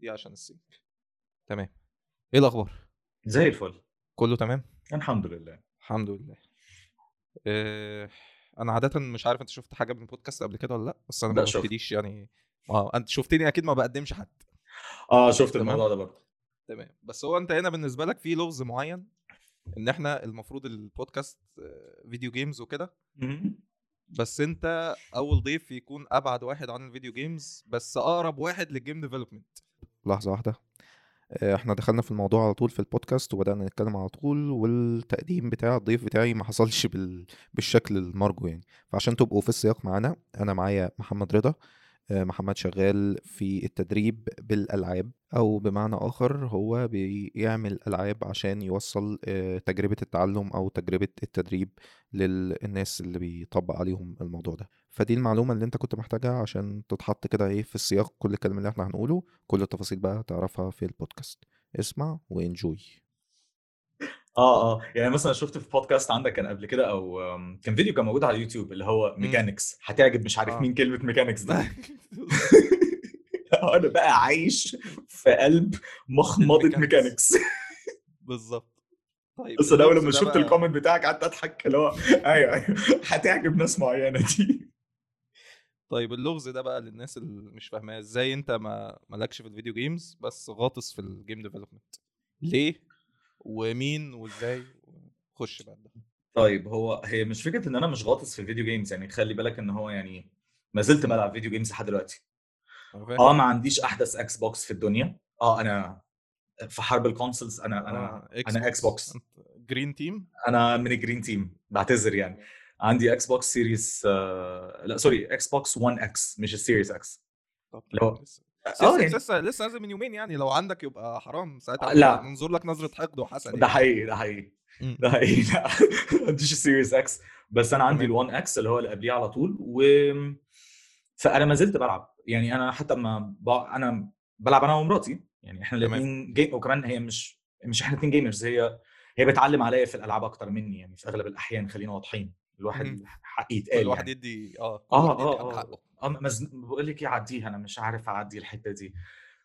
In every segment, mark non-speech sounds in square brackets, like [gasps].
دي عشان ال sync تمام. إيه الأخبار؟ زي الفل. كله تمام؟ الحمد لله. الحمد لله. إيه أنا عاده مش عارف أنت شفت حاجة من البودكاست قبل كده ولا لأ؟ بس أنا ما شفت. ببتديش يعني. آه أنت شفتني أكيد ما بقدمش حد. آه شفت تمام. الموضوع ده برضه. تمام. بس هو أنت هنا بالنسبة لك في لغز معين إن إحنا المفروض البودكاست آه، video games وكده؟ بس أنت أول ضيف يكون أبعد واحد عن ال video games بس أقرب واحد لل game development لحظة واحدة. آه، إحنا دخلنا في الموضوع على طول في البودكاست وبدأنا نتكلم على طول والتقديم بتاع الضيف بتاعي ما حصلش بال... بالشكل المرجو يعني. فعشان تبقوا في السياق معانا أنا معايا محمد رضا آه، محمد شغال في التدريب بالألعاب أو بمعنى آخر هو بيعمل ألعاب عشان يوصل آه، تجربة التعلم أو تجربة التدريب للناس اللي بيطبق عليهم الموضوع ده. فدي المعلومة اللي انت كنت محتاجها عشان تتحط كده إيه في السياق كل الكلام اللي إحنا هنقوله. كل التفاصيل بقى تعرفها في البودكاست. اسمع و enjoy. آه آه. يعني مثلا شفت في بودكاست عندك كان قبل كده أو كان فيديو كان موجود على اليوتيوب اللي هو. mechanics. هتعجب مش عارف آه. مين كلمة mechanics ده [laughs] [laughs] أنا بقى عايش في قلب مخمضة. ميكانكس. بالظبط. طيب بس أنا أول لما شفت ال comment بتاعك قعدت أضحك اللي هو أيوه أيوه. هتعجب ناس معينة دي. طيب اللغز ده بقى للناس اللي مش فاهماه إزاي أنت ما مالكش في ال video games بس غاطس في ال game development ليه؟ ومين؟ وإزاي؟ خش بقى ده طيب هو هي مش فكرة إن أنا مش غاطس في ال video games يعني خلي بالك إن هو يعني ما زلت بلعب video games لحد دلوقتي؟ آه ما عنديش أحدث Xbox في الدنيا. آه أنا في حرب ال consoles أنا أنا آه، أنا Xbox green team أنا من ال green team بعتذر يعني. عندي Xbox Series آه لا sorry Xbox 1 X مش ال Series X لسه آه لسه يعني لسه لسه نازل من يومين يعني لو عندك يبقى حرام ساعتها لا. ننظر لك نظرة حقد وحسد ده يعني. حقيقي ده حقيقي. ده حقيقي لا [laughs] ما عنديش ال Series X بس أنا عندي تمام. ال 1 X اللي هو اللي قبليه على طول و فأنا ما زلت بلعب يعني أنا حتى ما ب... أنا بلعب أنا ومراتي يعني إحنا. الاثنين جي... وكمان هي مش مش إحنا الاثنين gamers هي هي بتعلم عليا في الألعاب أكتر مني يعني في أغلب الأحيان خلينا واضحين الواحد مم. حق يتقال كل واحد يعني. يدي آه آه آه آه حقه آه مز... بقول لك إيه عديها أنا مش عارف أعدي الحتة دي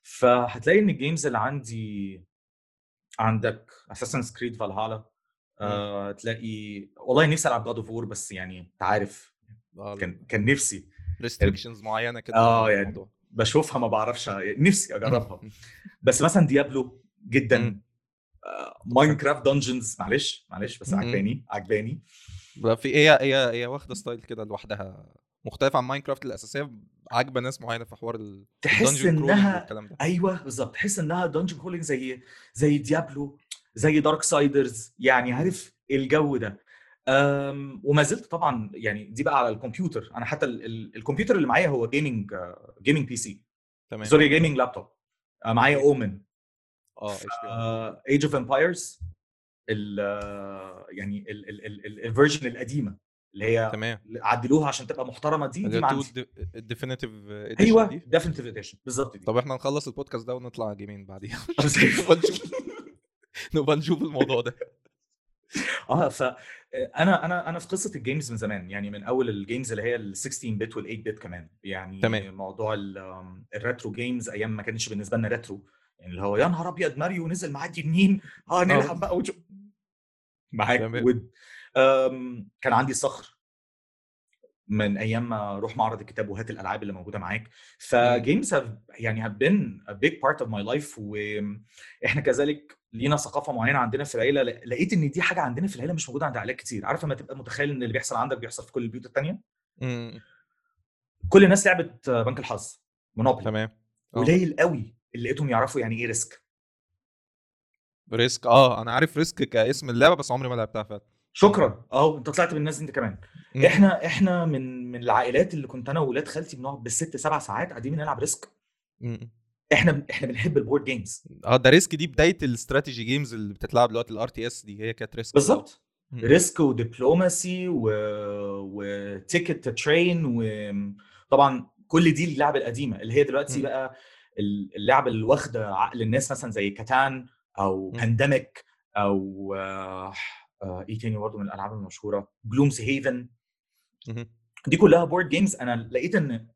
فهتلاقي إن ال games اللي عندي عندك Assassin's Creed Valhalla آه تلاقي والله نفسي ألعب God of War بس يعني أنت عارف كان كان نفسي restrictions معينة كده آه، في يعني الموضوع. بشوفها ما بعرفش نفسي أجربها [laughs] بس مثلا Diablo جدا مم. آه Minecraft Dungeons معلش معلش بس مم. عجباني عجباني في هي هي هي واخدة style كده لوحدها مختلف عن Minecraft الأساسية عاجبة ناس معينة في حوار ال تحس إنها أيوه بالظبط تحس إنها dungeon crawling زي زي Diablo زي Darksiders يعني عارف الجو ده. أم وما زلت طبعا يعني دي بقى على الكمبيوتر أنا حتى ال ال الكمبيوتر اللي معايا هو gaming gaming PC تمام. sorry gaming laptop معايا Omen آه Age of Empires ال آه، يعني ال version القديمة اللي هي تمام. عدلوها عشان تبقى محترمة دي دي اللي ما هو عندي ال definitive أيوه دي؟ definitive edition بالظبط دي. طب إحنا نخلص البودكاست ده ونطلع gaming بعديها. [laughs] [laughs] نبقى نشوف الموضوع ده. آه ف أنا أنا أنا في قصة ال games من زمان يعني من أول ال games اللي هي ال 16 bit وال 8 bit كمان. يعني تمام. موضوع ال retro games أيام ما كانش بالنسبة لنا retro يعني اللي هو يا نهار أبيض ماريو نزل معدي جنين آه. نلعب بقى وجو. معاك. ود آم، كان عندي صخر. من أيام ما أروح معرض الكتاب وهات الألعاب اللي موجودة معاك. ف games have يعني have been a big part of my life وإحنا كذلك لينا ثقافة معينة عندنا في العيلة. لقيت إن دي حاجة عندنا في العيلة مش موجودة عند عائلات كتير. عارف لما تبقى متخيل إن اللي بيحصل عندك بيحصل في كل البيوت التانية؟ مم. كل الناس لعبت بنك الحظ Monopoly. تمام. آه. قليل قوي اللي لقيتهم يعرفوا يعني إيه Risk. Risk آه أنا عارف Risk كاسم اللعبة بس عمري ما لعبتها فعلا شكرا اهو أنت طلعت من الناس أنت كمان مم. إحنا إحنا من من العائلات اللي كنت أنا وولاد خالتي بنقعد بالست سبع ساعات قاعدين بنلعب Risk. إحنا إحنا بنحب ال board games آه ده Risk دي بداية ال strategy games اللي بتتلعب دلوقتي ال RTS دي هي كانت Risk بالظبط. Risk و Diplomacy و... و Ticket train وطبعا كل دي اللعبة القديمة اللي هي دلوقتي مم. بقى اللعبة اللي واخدة عقل الناس مثلا زي Catan أو. Pandemic أو آه، آه، إيه تاني برضه من الألعاب المشهورة؟ Gloomhaven. دي كلها board games أنا لقيت إن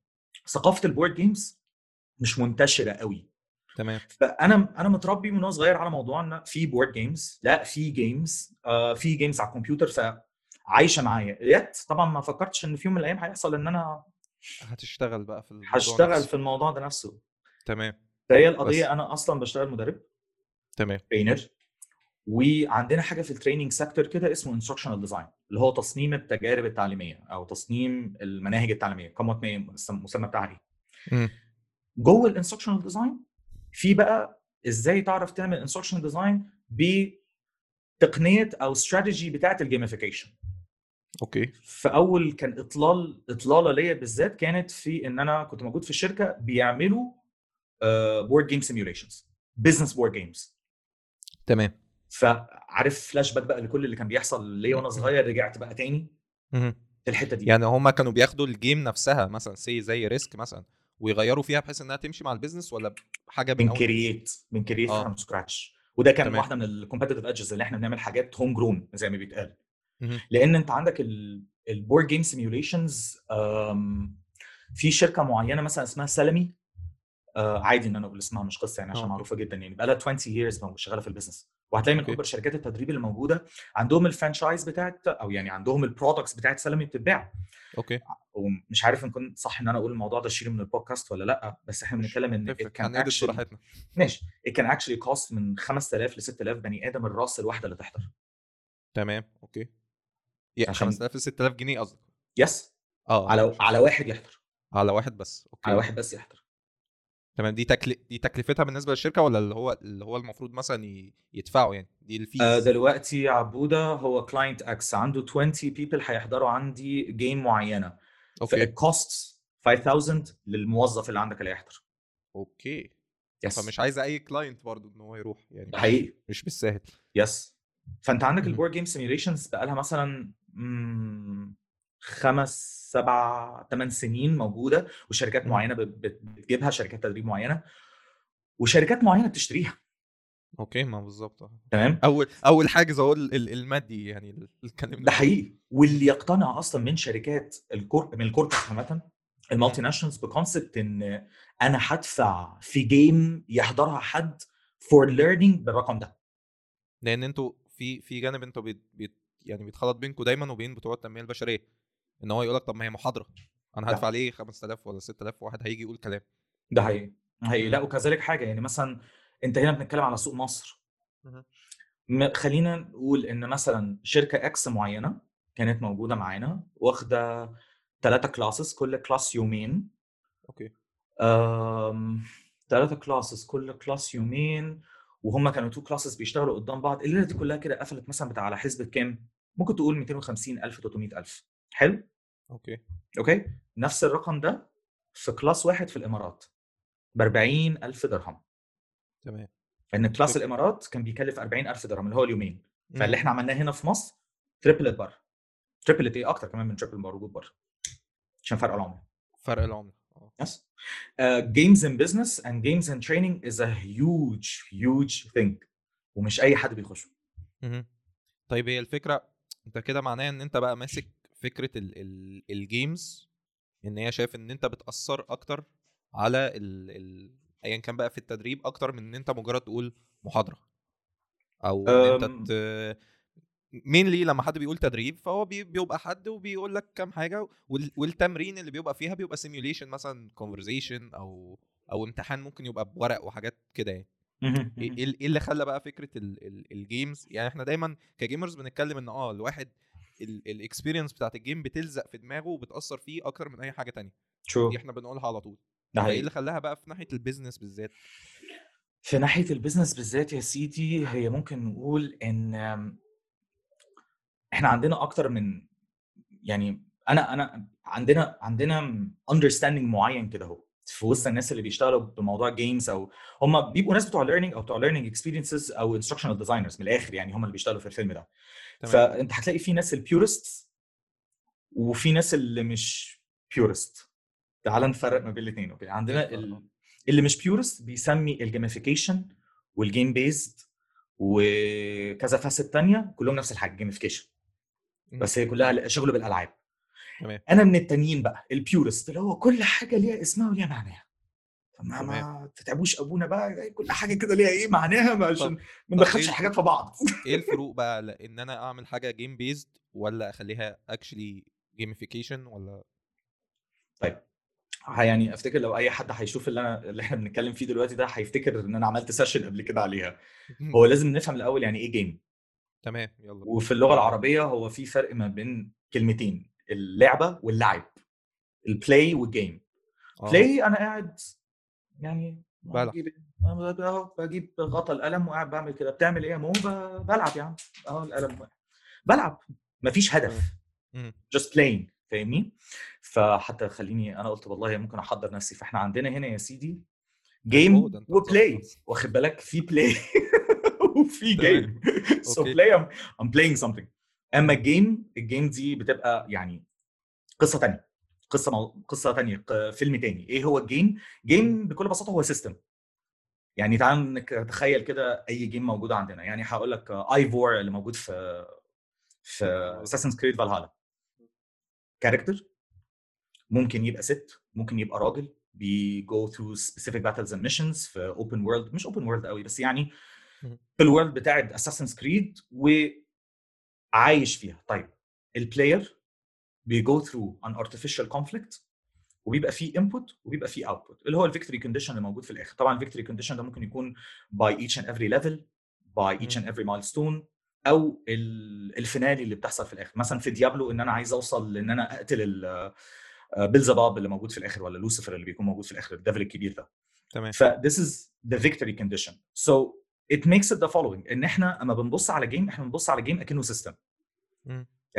ثقافة ال board games مش منتشرة قوي. تمام. فأنا أنا متربي من وأنا صغير على موضوع إن في board games لا في games آه في games على الكمبيوتر فعايشة معايا. يت طبعا ما فكرتش إن في يوم من الأيام هيحصل إن أنا هتشتغل بقى في الموضوع هشتغل نفسه. في الموضوع ده نفسه. تمام. فهي بس القضية أنا أصلا بشتغل مدرب. تمام. trainer وعندنا حاجة في ال training sector كده اسمه instructional design اللي هو تصميم التجارب التعليمية أو تصميم المناهج التعليمية كم المسمى بتاعها إيه. جوه ال instructional design في بقى إزاي تعرف تعمل instructional design بتقنية أو استراتيجي بتاعة ال gamification okay. فأول كان إطلال إطلالة ليا بالذات كانت في إن أنا كنت موجود في الشركة بيعملوا board game simulations business board games تمام. فعارف فلاش باك بقى لكل اللي كان بيحصل ليا وأنا صغير رجعت بقى تاني. في الحتة دي. يعني هم كانوا بياخدوا ال game نفسها مثلا سي زي Risk مثلا ويغيروا فيها بحيث إنها تمشي مع ال business ولا حاجة من create من create from scratch وده كان تمام. واحدة من ال competitive edges اللي إحنا بنعمل حاجات home grown زي ما بيتقال. لأن أنت عندك ال board game simulations في شركة معينة مثلا اسمها سلمي آه، عادي إن أنا أقول اسمها مش قصة يعني عشان okay معروفة جدا يعني. بقى لها 20 years شغالة في ال business وهتلاقي من أكبر شركات التدريب اللي موجودة عندهم ال franchise بتاعت أو يعني عندهم ال products بتاعت سلمي بتتباع. okay. ومش عارف إن كنت صح إن أنا أقول الموضوع ده شيل من البودكاست ولا لأ بس إحنا بنتكلم إن هن edit actually ماشي. it can actually cost من 5000 ل 6000 بني آدم الرأس الواحدة اللي تحضر. تمام okay. يا عشان 5000 ل 6000 جنيه قصدك؟ yes آه على على واحد يحضر. على واحد بس على okay واحد بس يحضر. تمام دي تكل... دي تكلفتها بالنسبة للشركة ولا اللي هو اللي هو المفروض مثلا ي... يدفعوا يعني؟ دي آه، ال fees دلوقتي عبودة هو client X عنده 20 people هيحضروا عندي game معينة. okay. فال cost 5000 للموظف اللي عندك اللي هيحضر. okay. yes فمش عايز أي client برضو إن هو يروح يعني. حقيقي. مش بالساهل. yes فأنت عندك. ال board game simulations بقى لها مثلا خمس سبع ثمان سنين موجودة وشركات. معينة بت- بت- بتجيبها شركات تدريب معينة وشركات معينة بتشتريها okay ما بالظبط. تمام أول أول حاجز ال- المادي يعني اتكلمنا ده حقيقي واللي يقتنع أصلا من شركات ال cor من ال corporate عامة ال multi. nationals ب concept إن أنا هدفع في game يحضرها حد for learning بالرقم ده لأن أنتوا في في جانب أنتوا بيت يعني بيتخلط بينكم دايما وبين بتوع التنمية البشرية إن هو يقول لك طب ما هي محاضرة أنا هدفع ليه 5000 ولا 6000 واحد هيجي يقول كلام؟ ده حقيقي حقيقي. لا مم. وكذلك حاجة يعني مثلا أنت هنا بنتكلم على سوق مصر. خلينا نقول إن مثلا شركة X معينة كانت موجودة معانا واخدة ثلاثة classes كل class يومين. okay. ثلاثة classes كل class يومين وهم كانوا two classes بيشتغلوا قدام بعض. الليلة دي كلها كده قفلت مثلا بتاع على حسبة كام؟ ممكن تقول 250 ألف 300 ألف. حلو؟ okay okay؟ نفس الرقم ده في class واحد في الإمارات ب 40 ألف درهم تمام لأن class الإمارات كان بيكلف 40 ألف درهم اللي هو اليومين فاللي. إحنا عملناه هنا في مصر tripled بره tripled إيه أكتر كمان من triple موجود بره عشان فرق العملة فرق العملة. Uh, games in business and games in training is a huge, huge thing. ومش أي حد بيخشه. طيب هي الفكرة أنت كده معناه إن أنت بقى ماسك فكرة ال ال ال games إن هي شايف إن أنت بتأثر أكتر على ال ال ايا كان بقى في التدريب أكتر من إن أنت مجرد تقول محاضرة. أو إن أنت ت... mainly لما حد بيقول تدريب فهو بي- بيبقى حد وبيقول لك كام حاجة وال- والتمرين اللي بيبقى فيها بيبقى simulation مثلا conversation أو أو امتحان ممكن يبقى بورق وحاجات كده يعني. مهم، إيه. إيه اللي خلى بقى فكرة ال- ال- ال games يعني إحنا دايما ك gamers بنتكلم إن آه الواحد ال experience بتاعت ال game بتلزق في دماغه وبتأثر فيه أكتر من أي حاجة تانية دي True. إحنا بنقولها على طول ده فإيه اللي. خلاها بقى في ناحية ال business بالذات في ناحية ال business بالذات يا سيدي هي ممكن نقول إن um, إحنا عندنا أكتر من يعني أنا أنا عندنا عندنا understanding معين كده أهو في وسط. الناس اللي بيشتغلوا بموضوع games أو هم بيبقوا ناس بتوع learning أو بتوع learning experiences أو instructional designers من الآخر يعني هم اللي بيشتغلوا في الفيلد ده. تمام. فأنت هتلاقي في ناس ال purist وفي ناس اللي مش purist تعال نفرق ما بين الاثنين okay؟ عندنا ال- اللي مش purist بيسمي ال gamification وال game based وكذا facet تانية كلهم نفس الحاجة gamification. بس هي كلها شغل بالألعاب. أنا من التانيين بقى ال purist اللي هو كل حاجة ليها اسمها وليها معناها. فما ما تتعبوش أبونا بقى كل حاجة كده ليها إيه معناها؟ عشان ما ندخلش إيه الحاجات في بعض. إيه الفروق بقى؟ ان أنا أعمل حاجة game based ولا أخليها actually gamification ولا؟ طيب يعني أفتكر لو أي حد هيشوف اللي أنا اللي إحنا بنتكلم فيه دلوقتي ده هيفتكر إن أنا عملت session قبل كده عليها. هو لازم نفهم الأول يعني إيه game تمام يلا وفي اللغة العربية هو في فرق ما بين كلمتين. اللعبة واللعب ال play وال game play أنا قاعد يعني بلعب. بجيب أهو بجيب غطا القلم وقاعد بعمل كده. بتعمل إيه يا مو؟ بلعب يا عم. أهو القلم بلعب. مفيش هدف. مم. just playing فاهمني؟ فحتى خليني أنا قلت والله ممكن أحضر نفسي. فإحنا عندنا هنا يا سيدي game و play. واخد بالك؟ في play [laughs] وفي. game so. play I'm playing something. أما ال game ال game دي بتبقى يعني قصة تانية قصة مو... قصة تانية ق- فيلم تاني. إيه هو ال game game بكل بساطة هو system يعني تعال نك- تخيل كده أي game موجوده عندنا. يعني هقول لك ايفور اللي موجود في في Assassin's Creed Valhalla character ممكن يبقى ست ممكن يبقى راجل. بي go through specific battles and missions في open world مش open world قوي بس يعني. في ال world بتاعت Assassin's Creed وعايش فيها. طيب ال player بي go through an artificial conflict وبيبقى فيه input وبيبقى فيه output اللي هو ال victory condition اللي موجود في الآخر. طبعا ال victory condition ده ممكن يكون by each and every level by each. and every milestone أو ال- finale اللي بتحصل في الآخر. مثلا في Diablo إن أنا عايز أوصل لأن أنا أقتل ال- آه، اللي موجود في الآخر ولا لوسيفر اللي بيكون موجود في الآخر ال devil الكبير ده. تمام. ف this is the victory condition. So it makes it the following. إن إحنا أما بنبص على game إحنا بنبص على game أكنه system.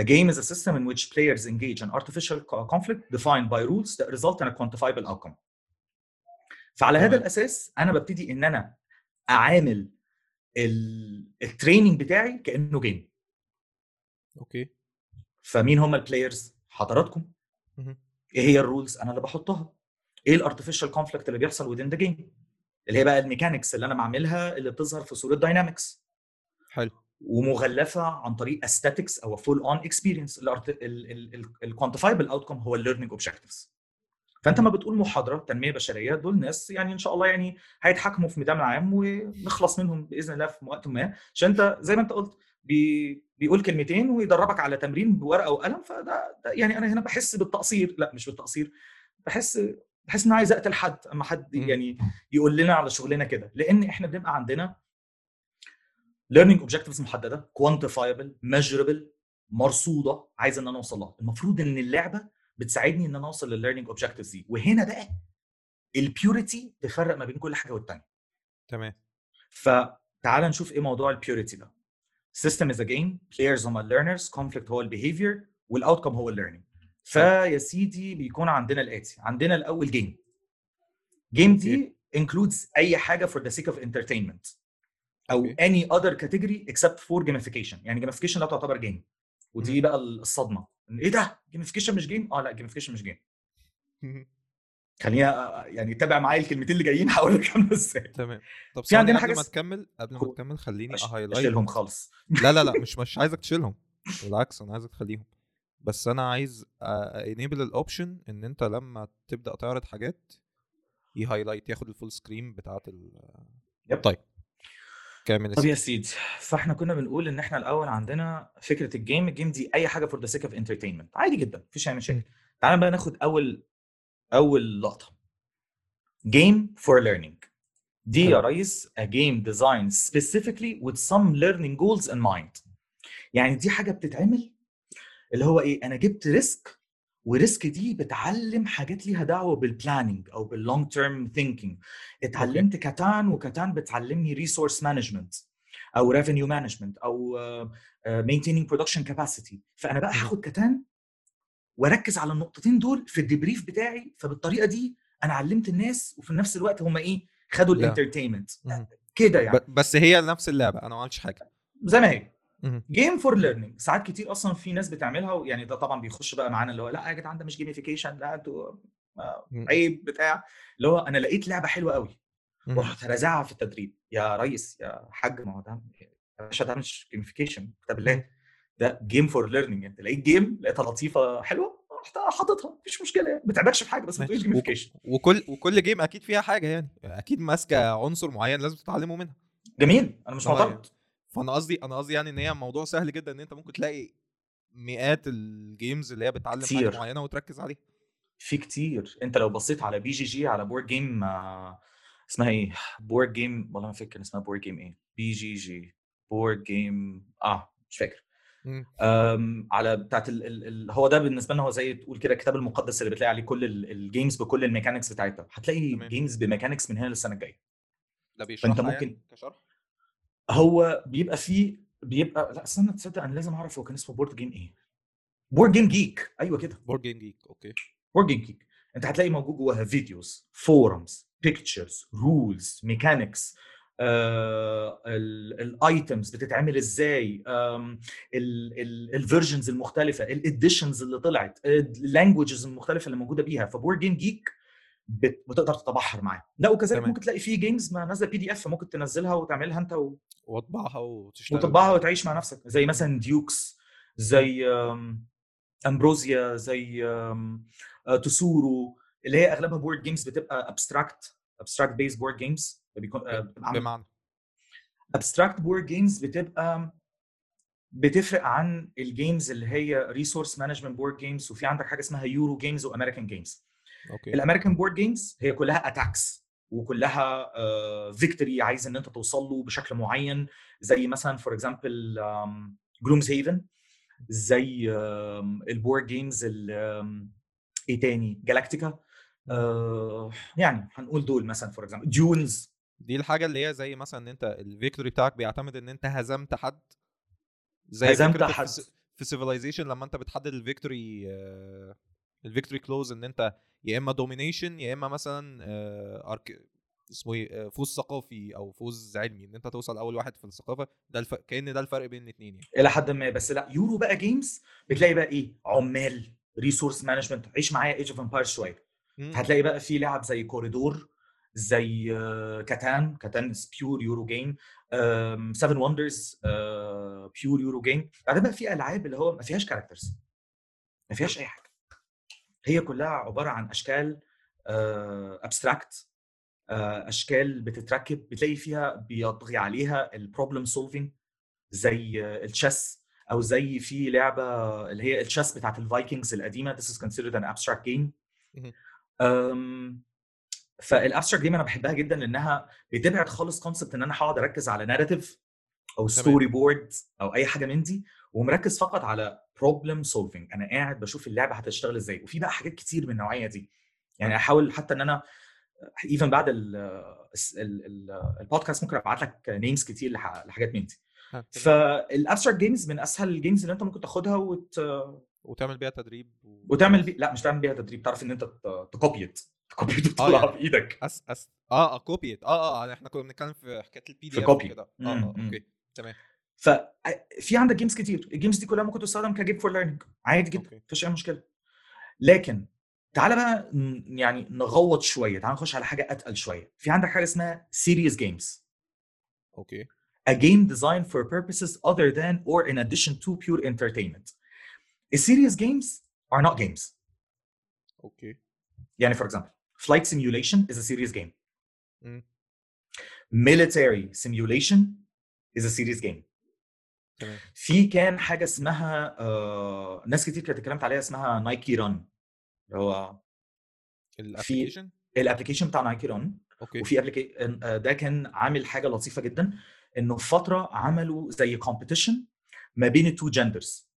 A game is a system in which players engage in artificial co- conflict defined by rules that result in a quantifiable outcome. فعلى هذا. الأساس أنا ببتدي إن أنا أعامل ال training بتاعي كأنه game أوكي. فمين هم ال players حضراتكم. إيه هي ال rules أنا اللي بحطها. إيه ال artificial conflict اللي بيحصل within the game اللي هي بقى ال mechanics اللي أنا بعملها اللي بتظهر في صورة dynamics حلو. ومغلفة عن طريق aesthetics أو full on experience ال quantifiable outcome هو ال learning objectives فأنت ما بتقول محاضرة تنمية بشرية دول ناس يعني إن شاء الله يعني هيتحكموا في ميدان العام ونخلص منهم بإذن الله في وقت ما. عشان أنت زي ما أنت قلت بي بيقول كلمتين ويدربك على تمرين بورقة وقلم فده ده يعني أنا هنا بحس بالتقصير. لا مش بالتقصير. بحس بحس ان عايز اقتل حد أما حد. يعني يقول لنا على شغلنا كده. لأن إحنا بنبقى عندنا learning objectives محددة quantifiable measurable مرصودة عايز إن أنا أوصل لها. المفروض إن اللعبة بتساعدني إن أنا أوصل للل learning objectives دي. وهنا بقى ال purity تفرق ما بين كل حاجة والتانية. تمام. فتعال نشوف إيه موضوع ال purity ده. system is a game. players هم learners. conflict هو ال behavior وال outcome هو ال learning فيا سيدي بيكون عندنا الآتي عندنا الأول game game دي includes أي حاجة for the sake of entertainment. أو any other category except for gamification. يعني gamification لا تعتبر game ودي. بقى الصدمة. إيه ده؟ gamification مش game آه لا gamification مش game. خلينا يعني تابع معايا الكلمتين اللي جايين هقول لك عامله إزاي. تمام. طب في عندنا قبل حاجة ما تكمل قبل ما تكمل خليني ا highlight اشيلهم خالص. لا لا لا [laughs] مش مش عايزك تشيلهم. بالعكس أنا عايزك تخليهم. بس أنا عايز enable ال option إن أنت لما تبدأ تعرض حاجات ي highlight ياخد ال full screen بتاعت ال يب. طيب. كامل طب يا سيدي. فإحنا كنا بنقول إن إحنا الأول عندنا فكرة ال game ال game دي أي حاجة for the sake of entertainment عادي جدا مفيش أي مشاكل. تعال بقى ناخد أول أول لقطة. game for learning دي يا. ريس a game designed specifically with some learning goals in mind. يعني دي حاجة بتتعمل اللي هو إيه أنا جبت Risk و Risk دي بتعلم حاجات ليها دعوة بال planning أو بال long term thinking اتعلمت كاتان وكاتان بتعلمني resource management أو revenue management أو maintaining production capacity فأنا بقى. هاخد كاتان وأركز على النقطتين دول في ال debrief بتاعي فبالطريقة دي أنا علمت الناس وفي نفس الوقت هم إيه خدوا لا. ال entertainment. كده يعني بس هي نفس اللعبة أنا ما عملتش حاجة زي ما هي. game for learning ساعات كتير أصلا في ناس بتعملها ويعني ده طبعا بيخش بقى معانا اللي هو لا يا جدعان ده مش gamification لا أنتوا آه،. عيب بتاع. اللي هو أنا لقيت لعبة حلوة قوي. ورحت رازعها في التدريب. يا ريس يا حاج ما هو ده يا باشا ده مش gamification كتاب الله. ده game for learning انت لقيت game لقيتها لطيفة حلوة رحت حاططها. مفيش مشكلة. يعني ما تعبكش في حاجة بس ما تقولش gamification وكل وكل game أكيد فيها حاجة يعني. أكيد ماسكة عنصر معين لازم تتعلموا منها. جميل. أنا مش معترض. فأنا قصدي أنا قصدي يعني إن هي موضوع سهل جدا إن أنت ممكن تلاقي مئات ال games اللي هي بتعلم حاجة كتير. معينة وتركز عليها. في كتير. أنت لو بصيت على BGG على board game اسمها إيه؟ board game والله ما فاكر اسمها board game إيه. BGG board game آه مش فاكر. مم. أم، على بتاعت ال ال ال هو ده بالنسبة لنا هو زي تقول كده الكتاب المقدس اللي بتلاقي عليه كل ال- games بكل ال mechanics بتاعتها. هتلاقي تمام. games ب mechanics من هنا للسنة الجاية. ده بيشرحها ممكن- يعني كشرح؟ هو بيبقى فيه بيبقى لا استنى تصدق أنا لازم أعرف هو كان اسمه board game إيه. BoardGameGeek أيوه كده. Board Game Geek okay. BoardGameGeek أنت هتلاقي موجود جواها videos forums pictures rules mechanics ال items بتتعمل إزاي ال versions المختلفة ال editions اللي طلعت ال languages المختلفة اللي موجودة بيها. ف BoardGameGeek بتقدر تتبحر معاه. لا وكذلك تمام. ممكن تلاقي فيه games ما نازلة PDF ممكن تنزلها وتعملها انت و... واطبعها وتشتغل. وتطبعها وتعيش مع نفسك. زي مثلا Dux زي Ambrosia زي أم، آه، Tsuro اللي هي أغلبها board games بتبقى abstract abstract based board games بمعنى؟ abstract board games بتبقى بتفرق عن ال games اللي هي resource management board games وفي عندك حاجة اسمها Euro games و American games أوكي. الأمريكان بورد جيمز هي كلها اتاكس وكلها فيكتوري عايز إن أنت توصل له بشكل معين زي مثلا for example Gloomhaven زي ال board games إيه تاني؟ Galactica آه، يعني هنقول دول مثلا فور اكزامبل ديونز دي الحاجة اللي هي زي مثلا إن أنت ال victory بتاعك بيعتمد إن أنت هزمت حد زي هزمت حد. في Civilization لما أنت بتحدد ال victory ال victory clause إن أنت يا إما domination يا إما مثلا آه، أرك... اسمه إيه آه، فوز ثقافي أو فوز علمي إن أنت توصل أول واحد في الثقافة ده الف... كأن ده الفرق بين الاثنين يعني. إلى حد ما بس لأ يورو بقى games بتلاقي بقى إيه؟ عمال resource management عيش معايا Age of Empire شوية. هتلاقي بقى في لعب زي Quoridor زي آه، Catan Catan pure Euro game 7 Wonders pure Euro game بعدين بقى في ألعاب اللي هو ما فيهاش characters ما فيهاش أي حاجة. هي كلها عبارة عن أشكال abstract أشكال بتتركب بتلاقي فيها بيطغي عليها ال problem solving زي آه، ال chess أو زي في لعبة اللي هي ال chess بتاعت ال Vikings القديمة this is considered an abstract game. فال abstract game أنا بحبها جدا لأنها بتبعد خالص concept إن أنا هقعد أركز على narrative أو storyboard أو أي حاجة من دي ومركز فقط على problem solving أنا قاعد بشوف اللعبة هتشتغل إزاي وفي بقى حاجات كتير من النوعية دي. يعني أحاول حتى إن أنا even بعد ال ال ال البودكاست ممكن أبعت لك names كتير لح- لحاجات من دي. فال abstract games من أسهل ال games اللي أنت ممكن تاخدها وت... وتعمل بيها تدريب و... وتعمل بي... لا مش تعمل بيها تدريب تعرف إن أنت تكوبيت تكوبيت آه، وتطلعها يعني بإيدك. أس أس آه كوبيت آه آه إحنا كنا بنتكلم في حكاية ال PDF. كده آه. أوكي. تمام ففي عندك جيمز كتير الجيمز دي كلها ممكن تستخدم ك game for learning عادي جدا. مفيش اي مشكله لكن تعالى بقى يعني نغوط شوية تعالى نخش على حاجة اتقل شوية في عندك حاجة اسمها serious games okay a game designed for purposes other than or in addition to pure entertainment serious games are not games okay يعني for example flight simulation is a serious game مم. military simulation is a serious game. تمام. في كان حاجة اسمها آه ناس كتير كانت اتكلمت عليها اسمها Nike Run هو ال application ال application بتاع Nike Run okay. وفي application ده كان عامل حاجة لطيفة جدا إنه في فترة عملوا زي competition ما بين ال two genders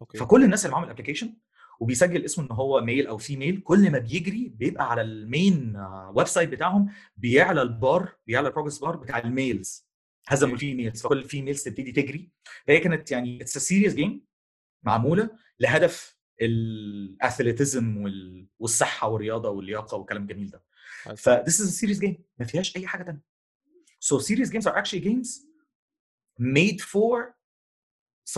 okay. فكل الناس اللي معاهم ال application وبيسجل اسمه إن هو male أو female كل ما بيجري بيبقى على ال main website بتاعهم بيعلى البار بيعلى ال progress bar بتاع ال males هزموا. ال females فكل ال females تبتدي تجري. فهي كانت يعني it's serious game معمولة لهدف ال athleticism وال... والصحة والرياضة واللياقة والكلام الجميل ده. حلو. ف this is a serious game ما فيهاش أي حاجة تانية. So serious games are actually games made for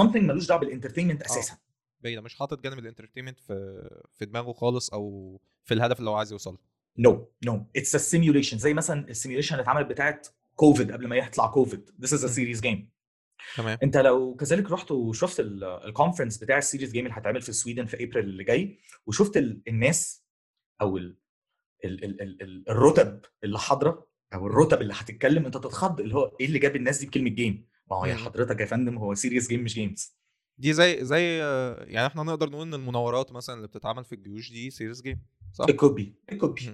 something ملوش دعوة بال entertainment أساسا. باينه مش حاطط جانب ال entertainment في في دماغه خالص أو في الهدف اللي هو عايز يوصل نو نو اتس ا سيميوليشن زي مثلا ال simulation اللي اتعملت بتاعت كوفيد قبل ما يطلع كوفيد this is a مم. serious game تمام انت لو كذلك رحت وشفت ال conference بتاع ال serious game اللي هيتعمل في ال Sweden في ابريل اللي جاي وشفت ال- الناس أو ال ال ال ال ال الرتب اللي حاضرة أو الرتب اللي هتتكلم أنت تتخض اللي هو إيه اللي جاب الناس دي بكلمة game ما هو يا. حضرتك يا فندم هو serious game مش games دي زي زي يعني إحنا نقدر نقول إن المناورات مثلا اللي بتتعمل في الجيوش دي serious game صح؟ it could be it could be.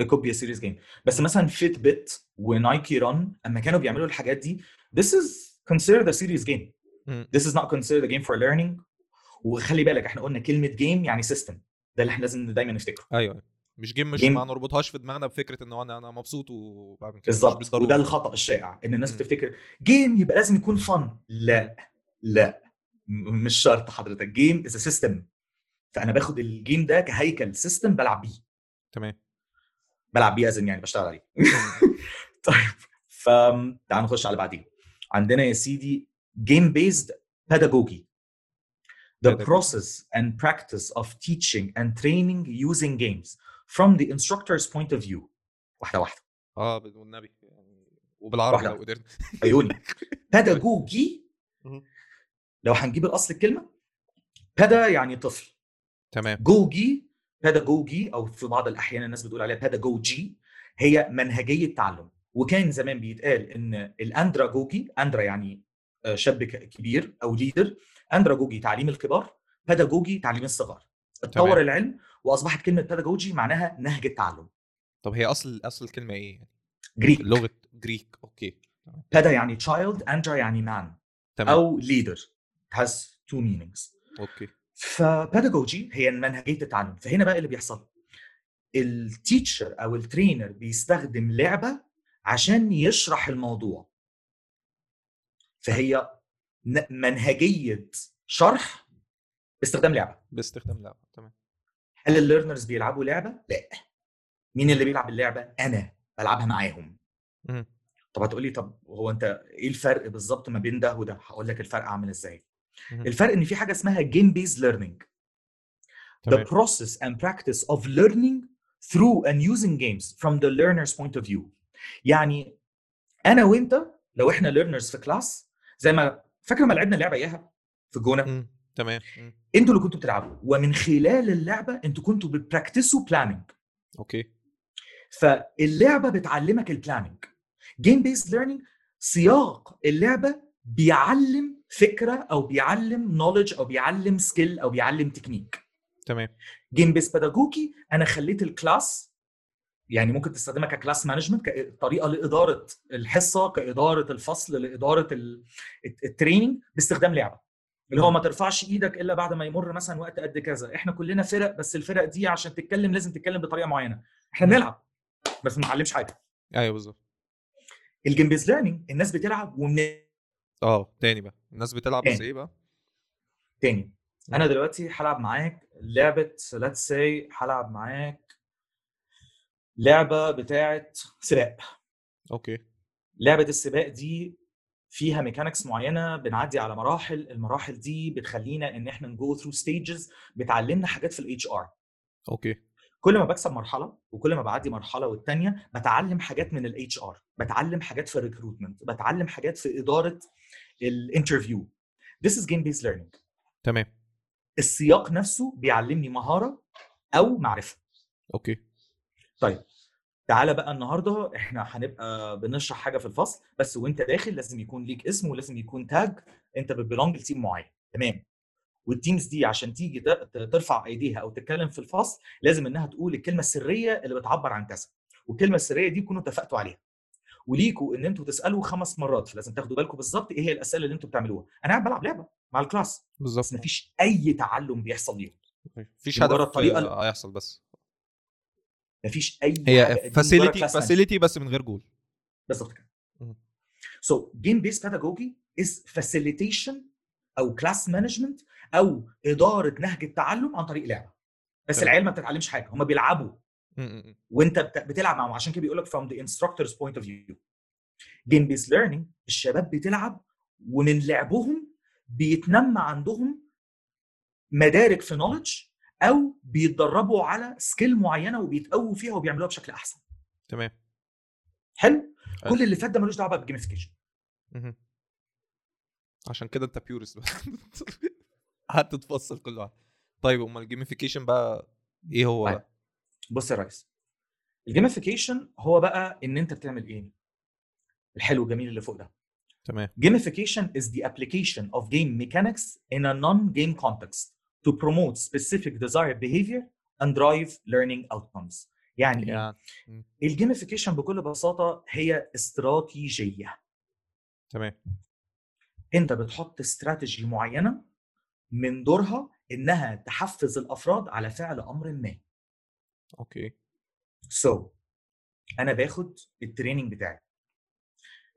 It could be a serious game. بس مثلا Fitbit و Nike Run أما كانوا بيعملوا الحاجات دي this is considered a serious game. this is not considered a game for learning. وخلي بالك إحنا قلنا كلمة game يعني system ده اللي إحنا لازم دايما نفتكره. أيوه. مش game مش ما نربطهاش في دماغنا بفكرة ان أنا أنا مبسوط وبعمل كده بالظبط. وده الخطأ الشائع إن الناس مم. بتفتكر game يبقى لازم يكون fun لا لا. م- مش شرط حضرتك. game is system فأنا باخد ال game ده كهيكل. system بلعب بيه. تمام. بلعب بيه ازن يعني بشتغل عليه. [laughs] طيب ف تعال نخش على بعدين عندنا يا سيدي game based pedagogy. The process and practice of teaching and training using games. From the instructor's point of view. واحدة واحدة. آه والنبي يعني وبالعربي. لو قدرنا عيوني. [laughs] Pedagogy. لو هنجيب الأصل الكلمة. بدا يعني طفل. تمام. جوجي pedagogy أو في بعض الأحيان الناس بتقول عليها pedagogy هي منهجية تعلم. وكان زمان بيتقال إن ال andragogy andra يعني آه، شاب كبير أو leader andragogy تعليم الكبار pedagogy تعليم الصغار. اتطور تمام. العلم وأصبحت كلمة pedagogy معناها نهج التعلم. طب هي أصل أصل الكلمة إيه يعني؟ جريك لغة جريك أوكي. بدا يعني child andra يعني man. تمام. أو It has two meanings. okay. ف pedagogy هي منهجيه التعلم فهنا بقى اللي بيحصل. ال teacher أو ال trainer بيستخدم لعبة عشان يشرح الموضوع. فهي منهجية شرح باستخدام لعبة. باستخدام لعبة تمام. هل ال learners بيلعبوا لعبة؟ لا. مين اللي بيلعب اللعبة؟ أنا بلعبها معاهم. طب هتقول لي طب هو أنت إيه الفرق بالظبط ما بين ده وده؟ هقول لك الفرق عامل إزاي. الفرق إن في حاجة اسمها game based learning the process and practice of learning through and using games from the learner's point of view. يعني أنا وأنت لو إحنا learners في class زي ما فاكر ما لعبنا لعبة إياها في الجونة. تمام. أنتوا اللي كنتوا بتلعبوا. ومن خلال اللعبة أنتوا كنتوا بت practice وا planning okay. فاللعبة بتعلمك ال planning game based learning سياق اللعبة بيعلم فكرة أو بيعلم knowledge أو بيعلم skill أو بيعلم تكنيك تمام. game based pedagogy أنا خليت ال class يعني ممكن تستخدمها ك class management كطريقه لإدارة الحصة كإدارة الفصل لإدارة ال- الت- ال training باستخدام لعبة. اللي هو ما ترفعش إيدك إلا بعد ما يمر مثلا وقت قد كذا. إحنا كلنا فرق بس الفرق دي عشان تتكلم لازم تتكلم بطريقة معينة. إحنا بنلعب بس ما نتعلمش حاجة. أيوه بالظبط. ال game based learning الناس بتلعب ومن آه تاني بقى. الناس بتلعب بس تاني. إيه بقى؟ تاني. أنا دلوقتي هلعب معاك لعبة let's say هلعب معاك لعبة بتاعه سباق. okay. لعبة السباق دي فيها mechanics معينة بنعدي على مراحل المراحل دي بتخلينا إن إحنا ن go through stages بتعلمنا حاجات في ال HR okay. كل ما بكسب مرحلة وكل ما بعدي مرحلة والتانية بتعلم حاجات من ال HR بتعلم حاجات في ال recruitment بتعلم حاجات في إدارة ال interview. This is game based learning. تمام. السياق نفسه بيعلمني مهارة أو معرفة. okay. طيب تعالى بقى النهارده إحنا هنبقى بنشرح حاجة في الفصل بس وأنت داخل لازم يكون ليك اسم ولازم يكون tag أنت بت belong ل team معين. تمام. وال teams دي عشان تيجي ترفع أيديها أو تتكلم في الفصل لازم إنها تقول الكلمة السرية اللي بتعبر عن كذا. والكلمة السرية دي تكونوا اتفقتوا عليها. وليكوا إن أنتوا تسألوا خمس مرات فلازم تاخدوا بالكم بالظبط إيه هي الأسئلة اللي أنتوا بتعملوها أنا قاعد بلعب لعبة مع ال class بالظبط مفيش أي تعلم بيحصل ليهم مفيش مجرد هدف آه، هيحصل بس مفيش أي هي facility. facility بس من غير جول بالظبط كده. So game based pedagogy is facilitation أو class management أو إدارة نهج التعلم عن طريق لعبة بس. العيال ما بتتعلمش حاجة هم بيلعبوا. وانت بت- بتلعب معاهم عشان كده بيقول لك from the instructor's point of view game based learning الشباب بتلعب ومن لعبهم بيتنمى عندهم مدارك في knowledge أو بيتدربوا على skill معينة وبيتقووا فيها وبيعملوها بشكل أحسن تمام حلو حلو. كل اللي فات ده ملوش دعوة بال gamification. عشان كده انت بي ورست [laughs] قعدت تفصل كل واحد طيب امال ال gamification بقى إيه هو طيب. بقى؟ بص يا ريس ال gamification هو بقى إن أنت بتعمل إيه الحلو الجميل اللي فوق ده تمام Gamification is the application of game mechanics in a non-game context to promote specific desired behavior and drive learning outcomes. يعني إيه؟ يعني ال gamification بكل بساطة هي استراتيجية. تمام أنت بتحط استراتيجي معينة من دورها إنها تحفز الأفراد على فعل أمر ما. okay. So أنا باخد ال training بتاعي.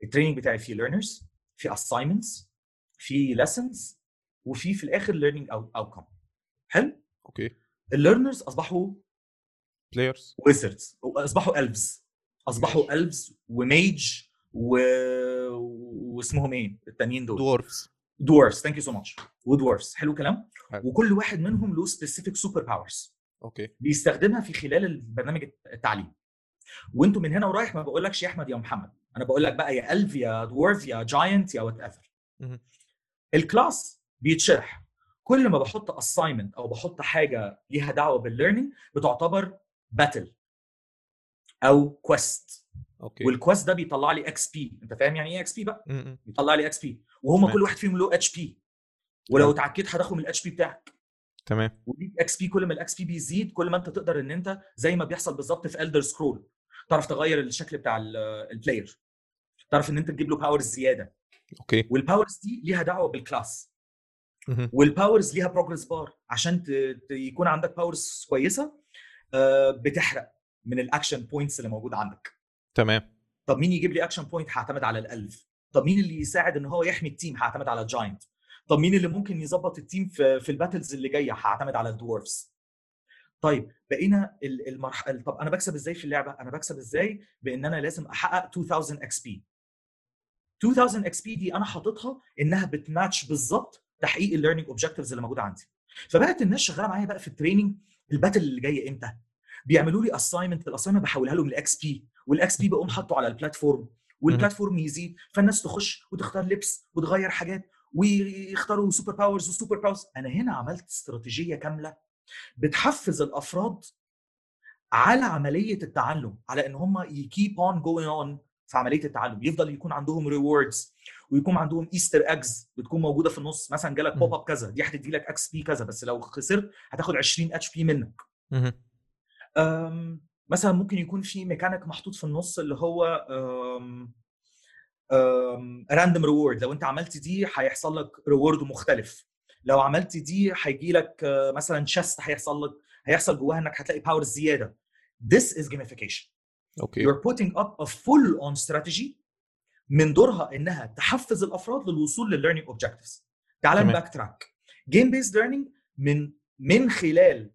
ال training بتاعي فيه learners، فيه assignments، فيه lessons وفي في الآخر learning out- outcome. حلو؟ okay. ال learners أصبحوا players wizards أصبحوا elves. أصبحوا elves و mage و... واسمهم إيه؟ التانيين دول. dwarfs dwarfs. thank you so much و dwarfs حلو كلام حلو. وكل واحد منهم له specific super powers okay. بيستخدمها في خلال البرنامج التعليم. وانتوا من هنا ورايح ما بقولكش يا أحمد يا محمد. أنا بقول لك بقى يا elf يا dwarf يا giant يا whatever. ال class بيتشرح. كل ما بحط assignment أو بحط حاجة ليها دعوة بال learning بتعتبر battle أو quest okay. وال quest ده بيطلع لي XP أنت فاهم يعني إيه XP بقى؟ م- م. بيطلع لي XP وهم تمام. كل واحد فيهم له HP ولو. اتعكيت هتاخد من ال HP بتاعك. تمام. وليك XP كل ما ال XP بيزيد كل ما انت تقدر ان انت زي ما بيحصل بالظبط في ال Elder Scrolls تعرف تغير الشكل بتاع ال- ال player تعرف ان انت تجيب له powers زيادة. okay. وال powers دي ليها دعوة بال class. وال powers ليها progress bar عشان يكون عندك powers كويسة آه، بتحرق من ال action points اللي موجودة عندك. تمام. طب مين يجيب لي action point هعتمد على ال elf طب مين اللي يساعد ان هو يحمي ال team هعتمد على ال giant طب مين اللي ممكن يظبط ال team في في ال battles اللي جاية؟ هعتمد على ال dwarfs طيب بقينا ال- المرحله طب أنا بكسب إزاي في اللعبة؟ أنا بكسب إزاي بإن أنا لازم أحقق 2000 XP 2000 XP دي أنا حاططها إنها بتماتش بالظبط تحقيق ال learning objectives اللي موجودة عندي. فبقت الناس شغالة معايا بقى في ال training الباتل اللي جاي إمتى؟ بيعملوا لي assignment ال assignment بحولها لهم ل XP وال XP بقوم حاطه على ال platform وال platform يزيد فالناس تخش وتختار لبس وتغير حاجات ويختاروا super powers و super powers أنا هنا عملت استراتيجية كاملة بتحفز الأفراد على عملية التعلم على إن هم ي keep on going on في عملية التعلم. يفضل يكون عندهم rewards ويكون عندهم Easter eggs بتكون موجودة في النص. مثلا جالك. pop up كذا دي هتدي لك XP كذا بس لو خسرت هتاخد 20 HP منك. مثلا ممكن يكون في ميكانيك محطوط في النص اللي هو random reward لو انت عملت دي هيحصل لك reward مختلف. لو عملت دي هيجي لك آه، مثلا chest هيحصل لك هيحصل جواها انك هتلاقي power زيادة. This is gamification. Okay. You're putting up a full on strategy من دورها إنها تحفز الأفراد للوصول لل learning objectives. تعال. نباك تراك game-based learning من من خلال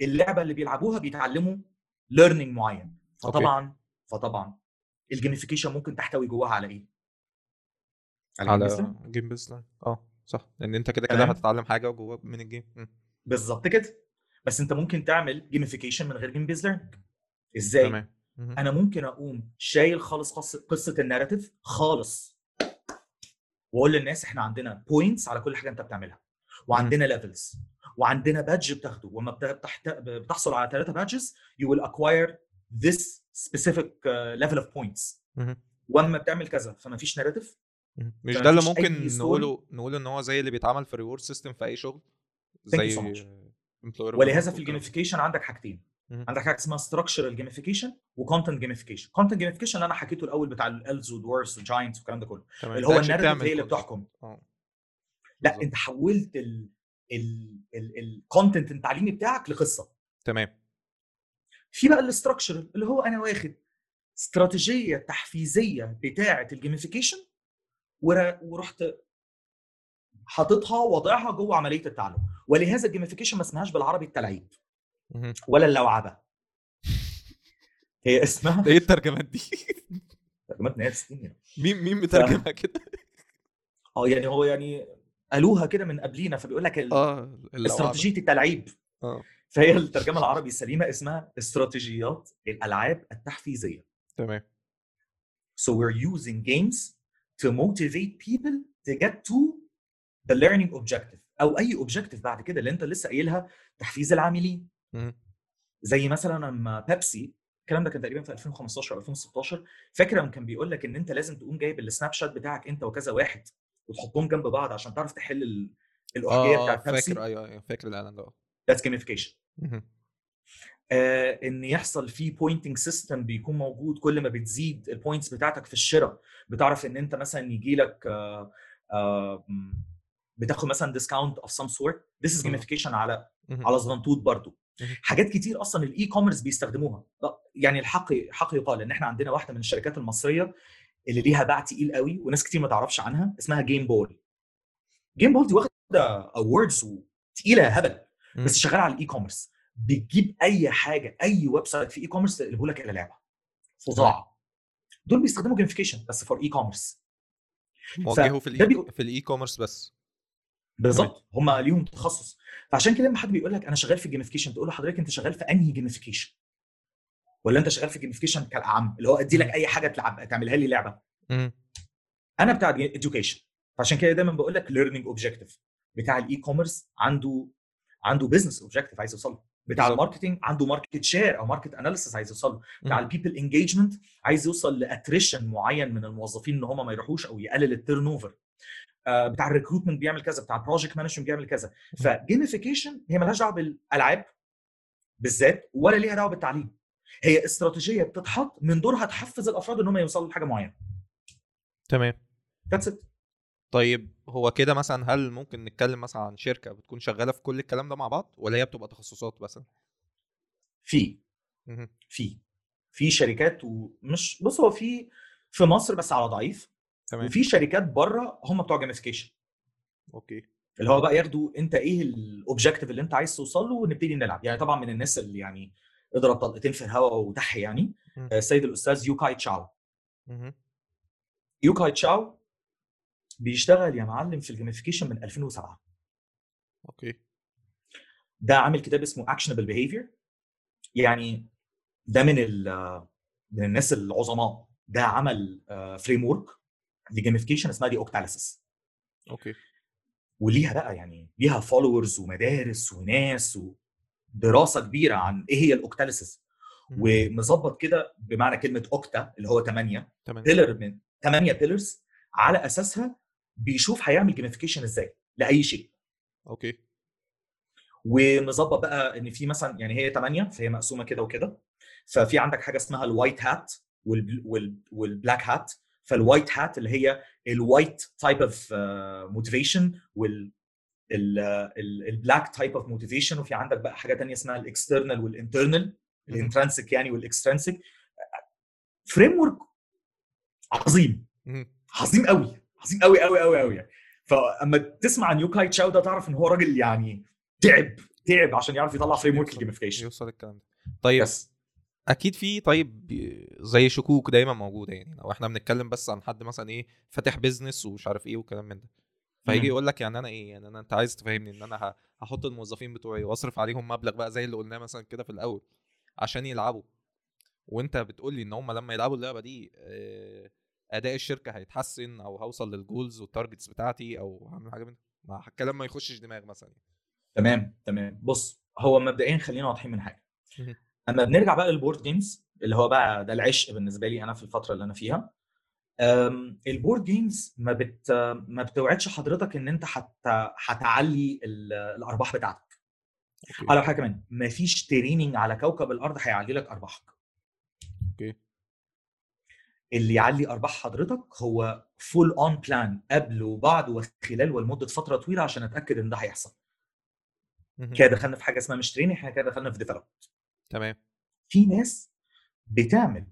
اللعبة اللي بيلعبوها بيتعلموا learning معين. فطبعا فطبعا ال gamification ممكن تحتوي جواها على إيه؟ على؟ game-based آه صح لأن أنت كده كده. هتتعلم حاجة جوه من ال game. بالظبط كده بس أنت ممكن تعمل gamification من غير game-based learning إزاي؟ تمام. أنا ممكن أقوم شايل خالص قصه قصة ال narrative خالص وأقول للناس إحنا عندنا points على كل حاجة أنت بتعملها وعندنا levels وعندنا badge بتاخده وما بتحت... بتحصل على ثلاثة badges acquire this specific uh, level of points مهم. وأما بتعمل كذا فما فيش narrative مهم. مش فما ده اللي ممكن. نقوله نقول إن هو زي اللي بيتعمل في ال reward system في أي شغل زي so ولهذا في. ال gamification عندك حاجتين. عندك حاجة اسمها structural gamification و content gamification content gamification اللي أنا حكيته الأول بتاع ال elves و dwarves و giants والكلام ده كله. اللي هو بتعمل هي اللي. بتحكم آه لا. أنت حولت ال ال ال content التعليمي بتاعك لقصة تمام في بقى ال structure اللي هو أنا واخد استراتيجية تحفيزية بتاعة ال gamification ورحت حاططها وضعها جوه عملية التعلم ولهذا الجيميفيكيشن ما اسمهاش بالعربي التلعيب. ولا اللوعبة هي اسمها إيه الترجمات دي؟ ترجمات نهاية السنين مين مين مترجمها كده؟ آه يعني هو يعني قالوها كده من قبلينا فبيقول لك آه. استراتيجية التلعيب آه فهي الترجمة العربي السليمة اسمها استراتيجيات الألعاب التحفيزية تمام So we're using games to motivate people to get to the learning objective أو أي objective بعد كده اللي أنت لسه قايلها تحفيز العاملين. زي مثلا لما بيبسي الكلام ده كان تقريبا في 2015 أو 2016 فاكر لما كان بيقول لك إن أنت لازم تقوم جايب السناب شات بتاعك أنت وكذا واحد وتحطهم جنب بعض عشان تعرف تحل ال- الأحجية آه بتاعت فاكر بيبسي أيوه أيوه فاكر الإعلان ده آه. That's gamification. آه إن يحصل فيه pointing system بيكون موجود كل ما بتزيد ال points بتاعتك في الشراء بتعرف إن أنت مثلا يجي لك آه آه بتاخد مثلا discount of some sort this is. gamification على. على زغنطوط برضو. حاجات كتير أصلا ال e-commerce بيستخدموها يعني الحق حق يقال إن إحنا عندنا واحدة من الشركات المصرية اللي ليها باع تقيل قوي وناس كتير ما تعرفش عنها اسمها جيم بول جيم بول دي واخدة awards تقيله هبل. بس شغالة على ال e-commerce بتجيب أي حاجة أي website في e-commerce تقلبه لك إلى لعبة. فظاعه دول بيستخدموا gamification بس for e-commerce موجهه في ال e في ال e-commerce بس. بالظبط. هم ليهم تخصص. فعشان كده لما حد بيقول لك أنا شغال في ال gamification تقول له حضرتك أنت شغال في أنهي gamification ولا أنت شغال في ال gamification كالأعم؟ اللي هو أدي لك أي حاجة تلعب تعملها لي لعبة. أنا بتاع education. فعشان كده دايما بقول لك learning objective. بتاع ال e-commerce عنده عنده business objective عايز يوصل له. بتاع. ال marketing عنده market share أو market analysis عايز يوصل له. بتاع. ال people engagement عايز يوصل ل attrition معين من الموظفين إن هم ما يروحوش أو يقلل ال turnover بتاع ال recruitment بيعمل كذا بتاع ال project management بيعمل كذا. ف gamification هي مالهاش دعوة بالألعاب بالذات ولا ليها دعوة بالتعليم. هي استراتيجية بتتحط من دورها تحفز الأفراد إن هم يوصلوا لحاجة معينة. تمام. That's it طيب هو كده مثلا هل ممكن نتكلم مثلا عن شركة بتكون شغالة في كل الكلام ده مع بعض ولا هي بتبقى تخصصات مثلا؟ في. في. في شركات ومش بص هو في في مصر بس على ضعيف تمام. وفي شركات بره هم بتوع gamification okay. اللي هو بقى ياخدوا أنت إيه ال objective اللي أنت عايز توصل له ونبتدي نلعب. يعني طبعا من الناس اللي يعني اضرب طلقتين في الهواء وتحي يعني. آه، السيد الأستاذ يوكاي تشاو. يوكاي تشاو بيشتغل يا معلم في ال gamification من 2007 okay. ده عامل كتاب اسمه Actionable behavior يعني ده من ال- من الناس العظماء. ده عمل framework ل gamification اسمها the Octalysis okay. وليها بقى يعني ليها followers ومدارس وناس ودراسة كبيرة عن إيه هي ال Octalysis. ومظبط كده بمعنى كلمة octa اللي هو 8 تمام pillar من 8 pillars على أساسها بيشوف هيعمل gamification إزاي لأي شيء. Okay. ومظبط بقى إن في مثلا يعني هي 8 فهي مقسومة كده وكده. ففي عندك حاجة اسمها ال white hat وال black hat فال white hat اللي هي ال white type of motivation وال ال black type of motivation وفي عندك بقى حاجة تانية اسمها ال external وال internal ال intrinsic يعني وال extrinsic framework عظيم. عظيم قوي. عظيم قوي قوي قوي قوي. يعني فأما تسمع عن يوكاي تشاو ده تعرف إن هو راجل يعني تعب تعب عشان يعرف يطلع framework ال gamification يوصل الكلام ده. طيب بس أكيد في طيب زي شكوك دايما موجودة يعني. لو إحنا بنتكلم بس عن حد مثلا إيه فاتح business ومش عارف إيه وكلام من ده. فيجي. يقول لك يعني أنا إيه يعني أنا أنت عايز تفهمني إن أنا هحط الموظفين بتوعي وأصرف عليهم مبلغ بقى زي اللي قلناه مثلا كده في الأول عشان يلعبوا. وأنت بتقول لي إن هم لما يلعبوا اللعبة دي آه، أداء الشركة هيتحسن أو هوصل لل goals وال targets بتاعتي أو هعمل حاجة من ما الكلام ما يخشش دماغ مثلا تمام تمام. بص هو مبدئيا خلينا واضحين من حاجة. أما بنرجع بقى للبورد جيمز اللي هو بقى ده العشق بالنسبة لي أنا في الفترة اللي أنا فيها. ال board games ما بت ما بتوعدش حضرتك إن أنت حت... هتعلي ال- الأرباح بتاعتك. على حاجة كمان مفيش training على كوكب الأرض هيعلي لك أرباحك. okay. اللي يعلي أرباح حضرتك هو full on plan قبل وبعد وخلال ولمده فترة طويلة عشان أتأكد إن ده هيحصل. كده دخلنا في حاجة اسمها مش training إحنا كده دخلنا في develop تمام. في ناس بتعمل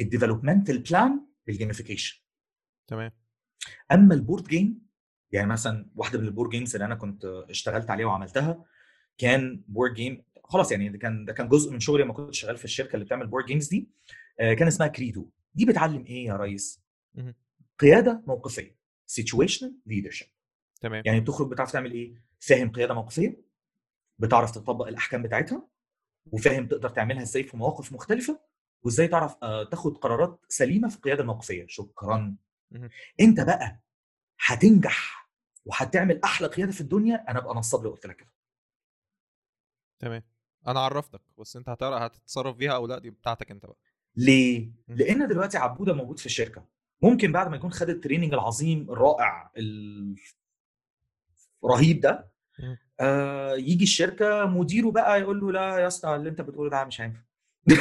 ال developmental plan بال gamification تمام. أما ال board game يعني مثلا واحدة من ال board games اللي أنا كنت اشتغلت عليها وعملتها كان board game خلاص يعني ده كان ده كان جزء من شغلي لما كنت شغال في الشركة اللي بتعمل board games دي آه، كان اسمها كريدو دي بتعلم إيه يا ريس. قيادة موقفية situational leadership. تمام. يعني بتخرج بتعرف تعمل إيه؟ فاهم قيادة موقفية بتعرف تطبق الأحكام بتاعتها وفاهم تقدر تعملها إزاي في مواقف مختلفة وإزاي تعرف آه، تاخد قرارات سليمة في القيادة الموقفية. شكرا. مهم. أنت بقى هتنجح وهتعمل أحلى قيادة في الدنيا. أنا ابقى نصاب لو قلت لك كده. تمام. أنا عرفتك بس أنت هتعرف هتتصرف بيها أو لأ دي بتاعتك أنت بقى. ليه؟ لأن دلوقتي عبودة موجود في الشركة ممكن بعد ما يكون خد التريننج العظيم الرائع الرهيب ده. آه يجي الشركة مديره بقى يقول له لا يا اسطى اللي انت بتقوله ده مش هينفع. [laughs]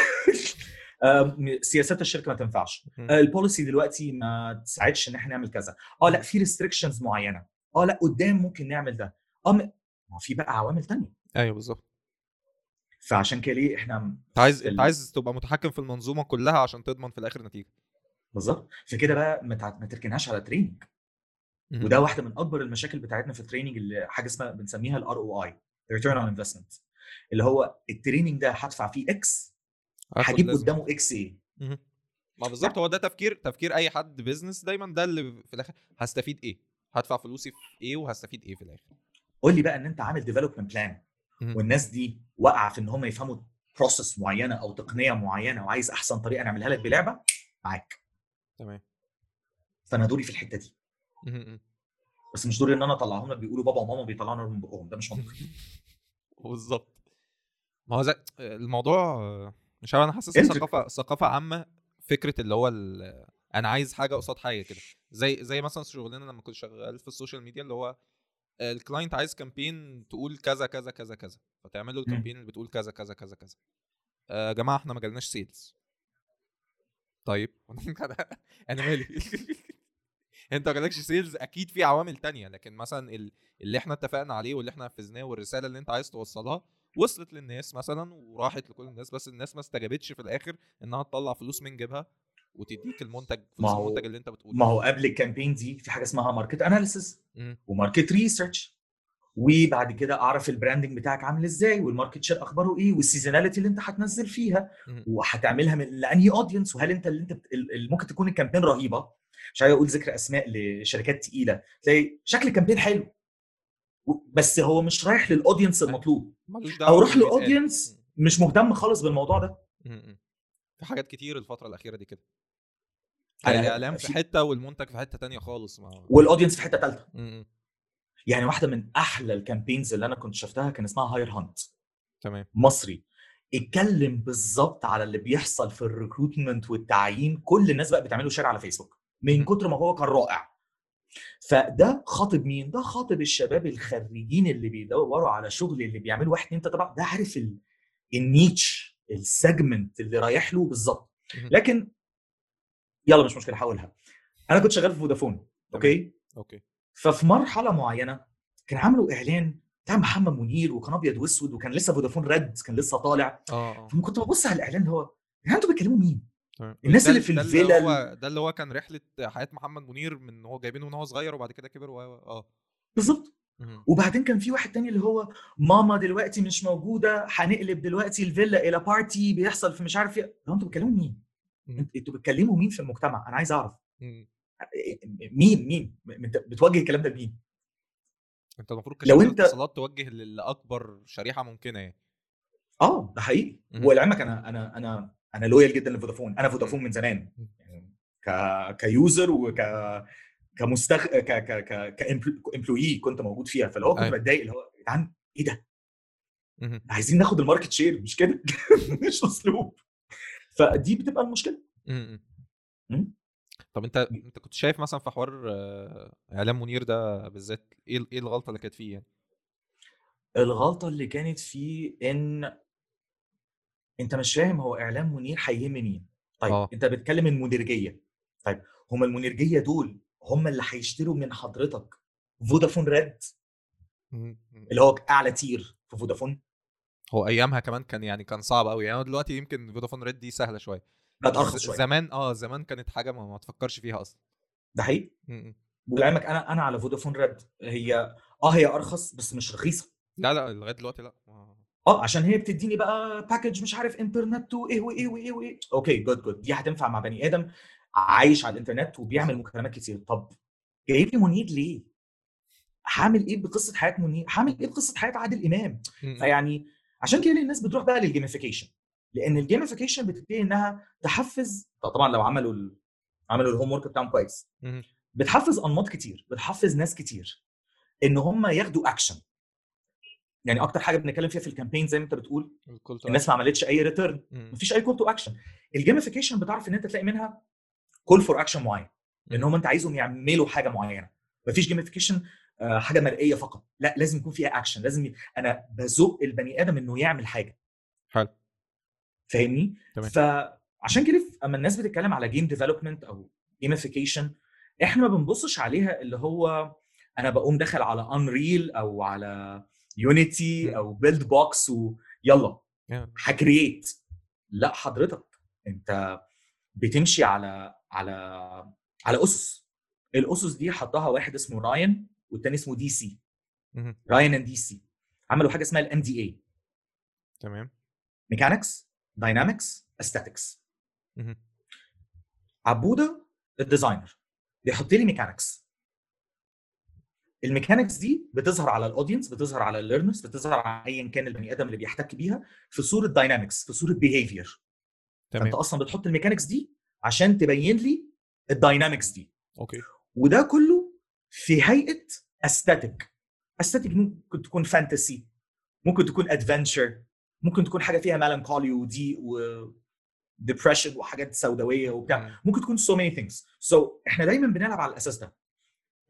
آه، سياسات الشركة ما تنفعش. آه، ال policy دلوقتي ما تساعدش إن إحنا نعمل كذا. آه لأ في restrictions معينة. آه لأ قدام ممكن نعمل ده. آه ما في بقى عوامل تانية. أيوه بالظبط. فعشان كده ليه إحنا أنت عايز أنت عايز تبقى متحكم في المنظومة كلها عشان تضمن في الآخر نتيجة بالظبط في كده بقى ما تركنهاش على training. وده واحدة من أكبر المشاكل بتاعتنا في ال training اللي حاجة اسمها بنسميها ال ROI return on investment اللي هو ال training ده هدفع فيه X هجيب. قدامه X إيه. ما بالظبط هو ده تفكير تفكير أي حد business دايما ده اللي في الآخر هستفيد إيه هدفع فلوسي في إيه وهستفيد إيه في الآخر قول لي بقى إن أنت عامل development plan. والناس دي واقعة في إن هم يفهموا process معينة أو تقنية معينة وعايز أحسن طريقة نعملها لك بلعبة معاك. تمام. فأنا دوري في الحتة دي. بس مش دوري إن أنا أطلعهم لك بيقولوا بابا وماما بيطلعونا من بقهم ده مش منطقي. [laughs] بالظبط. ما هو زي الموضوع مش عارف أنا حاسس. ثقافة ثقافة عامة فكرة اللي هو ال- أنا عايز حاجة قصاد حاجة كده. زي زي مثلا شغلنا لما كنت شغال في ال social media اللي هو ال client عايز campaign تقول كذا كذا كذا كذا. فتعمل له ال campaign اللي بتقول كذا كذا كذا كذا. آه، يا جماعة إحنا ما جالناش sales طيب. [laughs] أنا مالي. [laughs] أنت ما جالكش sales أكيد في عوامل تانية. لكن مثلا ال- اللي إحنا اتفقنا عليه واللي إحنا نفذناه والرسالة اللي أنت عايز توصلها وصلت للناس مثلا وراحت لكل الناس بس الناس ما استجابتش في الآخر إنها تطلع فلوس من جيبها وتديك المنتج ما هو- المنتج اللي انت بتقوله ما هو قبل ال campaign دي في حاجة اسمها market analysis مم. و market research وبعد كده أعرف ال branding بتاعك عامل إزاي وال market share أخباره إيه وال seasonality اللي انت هتنزل فيها. وهتعملها من لأنهي audience وهل انت اللي انت بت... ممكن تكون ال campaign رهيبة مش عايز أقول ذكر أسماء لشركات تقيلة تلاقي شكل ال campaign حلو بس هو مش رايح لل audience المطلوب أو راح. ل audience مش مهتم خالص بالموضوع ده. في حاجات كتير الفترة الأخيرة دي كده. أنا- الإعلام في حتة والمنتج في حتة تانية خالص ما... وال audience في حتة ثالثه. يعني واحدة من أحلى ال campaigns اللي أنا كنت شفتها كان اسمها هاير هانت تمام. مصري. اتكلم بالظبط على اللي بيحصل في ال recruitment والتعيين كل الناس بقى بتعمله share على فيسبوك من. كتر ما هو كان رائع. فده خاطب مين؟ ده خاطب الشباب الخريجين اللي بيدوروا على شغل اللي بيعملوا واحد اتنين تلاتة. ده عارف ال- niche. ال segment اللي رايح له بالظبط. لكن يلا مش مشكلة هقولها. أنا كنت شغال في فودافون okay? okay. ففي مرحلة معينة كان عملوا إعلان بتاع محمد منير وكان أبيض وأسود وكان لسه فودافون red كان لسه طالع. آه آه. فما كنت ببص على الإعلان اللي هو يا أنتوا بتكلموا مين؟ الناس اللي في ده الفيلل- هو ده اللي هو كان رحلة حياة محمد منير من هو جايبينه من هو صغير وبعد كده كبر و آه. بالظبط. وبعدين كان في واحد تاني اللي هو ماما دلوقتي مش موجودة هنقلب دلوقتي الفيلا إلى party بيحصل في مش عارف إيه أنتوا بتكلموا مين؟ أنتوا بتكلموا مين في المجتمع؟ أنا عايز أعرف. مين مين؟ بتوجه الكلام ده لمين؟ انت المفروض لو انت- اتصالات توجه لاكبر شريحة ممكنة يعني آه ده حقيقي. ولعلمك أنا أنا أنا أنا loyal جدا لفودافون أنا فودافون من زمان. يعني ك ك user وك كمستخ ك ك ك ك employee كنت موجود فيها. فاللي هو كنت أيوة. بتضايق اللي هو يا جدعان إيه ده؟ عايزين ناخد ال market share مش كده؟ [laughs] مش اسلوب فدي بتبقى المشكلة. طب أنت أنت كنت شايف مثلا في حوار آه، إعلام منير ده بالذات إيه إيه الغلطة اللي كانت فيه يعني؟ الغلطة اللي كانت فيه إن أنت مش فاهم هو إعلام منير هيهم مين طيب آه. أنت بتكلم المنيرجية. طيب هم المنيرجية دول هم اللي هيشتروا من حضرتك فودافون ريد. اللي هو أعلى tier في فودافون؟ هو أيامها كمان كان يعني كان صعب قوي يعني دلوقتي يمكن Vodafone Red دي سهلة شوية. بقت أرخص شوية. زمان آه زمان كانت حاجة ما, ما تفكرش فيها أصلا. ده حقيقي. ولعلمك أنا أنا على Vodafone Red هي آه هي أرخص بس مش رخيصة. لا لا لغاية دلوقتي لا. آه عشان هي بتديني بقى package مش عارف انترنت وإيه وإيه وإيه وإيه. okay good good دي هتنفع مع بني آدم. عايش على الإنترنت وبيعمل مكالمات كتير طب جايب لي منير ليه؟ هعمل إيه بقصة حياة منير؟ هعمل إيه بقصة حياة عادل إمام؟ فيعني عشان كده الناس بتروح بقى لل gamification لأن ال gamification بتبتدي إنها تحفز طبعا لو عملوا ال... عملوا ال homework بتاعهم كويس. بتحفز أنماط كتير بتحفز ناس كتير إن هم ياخدوا اكشن يعني أكتر حاجة بنتكلم فيها في ال campaign زي ما أنت بتقول الناس ما عملتش أي return مفيش أي call to action ال gamification بتعرف إن أنت تلاقي منها call for action معين. ان هم أنت عايزهم يعملوا حاجة معينة. مفيش gamification آه، حاجة مرئيه فقط. لا لازم يكون فيها اكشن لازم ي... أنا بزق البني آدم إنه يعمل حاجة. حلو. فاهمني؟ فعشان كده أما الناس بتتكلم على game development أو gamification إحنا ما بنبصش عليها اللي هو أنا بقوم داخل على Unreal أو على Unity أو Buildbox ويلا ه create لا حضرتك أنت بتمشي على على على أسس. الأسس دي حطها واحد اسمه راين والتاني اسمه دي سي راين and دي سي عملوا حاجة اسمها ال MDA تمام. mechanics dynamics aesthetics عبودة ال designer. بيحط لي mechanics ال mechanics دي بتظهر على ال audience بتظهر على ال learners بتظهر على ايا كان البني آدم اللي بيحتك بيها في صورة dynamics في صورة behavior تمام. فأنت أصلا بتحط ال mechanics دي عشان تبين لي ال dynamics دي. okay. وده كله في هيئة aesthetic aesthetic ممكن تكون fantasy ممكن تكون adventure ممكن تكون حاجة فيها melancholy ودي و depression وحاجات سوداوية وبتاع. ممكن تكون so many things so إحنا دايما بنلعب على الأساس ده.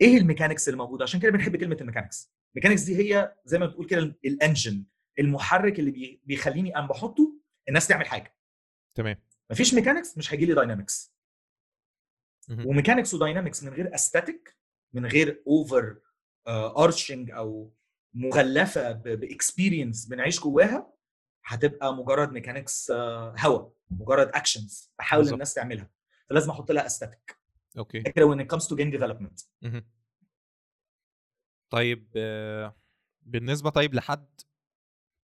إيه ال mechanics اللي موجودة؟ عشان كده بنحب كلمة ال mechanics ال mechanics دي هي زي ما بتقول كده ال engine المحرك اللي بيخليني أنا بحطه الناس تعمل حاجة. تمام. مفيش mechanics مش هيجي لي dynamics و mechanics و dynamics من غير aesthetic من غير overarching uh, أو مغلفة ب experience بنعيش جواها هتبقى مجرد mechanics uh, هوا مجرد actions بحاول بالزبط. الناس تعملها. فلازم أحط لها aesthetic okay. كده when it comes to game development. طيب بالنسبة طيب لحد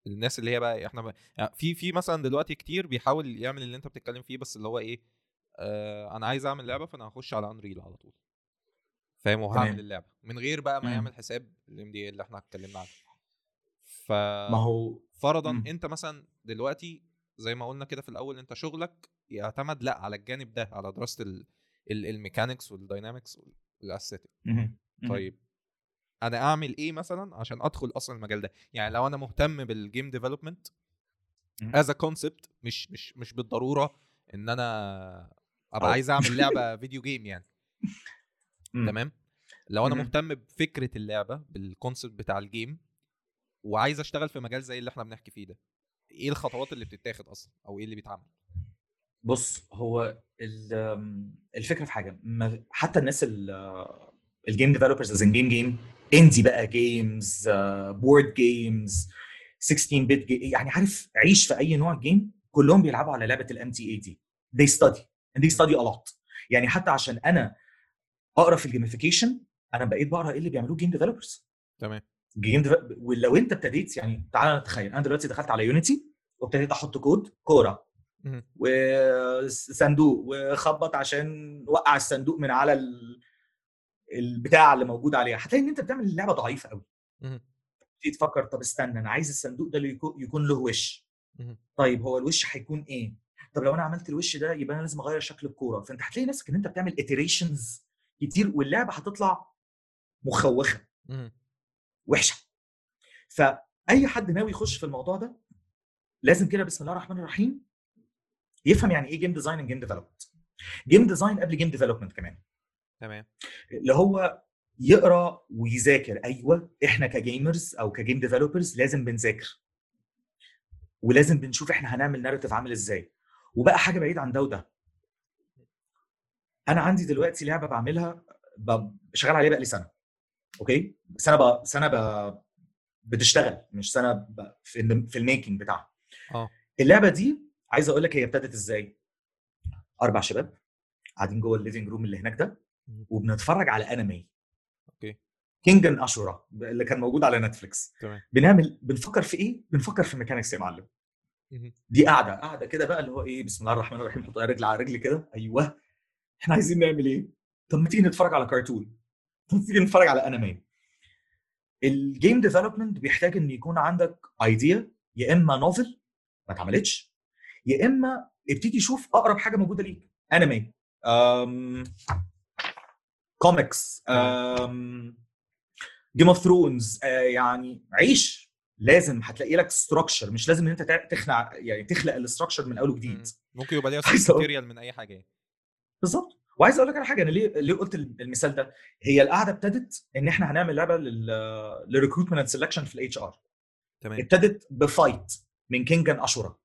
الناس اللي هي بقى إحنا بقى يعني في في مثلا دلوقتي كتير بيحاول يعمل اللي أنت بتتكلم فيه بس اللي هو إيه آه أنا عايز أعمل لعبة فأنا هخش على انريل على طول. فاهم؟ وهعمل اللعبة من غير بقى ما مم. يعمل حساب الام دي اللي إحنا اتكلمنا عنه ف ما هو فرضا مم. أنت مثلا دلوقتي زي ما قلنا كده في الأول أنت شغلك يعتمد لأ على الجانب ده على دراسة ال mechanics وال dynamics وال aesthetic طيب أنا أعمل إيه مثلا عشان أدخل أصلا المجال ده؟ يعني لو أنا مهتم بال game development as a concept مش مش مش بالضرورة إن أنا أبقى عايز أعمل لعبة video game يعني. [laughs] تمام؟ لو أنا مهتم بفكرة اللعبة بال concept بتاع ال game وعايز أشتغل في مجال زي اللي إحنا بنحكي فيه ده إيه الخطوات اللي بتتاخد أصلا؟ أو إيه اللي بيتعمل؟ بص هو الفكرة في حاجة حتى الناس ال game developers as in game game indie بقى games board games 16 bit يعني عارف عيش في أي نوع game كلهم بيلعبوا على لعبة ال MDA دي they study and they study a lot. يعني حتى عشان أنا أقرأ في ال gamification أنا بقيت بقرأ إيه اللي بيعملوه game developers تمام. game dev... ولو أنت ابتديت يعني تعالى نتخيل أنا دلوقتي دخلت على Unity وابتديت أحط كود كورة. وصندوق وخبط عشان وقع الصندوق من على ال... البتاع اللي موجود عليها هتلاقي إن أنت بتعمل اللعبة ضعيفة قوي تيجي تفكر طب استنى أنا عايز الصندوق ده يكون له وش. طيب هو الوش هيكون إيه؟ طب لو أنا عملت الوش ده يبقى أنا لازم أغير شكل الكورة. فأنت هتلاقي نفسك إن أنت بتعمل iterations كتير واللعبة هتطلع مخوخة. وحشة. فأي حد ناوي يخش في الموضوع ده لازم كده بسم الله الرحمن الرحيم يفهم يعني إيه game design game development game design قبل game development كمان. تمام. اللي هو يقرأ ويذاكر. أيوه إحنا ك gamers أو ك game developers لازم بنذاكر. ولازم بنشوف إحنا هنعمل narrative عامل إزاي. وبقى حاجة بعيد عن ده وده. أنا عندي دلوقتي لعبة بعملها شغال عليها بقى لي سنة. okay؟ سنة بقى سنة بقى بتشتغل مش سنة بقى في في ال making بتاعها. آه. اللعبة دي عايز أقول لك هي ابتدت إزاي؟ أربع شباب قاعدين جوه ال living room اللي هناك ده. وبنتفرج على أنمي. okay. Kengan Ashura اللي كان موجود على Netflix. تمام. بنعمل بنفكر في إيه؟ بنفكر في mechanics يا معلم. دي قاعدة قاعدة كده بقى اللي هو إيه بسم الله الرحمن الرحيم حط رجل على رجل كده. أيوه. إحنا عايزين نعمل إيه؟ طب ما تيجي نتفرج على كرتون. طب تيجي نتفرج على أنمي. ال game development بيحتاج إن يكون عندك idea يا إما novel ما اتعملتش يا إما ابتدي شوف أقرب حاجة موجودة ليك. أنمي. comics. Game of Thrones يعني عيش. لازم هتلاقي لك structure مش لازم إن أنت تخلع يعني تخلق ال structure من أول وجديد. مم. ممكن يبقى ليها [laughs] material من أي حاجة. بالظبط. وعايز أقول لك على حاجة أنا ليه ليه قلت المثال ده؟ هي القعده ابتدت إن إحنا هنعمل لعبة لل recruitment and selection في ال HR تمام. ابتدت ب fight من كينجان اشورا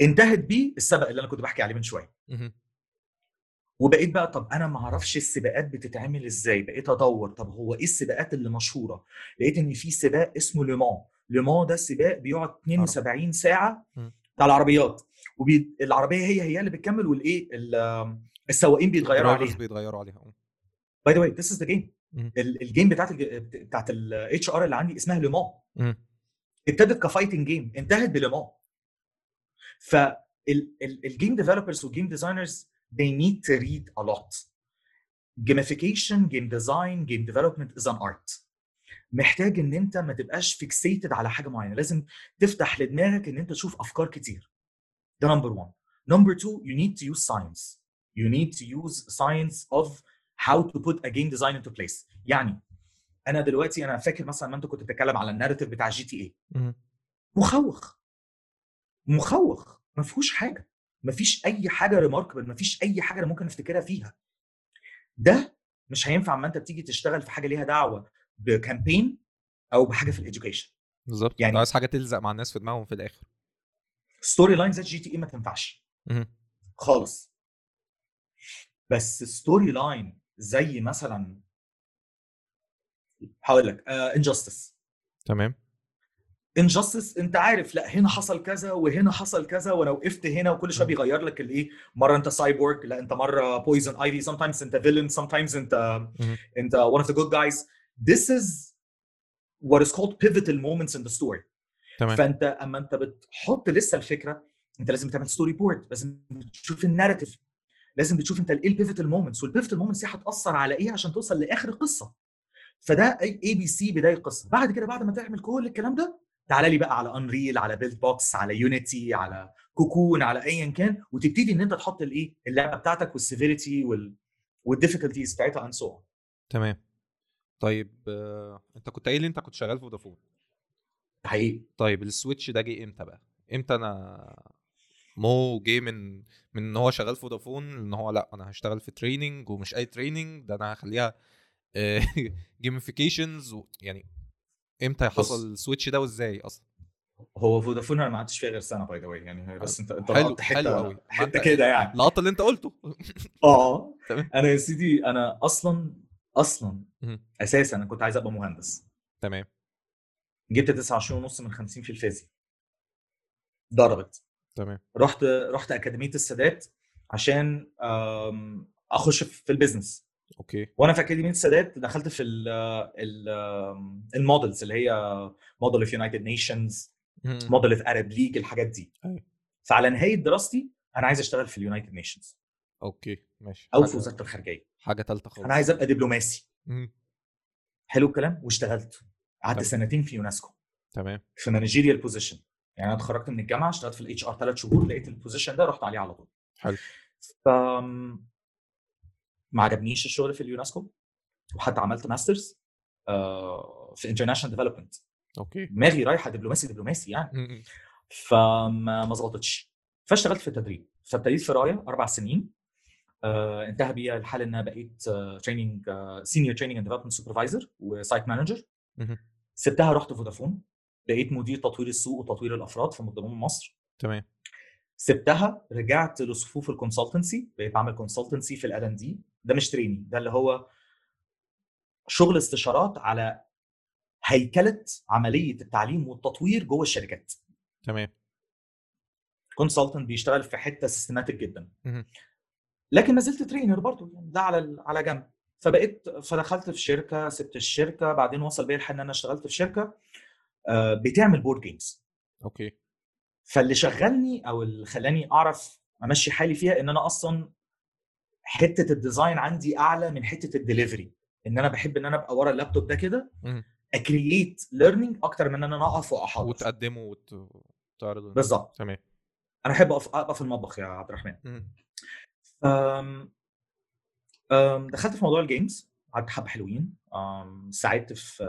انتهت بيه السبق اللي أنا كنت بحكي عليه من شوية. وبقيت بقى طب أنا ما أعرفش السباقات بتتعمل إزاي بقيت أدور طب هو إيه السباقات اللي مشهورة؟ لقيت إن في سباق اسمه ليمان ليمان ده سباق بيقعد 72 ساعة. بتاع العربيات. والعربيه هي هي اللي بتكمل والإيه ال- السواقين بيتغيروا عليها. بيتغيروا عليها. by the way this is the game. ال game بتاعت بتاعت ال HR اللي عندي اسمها ليمان مم. ابتدت ك fighting game انتهت بليمان فال game developers وال game designers they need to read a lot. Gamification game design game development is an art. محتاج إن أنت ما تبقاش fixated على حاجة معينة. لازم تفتح لدماغك إن أنت تشوف أفكار كتير. ده number 1 number 2 you need to use science. You need to use science of how to put a game design into place. يعني أنا دلوقتي أنا فاكر مثلا ما أنت كنت بتتكلم على ال narrative بتاع GTA. مخوخ. مخوخ. ما فيهوش حاجة. ما فيش أي حاجة remarkable ما فيش أي حاجة ممكن أفتكرها فيها. ده مش هينفع أما أنت بتيجي تشتغل في حاجة ليها دعوة ب campaign أو بحاجة في ال education بالظبط. يعني- عايز حاجة تلزق مع الناس في دماغهم في الآخر. story line زي GTA ما تنفعش. خالص. بس story line زي مثلا هقول لك Injustice تمام. Injustice انت عارف لا هنا حصل كذا وهنا حصل كذا وأنا وقفت هنا وكل شوية. بيغير لك الايه مرة انت سايبورغ لا انت مرة Poison Ivy sometimes انت villain sometimes انت مهم. انت one of the good guys. This is what is called pivotal moments in the story. تمام. فانت اما انت بتحط لسه الفكرة انت لازم تعمل story board لازم تشوف ال narrative لازم بتشوف انت إيه ال pivotal moments وال pivotal moments دي هتأثر على إيه عشان توصل لآخر القصة فده ABC بداية القصة بعد كده بعد ما تعمل كل الكلام ده تعالى لي بقى على Unreal على Buildbox على Unity على Cocoon على ايا كان وتبتدي إن أنت تحط الإيه؟ اللعبة بتاعتك وال severity وال وال difficulties بتاعتها and so تمام. طيب آه، أنت كنت قايل أنت كنت شغال في فودافون حقيقي. طيب ال switch ده جه إمتى بقى؟ إمتى أنا مو جه من من إن هو شغال في فودافون إن هو لأ أنا هشتغل في training ومش أي training ده أنا هخليها [laughs] gamifications يعني إمتى. حصل ال switch ده وإزاي أصلا؟ هو فودافون أنا ما قعدتش فيها غير سنة by the way يعني بس انت أنت حلو- لقطت حلو حتة قوي. حتة كده يعني. اللقطة اللي أنت قلته. [laughs] آه. [laughs] تمام. أنا يا سيدي أنا أصلا أصلا. أساسا أنا كنت عايز أبقى مهندس. تمام. جبت 29 ونص من 50 في الفيزياء. ضربت تمام. رحت رحت أكاديمية السادات عشان أخش في ال business okay. وأنا في اكاديميه السادات دخلت في ال ال ال models اللي هي Model of United Nations. Model of Arab League الحاجات دي. أيوة. فعلى نهاية دراستي أنا عايز أشتغل في ال United Nations okay ماشي. أو في وزارة الخارجية. حاجة ثالثه خالص. أنا عايز أبقى دبلوماسي. حلو الكلام واشتغلت. قعدت. سنتين في يونسكو. تمام. في managerial position يعني أنا اتخرجت من الجامعة اشتغلت في ال HR ثلاث شهور لقيت ال position ده رحت عليه على طول. حلو. ف ما عجبنيش الشغل في اليونسكو وحتى عملت masters آه، في international development okay. دماغي رايحة دبلوماسي دبلوماسي يعني. فما ما ظبطتش. فاشتغلت في التدريب. فابتديت في راية أربع سنين. آه، انتهى بيا الحال إن أنا بقيت training senior training and development supervisor و site manager. سبتها رحت فودافون بقيت مدير تطوير السوق وتطوير الأفراد في فودافون مصر. تمام. سبتها رجعت لصفوف ال consultancy بقيت بعمل consultancy في L and D ده مش training ده اللي هو شغل استشارات على هيكلة عملية التعليم والتطوير جوه الشركات. تمام. consultant بيشتغل في حتة systematic جدا. لكن ما زلت trainer برضه يعني ده على على جنب. فبقيت فدخلت في شركة سبت الشركة بعدين وصل بيا الحال إن أنا اشتغلت في شركة آه، بتعمل board games okay. فاللي شغلني أو اللي خلاني أعرف أمشي حالي فيها إن أنا أصلا حتة ال design عندي أعلى من حتة الدليفري إن أنا بحب إن أنا أبقى ورا اللابتوب ده كده. ا create learning أكتر من إن أنا أقف واحاضر وتقدمه وت- وتعرضه بالظبط. تمام. أنا أحب أقف أبقى في المطبخ يا عبد الرحمن. مهم. أم أم دخلت في موضوع ال games قعدت حبة حلوين. ساعدت في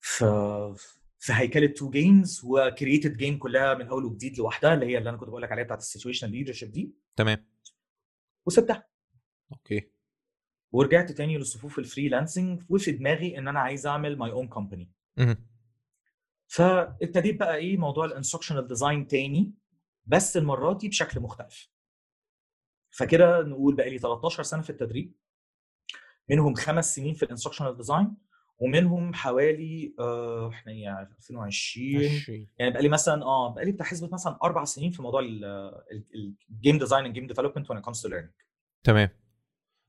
في في هيكلة two games و created game كلها من أول وجديد لوحدها اللي هي اللي أنا كنت بقول لك عليها بتاعت ال situation leadership دي. تمام. وسبتها. okay. ورجعت تاني لصفوف ال freelancing وفي دماغي إن أنا عايز أعمل my own company فابتديت بقى إيه موضوع ال instructional design تاني بس المره دي بشكل مختلف. فكده نقول بقى لي 13 سنة في التدريب منهم خمس سنين في ال instructional design ومنهم حوالي آه إحنا يعني 2020 20. يعني بقى لي مثلا آه بقى لي بتاع حسبة مثلا أربع سنين في موضوع ال game design and game development comes to learning. تمام.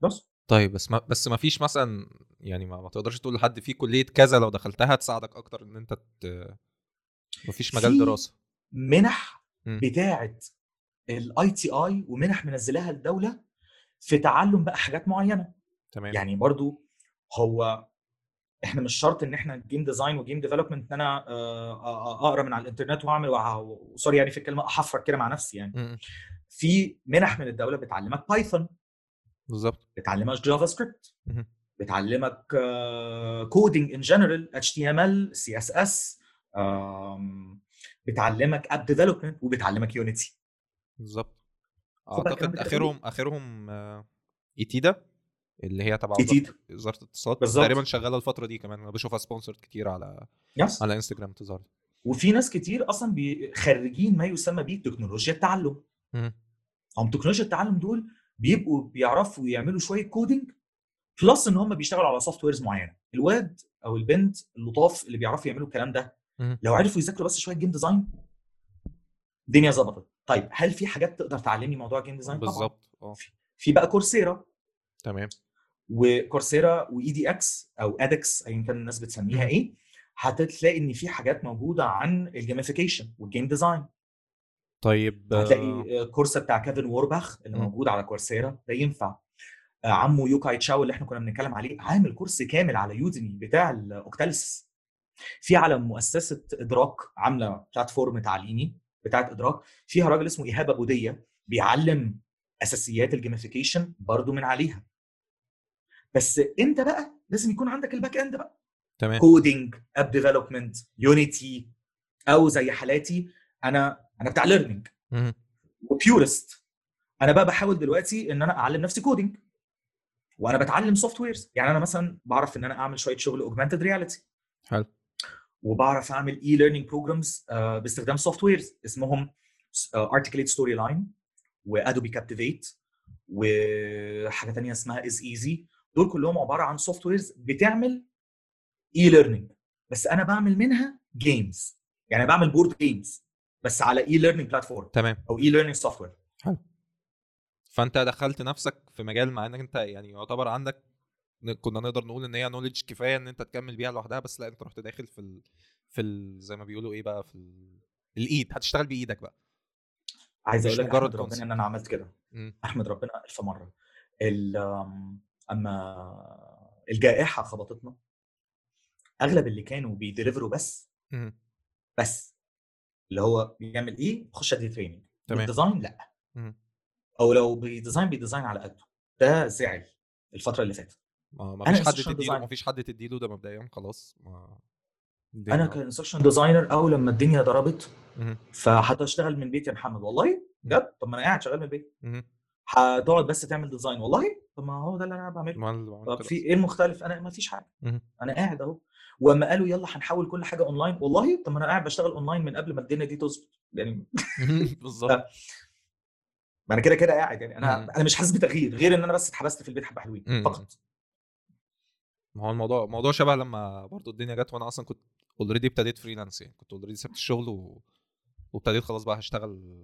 بس. طيب بس ما بس ما فيش مثلا يعني ما, ما تقدرش تقول لحد في كلية كذا لو دخلتها تساعدك أكتر إن أنت ت... ما فيش مجال في دراسة. منح. بتاعه ال ITI ومنح منزلاها الدولة في تعلم بقى حاجات معينة. تمام. يعني برضو هو إحنا مش شرط ان إحنا game design و game development ان أنا آه، آه، اقرا من على الانترنت واعمل وأ- sorry يعني في الكلمة احفر كده مع نفسي يعني. في منح من الدولة بتعلمك Python بالظبط. بتعلمك JavaScript. بتعلمك كودينج ان جنرال اتش تي ام ال سي اس اس بتعلمك app development وبتعلمك Unity بالظبط. أعتقد آخرهم آخرهم آه، ايتيدا اللي هي تبع. وزارة الاتصالات. تقريبا شغالة الفترة دي كمان. أنا بشوفها sponsored كتير على يس. على انستجرام تظهر. وفي ناس كتير أصلا خريجين ما يسمى به تكنولوجيا التعلم. هم تكنولوجيا التعلم دول بيبقوا بيعرفوا يعملوا شوية coding plus إن هم بيشتغلوا على softwares معينة. الواد أو البنت اللطاف اللي بيعرفوا يعملوا الكلام ده مم. لو عرفوا يذاكروا بس شوية game design الدنيا ظبطت. طيب هل في حاجات تقدر تعلمني موضوع game design بالظبط. آه. في بقى Coursera. تمام. و Coursera و edX أو ادكس ايا كان الناس بتسميها. إيه هتلاقي إن في حاجات موجودة عن ال gamification وال game design طيب آه، هتلاقي course بتاع كيفن وورباخ اللي. موجود على Coursera ده ينفع. آه، عمو يوكاي تشاو اللي إحنا كنا بنتكلم عليه عامل course كامل على Udemy بتاع ال Octalysis في على مؤسسة إدراك عاملة platform تعليمي بتاعت إدراك فيها راجل اسمه إيهاب ابو ديه بيعلم أساسيات ال gamification برضو من عليها. بس انت بقى لازم يكون عندك ال background بقى. تمام. coding app development Unity أو زي حالاتي أنا أنا بتاع learning. و pure أنا بقى بحاول دلوقتي إن أنا أعلم نفسي coding وأنا بتعلم softwares يعني أنا مثلا بعرف إن أنا أعمل شوية شغل augmented reality حلو. وبعرف أعمل e-learning programs باستخدام softwares اسمهم Articulate Storyline و Adobe Captivate وحاجه تانية اسمها از ايزي دول كلهم عبارة عن softwares بتعمل e-learning بس أنا بعمل منها games يعني بعمل board games بس على e-learning platform تمام. أو اي ليرنينج سوفت وير فأنت دخلت نفسك في مجال مع إنك أنت يعني يعتبر عندك كنا نقدر نقول إن هي knowledge كفاية إن أنت تكمل بيها لوحدها بس لا أنت رحت داخل في ال... في ال... زي ما بيقولوا إيه بقى في ال... الإيد. هتشتغل بإيدك بقى. عايز أقول لك أحمد ربنا. إن أنا عملت كده. أحمد ربنا الف مرة. أما الجائحة خبطتنا. أغلب اللي كانوا بي deliver وا بس مم. بس. اللي هو بيعمل إيه؟ يخش ادي training. ال design لأ. مم. أو لو بي design بي design على قده. ده زعل الفترة اللي فاتت. ما فيش حد تديله. ما فيش حد تديله ده مبدئيا خلاص. ما أنا instructional designer أول لما الدنيا ضربت مهم. فهتشتغل من بيت يا محمد. والله؟ بجد؟ طب ما أنا قاعد شغال من البيت. هتقعد بس تعمل design والله؟ طب ما هو ده اللي أنا بعمله. طب في إيه المختلف أنا ما فيش حاجة. أنا قاعد أهو. وأما قالوا يلا هنحول كل حاجة اونلاين والله؟ طب ما أنا قاعد بشتغل اونلاين من قبل ما الدنيا دي تظبط. يعني [laughs] بالظبط. ما أنا كده كده قاعد. يعني. أنا أنا مش حاسس بتغيير غير إن أنا بس اتحبست في البيت حبة حلوين. فقط. ما هو الموضوع موضوع شبه لما برضو الدنيا جت وأنا أصلا كنت already ابتديت freelance يعني. كنت already سبت الشغل و... وابتديت خلاص بقى هشتغل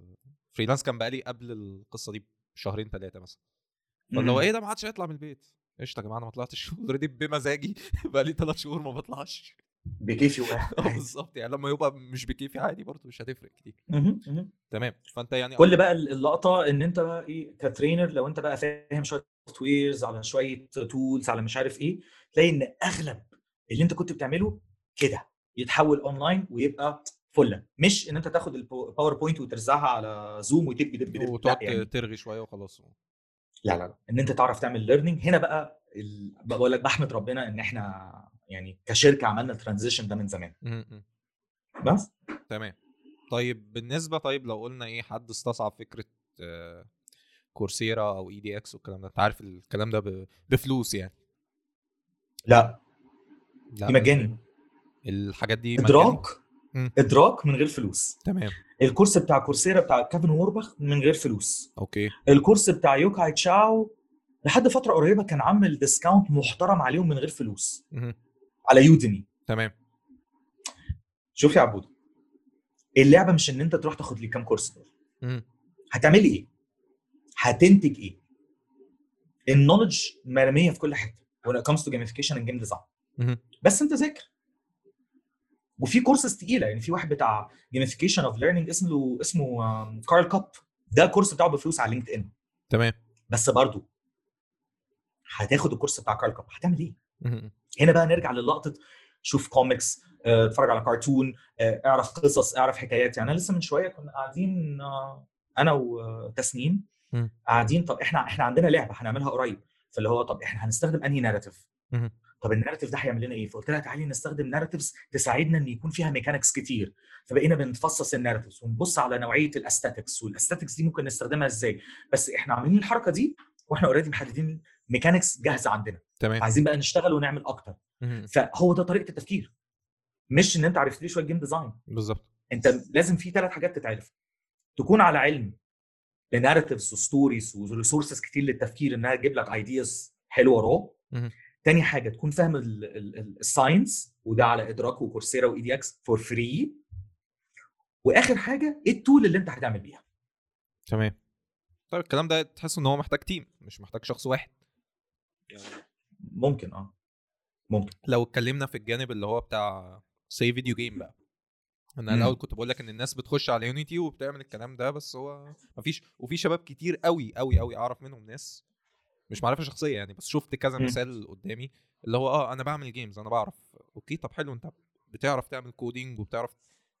freelance كان بقالي قبل القصة دي بشهرين ثلاثة مثلا. مم. إيه ده؟ ما حدش هيطلع من البيت. قشطة يا جماعة أنا ما طلعتش [laughs] already بمزاجي. [laughs] بقالي ثلاث شهور ما بطلعش. بكيفي وقاعد [laughs] آه بالظبط. يعني لما يبقى مش بكيفي عادي برضه مش هتفرق كتير. تمام. فأنت يعني كل بقى اللقطة إن أنت بقى إيه ك trainer لو أنت بقى فاهم شوية softwares على شوية tools على مش عارف إيه تلاقي إن أغلب اللي أنت كنت بتعمله كده. يتحول اونلاين ويبقى فله مش إن أنت تاخد ال PowerPoint وترزعها على Zoom وتدب دب دب وتقعد يعني. ترغي شوية وخلاص. لا لا لا إن أنت تعرف تعمل learning هنا بقى ال... بقول لك بحمد ربنا إن إحنا يعني كشركة عملنا ال transition ده من زمان. بس. تمام. طيب بالنسبة طيب لو قلنا إيه حد استصعب فكرة آه، Coursera أو edX والكلام ده أنت عارف الكلام ده ب- بفلوس يعني. لا. لا دي مجاني. الحاجات دي مجاني. إدراك؟ مم. إدراك من غير فلوس. تمام. ال course بتاع Coursera بتاع كيفن ووربخ من غير فلوس. okay. ال course بتاع يوكاي تشاو لحد فترة قريبة كان عامل discount محترم عليهم من غير فلوس. مهم. على Udemy. تمام. شوف يا عبود. اللعبة مش إن أنت تروح تاخد لي كام course دول. مهم. هتعملي إيه؟ هتنتج إيه؟ ال knowledge مرمية في كل حتة. When it comes to gamification and game design. مهم. بس أنت ذاكر. وفي كورسز تقيلة يعني في واحد بتاع gamification of learning اسمه اسمه كارل كاب ده ال course بتاعه بفلوس على LinkedIn تمام. بس برضه هتاخد ال course بتاع كارل كاب هتعمل إيه؟ هنا بقى نرجع للقطة شوف كوميكس آه، اتفرج على كرتون آه، اعرف قصص اعرف حكايات. يعني أنا لسه من شوية كنا قاعدين آه، أنا وتسنيم. قاعدين طب إحنا إحنا عندنا لعبة هنعملها قريب. فاللي هو طب إحنا هنستخدم أنهي narrative. طب ال narrative ده هيعمل لنا إيه؟ فقلت لها تعالي نستخدم narratives تساعدنا إن يكون فيها mechanics كتير. فبقينا بنفصص ال narratives ونبص على نوعية ال aesthetics وال aesthetics دي ممكن نستخدمها إزاي؟ بس إحنا عاملين الحركة دي وإحنا already محددين mechanics جاهزة عندنا. تمام. عايزين بقى نشتغل ونعمل أكتر. فهو ده طريقة التفكير. مش إن أنت عرفت لي شوية game design بالظبط. أنت لازم في ثلاث حاجات تتعرف. تكون على علم ب narratives و stories و resources كتير للتفكير إنها تجيب لك ideas حلوة raw. تاني حاجة تكون فاهم ال science وده على إدراك وكورسيرا واي دي إكس for free وآخر حاجة إيه ال tool اللي أنت هتعمل بيها؟ تمام. طيب الكلام ده تحس إن هو محتاج team مش محتاج شخص واحد. ممكن آه. ممكن. لو اتكلمنا في الجانب اللي هو بتاع سي video game بقى. أنا مم. الأول كنت بقول لك إن الناس بتخش على يونيتي وبتعمل الكلام ده بس هو مفيش وفي شباب كتير قوي قوي قوي أعرف منهم ناس مش معرفة شخصية يعني بس شفت كذا مم. مثال قدامي اللي هو آه أنا بعمل games أنا بعرف okay طب حلو أنت بتعرف تعمل coding وبتعرف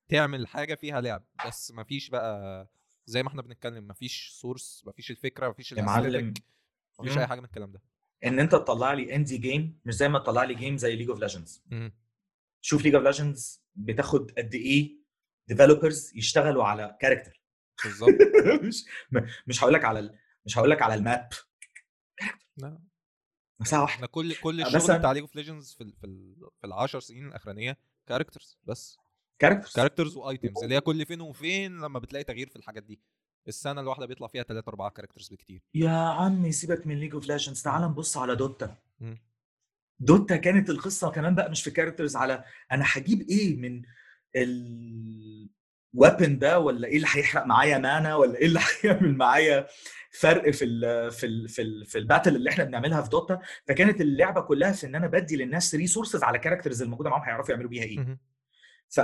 تعمل حاجة فيها لعب بس مفيش بقى زي ما إحنا بنتكلم مفيش source مفيش الفكرة مفيش يا معلم مفيش مم. أي حاجة من الكلام ده إن أنت تطلع لي indie game مش زي ما تطلع لي game زي ليج اوف ليجندز. شوف ليج اوف ليجندز بتاخد قد إيه developers يشتغلوا على character بالظبط [laughs] مش مش هقول لك على. مش هقول لك على ال map لا. مساحه واحدة. إحنا كل كل مثلاً- الشغل بتاع ليج اوف ليجندز في ال في ال في العشر سنين الأخرانية characters بس. characters characters و items اللي هي كل فين وفين لما بتلاقي تغيير في الحاجات دي. السنة الواحدة بيطلع فيها 3 4 characters بكتير. يا عمي سيبك من ليج اوف ليجندز تعال نبص على دوتا. دوتا كانت القصة كمان بقى مش في characters على أنا هجيب إيه من ال weapon ده ولا إيه اللي هيحرق معايا mana ولا إيه اللي [laughs] هيعمل معايا فرق في ال في ال في ال في ال battle اللي إحنا بنعملها في دوتا فكانت اللعبة كلها في إن أنا بدي للناس resources على characters الموجوده معاهم هيعرفوا يعملوا بيها إيه. ف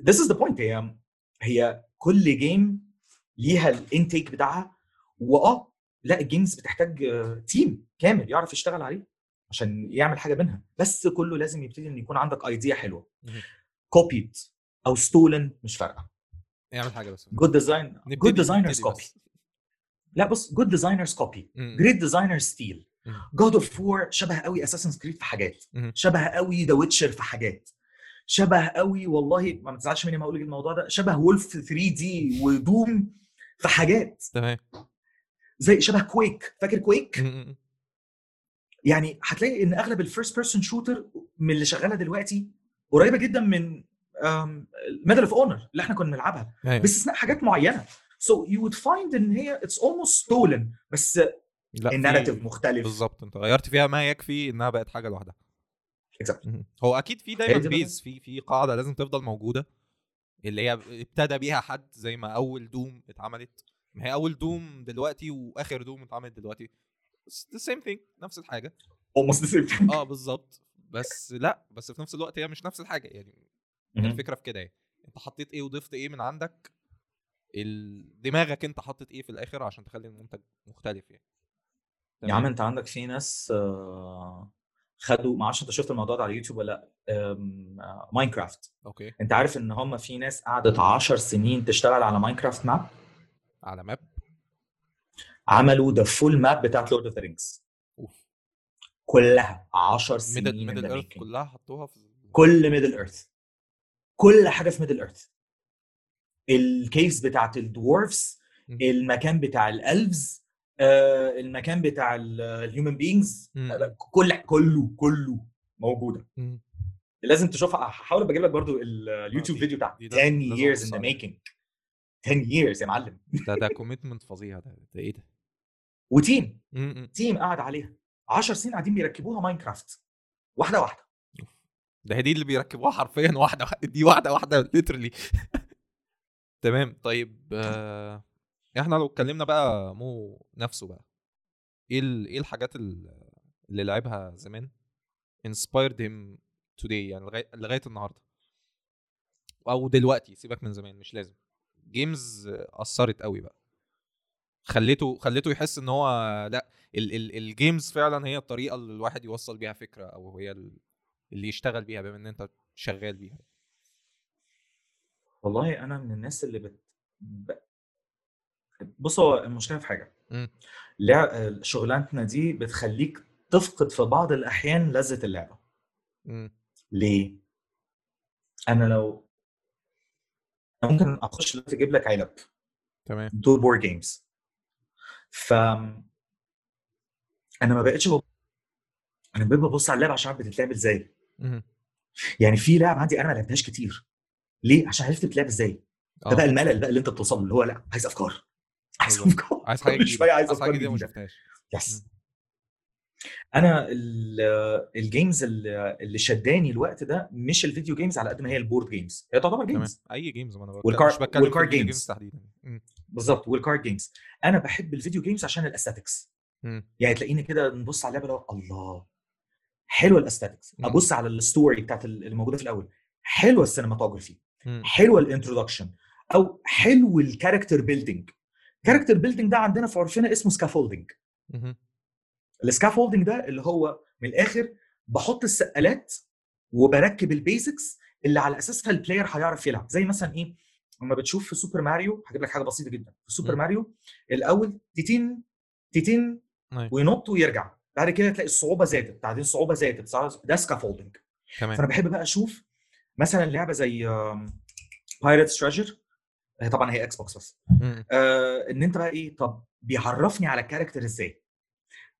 this is the point. هي هي كل game ليها الانتيك بتاعها. وآه لا ال games بتحتاج team كامل يعرف يشتغل عليه عشان يعمل حاجة منها. بس كله لازم يبتدي إن يكون عندك idea حلوة. مهم. copied أو stolen مش فارقة. اعمل حاجة بس. good design good designers copy. لا بص good designers copy. great designers steal. God of War شبه قوي Assassin's Creed في حاجات. شبه قوي The Witcher في حاجات. شبه قوي والله ما تزعلش مني ما أقول الموضوع ده. شبه Wolf 3D و Doom في حاجات. تمام. زي شبه Quake فاكر Quake. يعني هتلاقي إن أغلب ال first person shooter من اللي شغالة دلوقتي قريبة جدا من Medal of Honor اللي إحنا كنا بنلعبها. أيوة. باستثناء حاجات معينة. so you would find إن هي it's almost stolen بس لا في- ال narrative مختلف. بالظبط. انت غيرت فيها ما يكفي إنها بقت حاجة لوحدها. Exactly. هو أكيد في دايما. base في في قاعدة لازم تفضل موجودة. اللي هي ابتدى بيها حد زي ما أول دوم اتعملت. ما هي أول دوم دلوقتي وآخر دوم اتعملت دلوقتي. the same thing نفس الحاجة. Almost the same thing. آه بالظبط. بس لا بس في نفس الوقت هي مش نفس الحاجة. يعني. الفكرة في كده يعني انت حطيت إيه وضفت إيه من عندك دماغك انت حطيت إيه في الآخر عشان تخلي المنتج مختلف يعني. يا عم انت عندك في ناس آه، خدوا ما أعرفش انت شفت الموضوع ده على يوتيوب ولا لأ آم، آه، ماينكرافت okay. انت عارف ان هم في ناس قعدت 10 سنين تشتغل على ماينكرافت map على map عملوا the full map بتاعت Lord of the Rings of. كلها 10 سنين ميدل ايرث. كلها حطوها في كل ميدل ايرث كل حاجة في ميدل ايرث ال caves بتاعت ال dwarves. المكان بتاع ال elves آه، المكان بتاع ال human beings مم. كل كله كله موجودة مم. لازم تشوفها هحاول بجيب لك برضو ال- اليوتيوب دي- فيديو بتاع دي 10 لازم- لازم years in the making 10 years يا معلم ده ده [laughs] commitment فظيع ده ده إيه ده؟ و team. team قاعد عليها 10 سنين قاعدين بيركبوها ماينكرافت واحدة واحدة ده دي اللي بيركبوها حرفيا [laughs] واحدة دي واحدة واحدة literally [laughs] تمام طيب آه، إحنا لو اتكلمنا بقى مو نفسه بقى إيه إيه الحاجات ال- اللي لعبها زمان inspired him today يعني لغاية لغاية النهارده؟ أو دلوقتي سيبك من زمان مش لازم. games أثرت قوي بقى. خليته خليته يحس إن هو لأ ال ال ال games فعلا هي الطريقة اللي الواحد يوصل بيها فكرة أو هي اللي يشتغل بيها بما إن أنت شغال بيها. والله أنا من الناس اللي بت ب... بص هو المشكلة في حاجة. مم. لع... شغلانتنا دي بتخليك تفقد في بعض الأحيان لذة اللعبة. مم. ليه؟ أنا لو ممكن أخش دلوقتي أجيب لك علب تمام. دول board games ف أنا ما بقتش بب... أنا بقيت ببص على اللعبة عشان بتتلعب إزاي. يعني في لعب عندي أنا ما لعبتهاش كتير. ليه؟ عشان عرفت بتتلعب إزاي. ده آه. بقى الملل بقى اللي أنت بتوصل له اللي هو لأ عايز أفكار. [laughs] عايز. أفكار. عايز حاجة [laughs] شوية عايز أفكار جديدة ما شفتهاش. yes. أنا ال- ال games اللي شداني الوقت ده مش ال video games على قد ما هي ال board games هي تعتبر games أي games ما أنا والكار- مش بتكلم في والكار ال video games. games تحديدا. بالظبط. وال card games أنا بحب ال video games عشان ال aesthetics. يعني تلاقيني كده نبص على اللعبة الله حلوة ال aesthetics. أبص على ال story بتاعت ال- اللي موجودة في الأول. حلوة ال cinematography. حلوة ال introduction أو حلو ال character building character building ده عندنا في عرفنا اسمه scaffolding. ال scaffolding ده اللي هو من الآخر بحط السقالات وبركب ال basics اللي على أساسها ال player هيعرف يلعب. زي مثلا إيه؟ لما بتشوف في Super Mario هجيب لك حاجة بسيطة جدا. في Super. Mario الأول تيتين تيتين أيوة. وينط ويرجع. بعد كده تلاقي الصعوبة زادت بعدين الصعوبة زادت ده scaffolding تمام. فأنا بحب بقى أشوف مثلا لعبة زي Pirates Treasure طبعا هي Xbox بس. آه إن أنت بقى إيه طب بيعرفني على ال character إزاي؟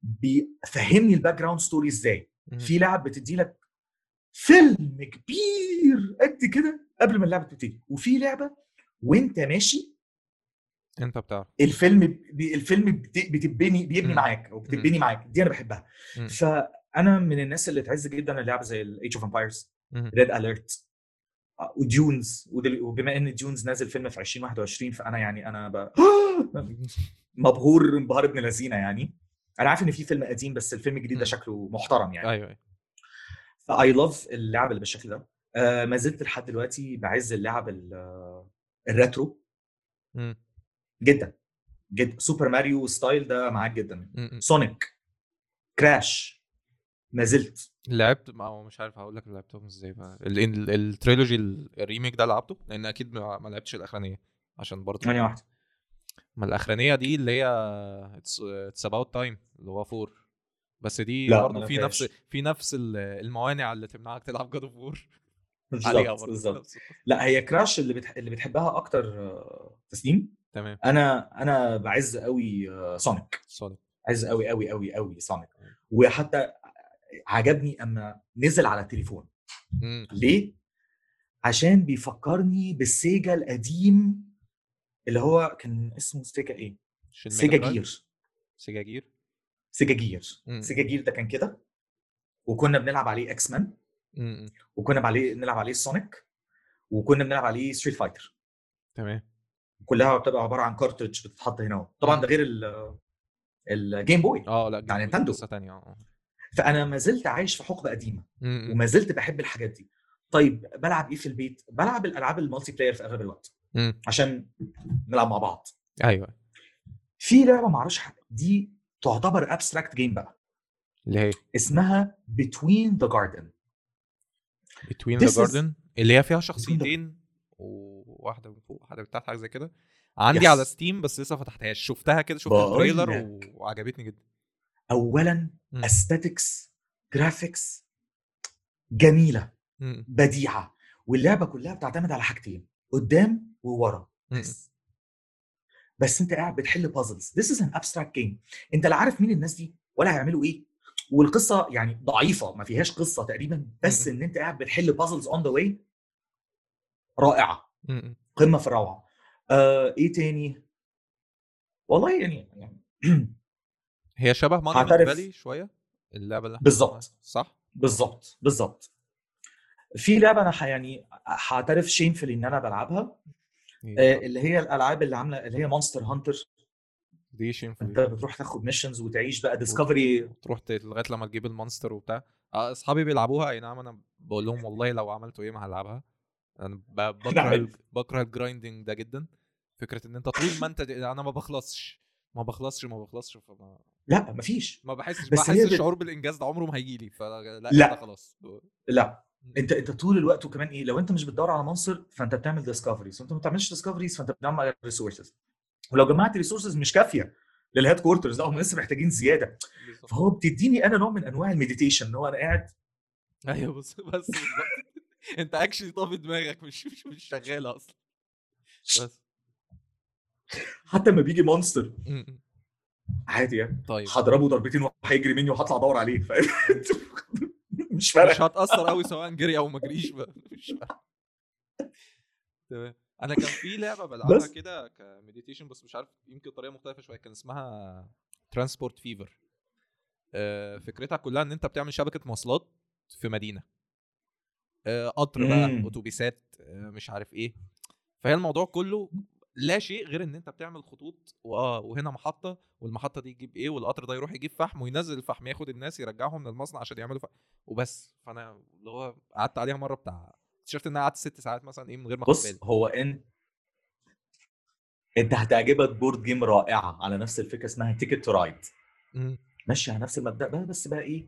بيفهمني ال background story إزاي؟ مم. في لعب بتدي لك فيلم كبير قد كده قبل ما اللعبة تبتدي. وفي لعبة وأنت ماشي انت بتعرف. الفيلم بي الفيلم بت- بتبني بيبني. معاك أو بتبني معاك. دي أنا بحبها. مم. فأنا من الناس اللي تعز جدا اللعبه زي ال Age of Empires. Red Alert و Dunes وبما إن Dunes نازل فيلم في 2021 فأنا يعني أنا ب... [gasps] مبهور انبهار ابن لذينة يعني. أنا عارف إن في فيلم قديم بس الفيلم الجديد ده. شكله محترم يعني. أيوه ف I love اللعب اللي بالشكل ده. آه ما زلت لحد دلوقتي بعز اللعب ال- ال retro. جدا جدا. Super Mario style ده معاك جدا. Sonic Crash ما زلت. لعبت ما هو مش عارف هقول لك لعبتهم إزاي بقى. ال- ال- ال trilogy ال- ال remake ده لعبته لأن أكيد ما لعبتش الأخرانية عشان برضه ثانية واحدة. ما الأخرانية دي اللي هي It's About Time اللي هو four بس دي برضه في نفس. في نفس ال- الموانع اللي تمنعك تلعب God of War عليها بالظبط. لا هي Crash اللي بتح... اللي بتحبها أكتر آه، تسليم؟ تمام. أنا أنا بعز قوي Sonic solid عايز قوي قوي قوي قوي سونيك وحتى عجبني أما نزل على التليفون مم. ليه؟ عشان بيفكرني بال Sega القديم اللي هو كان اسمه Sega إيه؟ Sega؟ Gear Sega Gear؟ Sega Gear مم. Sega Gear ده كان كده. وكنا بنلعب عليه X-Men. وكنا عليه نلعب عليه Sonic وكنا بنلعب عليه Street Fighter تمام. كلها بتبقى عبارة عن cartridge بتتحط هنا. طبعا ده غير ال- ال Game Boy آه لا بتاع Boy Nintendo. قصة ثانية آه فأنا ما زلت عايش في حقبة قديمة مم. وما زلت بحب الحاجات دي. طيب بلعب إيه في البيت؟ بلعب الألعاب ال multiplayer في أغلب الوقت مم. عشان نلعب مع بعض. أيوه. في لعبة ما أعرفش دي تعتبر abstract game بقى. اللي هي اسمها Between the Garden. Between the Garden اللي هي فيها شخصيتين وواحده من فوق واحدة من تحت حاجة زي كده عندي على yes Steam بس لسه فتحتهاش شفتها كده شفت ال trailer و... وعجبتني جدا اولا. aesthetics graphics جميلة مم. بديعة واللعبة كلها بتعتمد على حاجتين قدام وورا. بس بس أنت قاعد بتحل puzzles This is an abstract game أنت لا عارف مين الناس دي ولا هيعملوا إيه والقصة يعني ضعيفة ما فيهاش قصة تقريبا بس. إن أنت قاعد بتحل puzzles on the way رائعة. قمة في الروعة. آه إيه تاني؟ والله يعني, يعني [clears throat] هي شبه هعترف فالي شوية اللعبة اللي بالظبط صح؟ بالظبط بالظبط في لعبة أنا ح- يعني هعترف shameful إن أنا بلعبها. هي آه،. اللي هي الألعاب اللي عاملة اللي هي Monster Hunter دي شين أنت بتروح تاخد missions وتعيش بقى discovery تروح لغاية لما تجيب ال monster وبتاع. آه، أصحابي بيلعبوها. أي نعم أنا بقول لهم والله لو عملتوا إيه ما هلعبها. أنا [laughs] بكره نعمل. ال- بكره ال grinding ده جدا فكرة إن أنت طول ما أنت أنا ما بخلصش ما بخلصش ما بخلصش فما لا مفيش ما بحسش بس بحس الشعور بالإنجاز ده عمره ما هيجي لي فلا لا. كده خلاص لا أنت أنت طول الوقت وكمان إيه لو أنت مش بتدور على monster فأنت بتعمل discoveries وانت ما بتعملش discoveries فأنت بتجمع resources ولو جمعت resources مش كافية لل headquarters لا هم لسه محتاجين زيادة. فهو بتديني أنا نوع من أنواع ال meditation إن هو أنا قاعد أيوه بس بس. [laughs] انت actually طافي دماغك مش مش مش شغاله أصلا. بس. حتى لما بيجي monster. عادي يعني. طيب. هضربه ضربتين وهيجري مني وهطلع ادور عليه فاهم مش [laughs] مش فارقه هتأثر قوي سواء جري أو ما جريش بقى مش. تمام. أنا كان في لعبة بلعبها. كده ك meditation بس مش عارف يمكن طريقة مختلفة شوية كان اسمها Transport Fever فكرتها كلها إن أنت بتعمل شبكة مواصلات في مدينة. آه، قطر بقى. اتوبيسات آه، مش عارف إيه. فهي الموضوع كله لا شيء غير إن أنت بتعمل خطوط واه وهنا محطة والمحطة دي تجيب إيه والقطر ده يروح يجيب فحم وينزل الفحم ياخد الناس يرجعهم من المصنع عشان يعملوا فحم وبس. فأنا اللي هو قعدت عليها مرة بتاع اكتشفت إن أنا قعدت ست ساعات مثلا إيه من غير ما بص بالي. هو انت أنت هتعجبك board game رائعة على نفس الفكرة اسمها Ticket to Ride. ماشي على نفس المبدأ بقى بس بقى إيه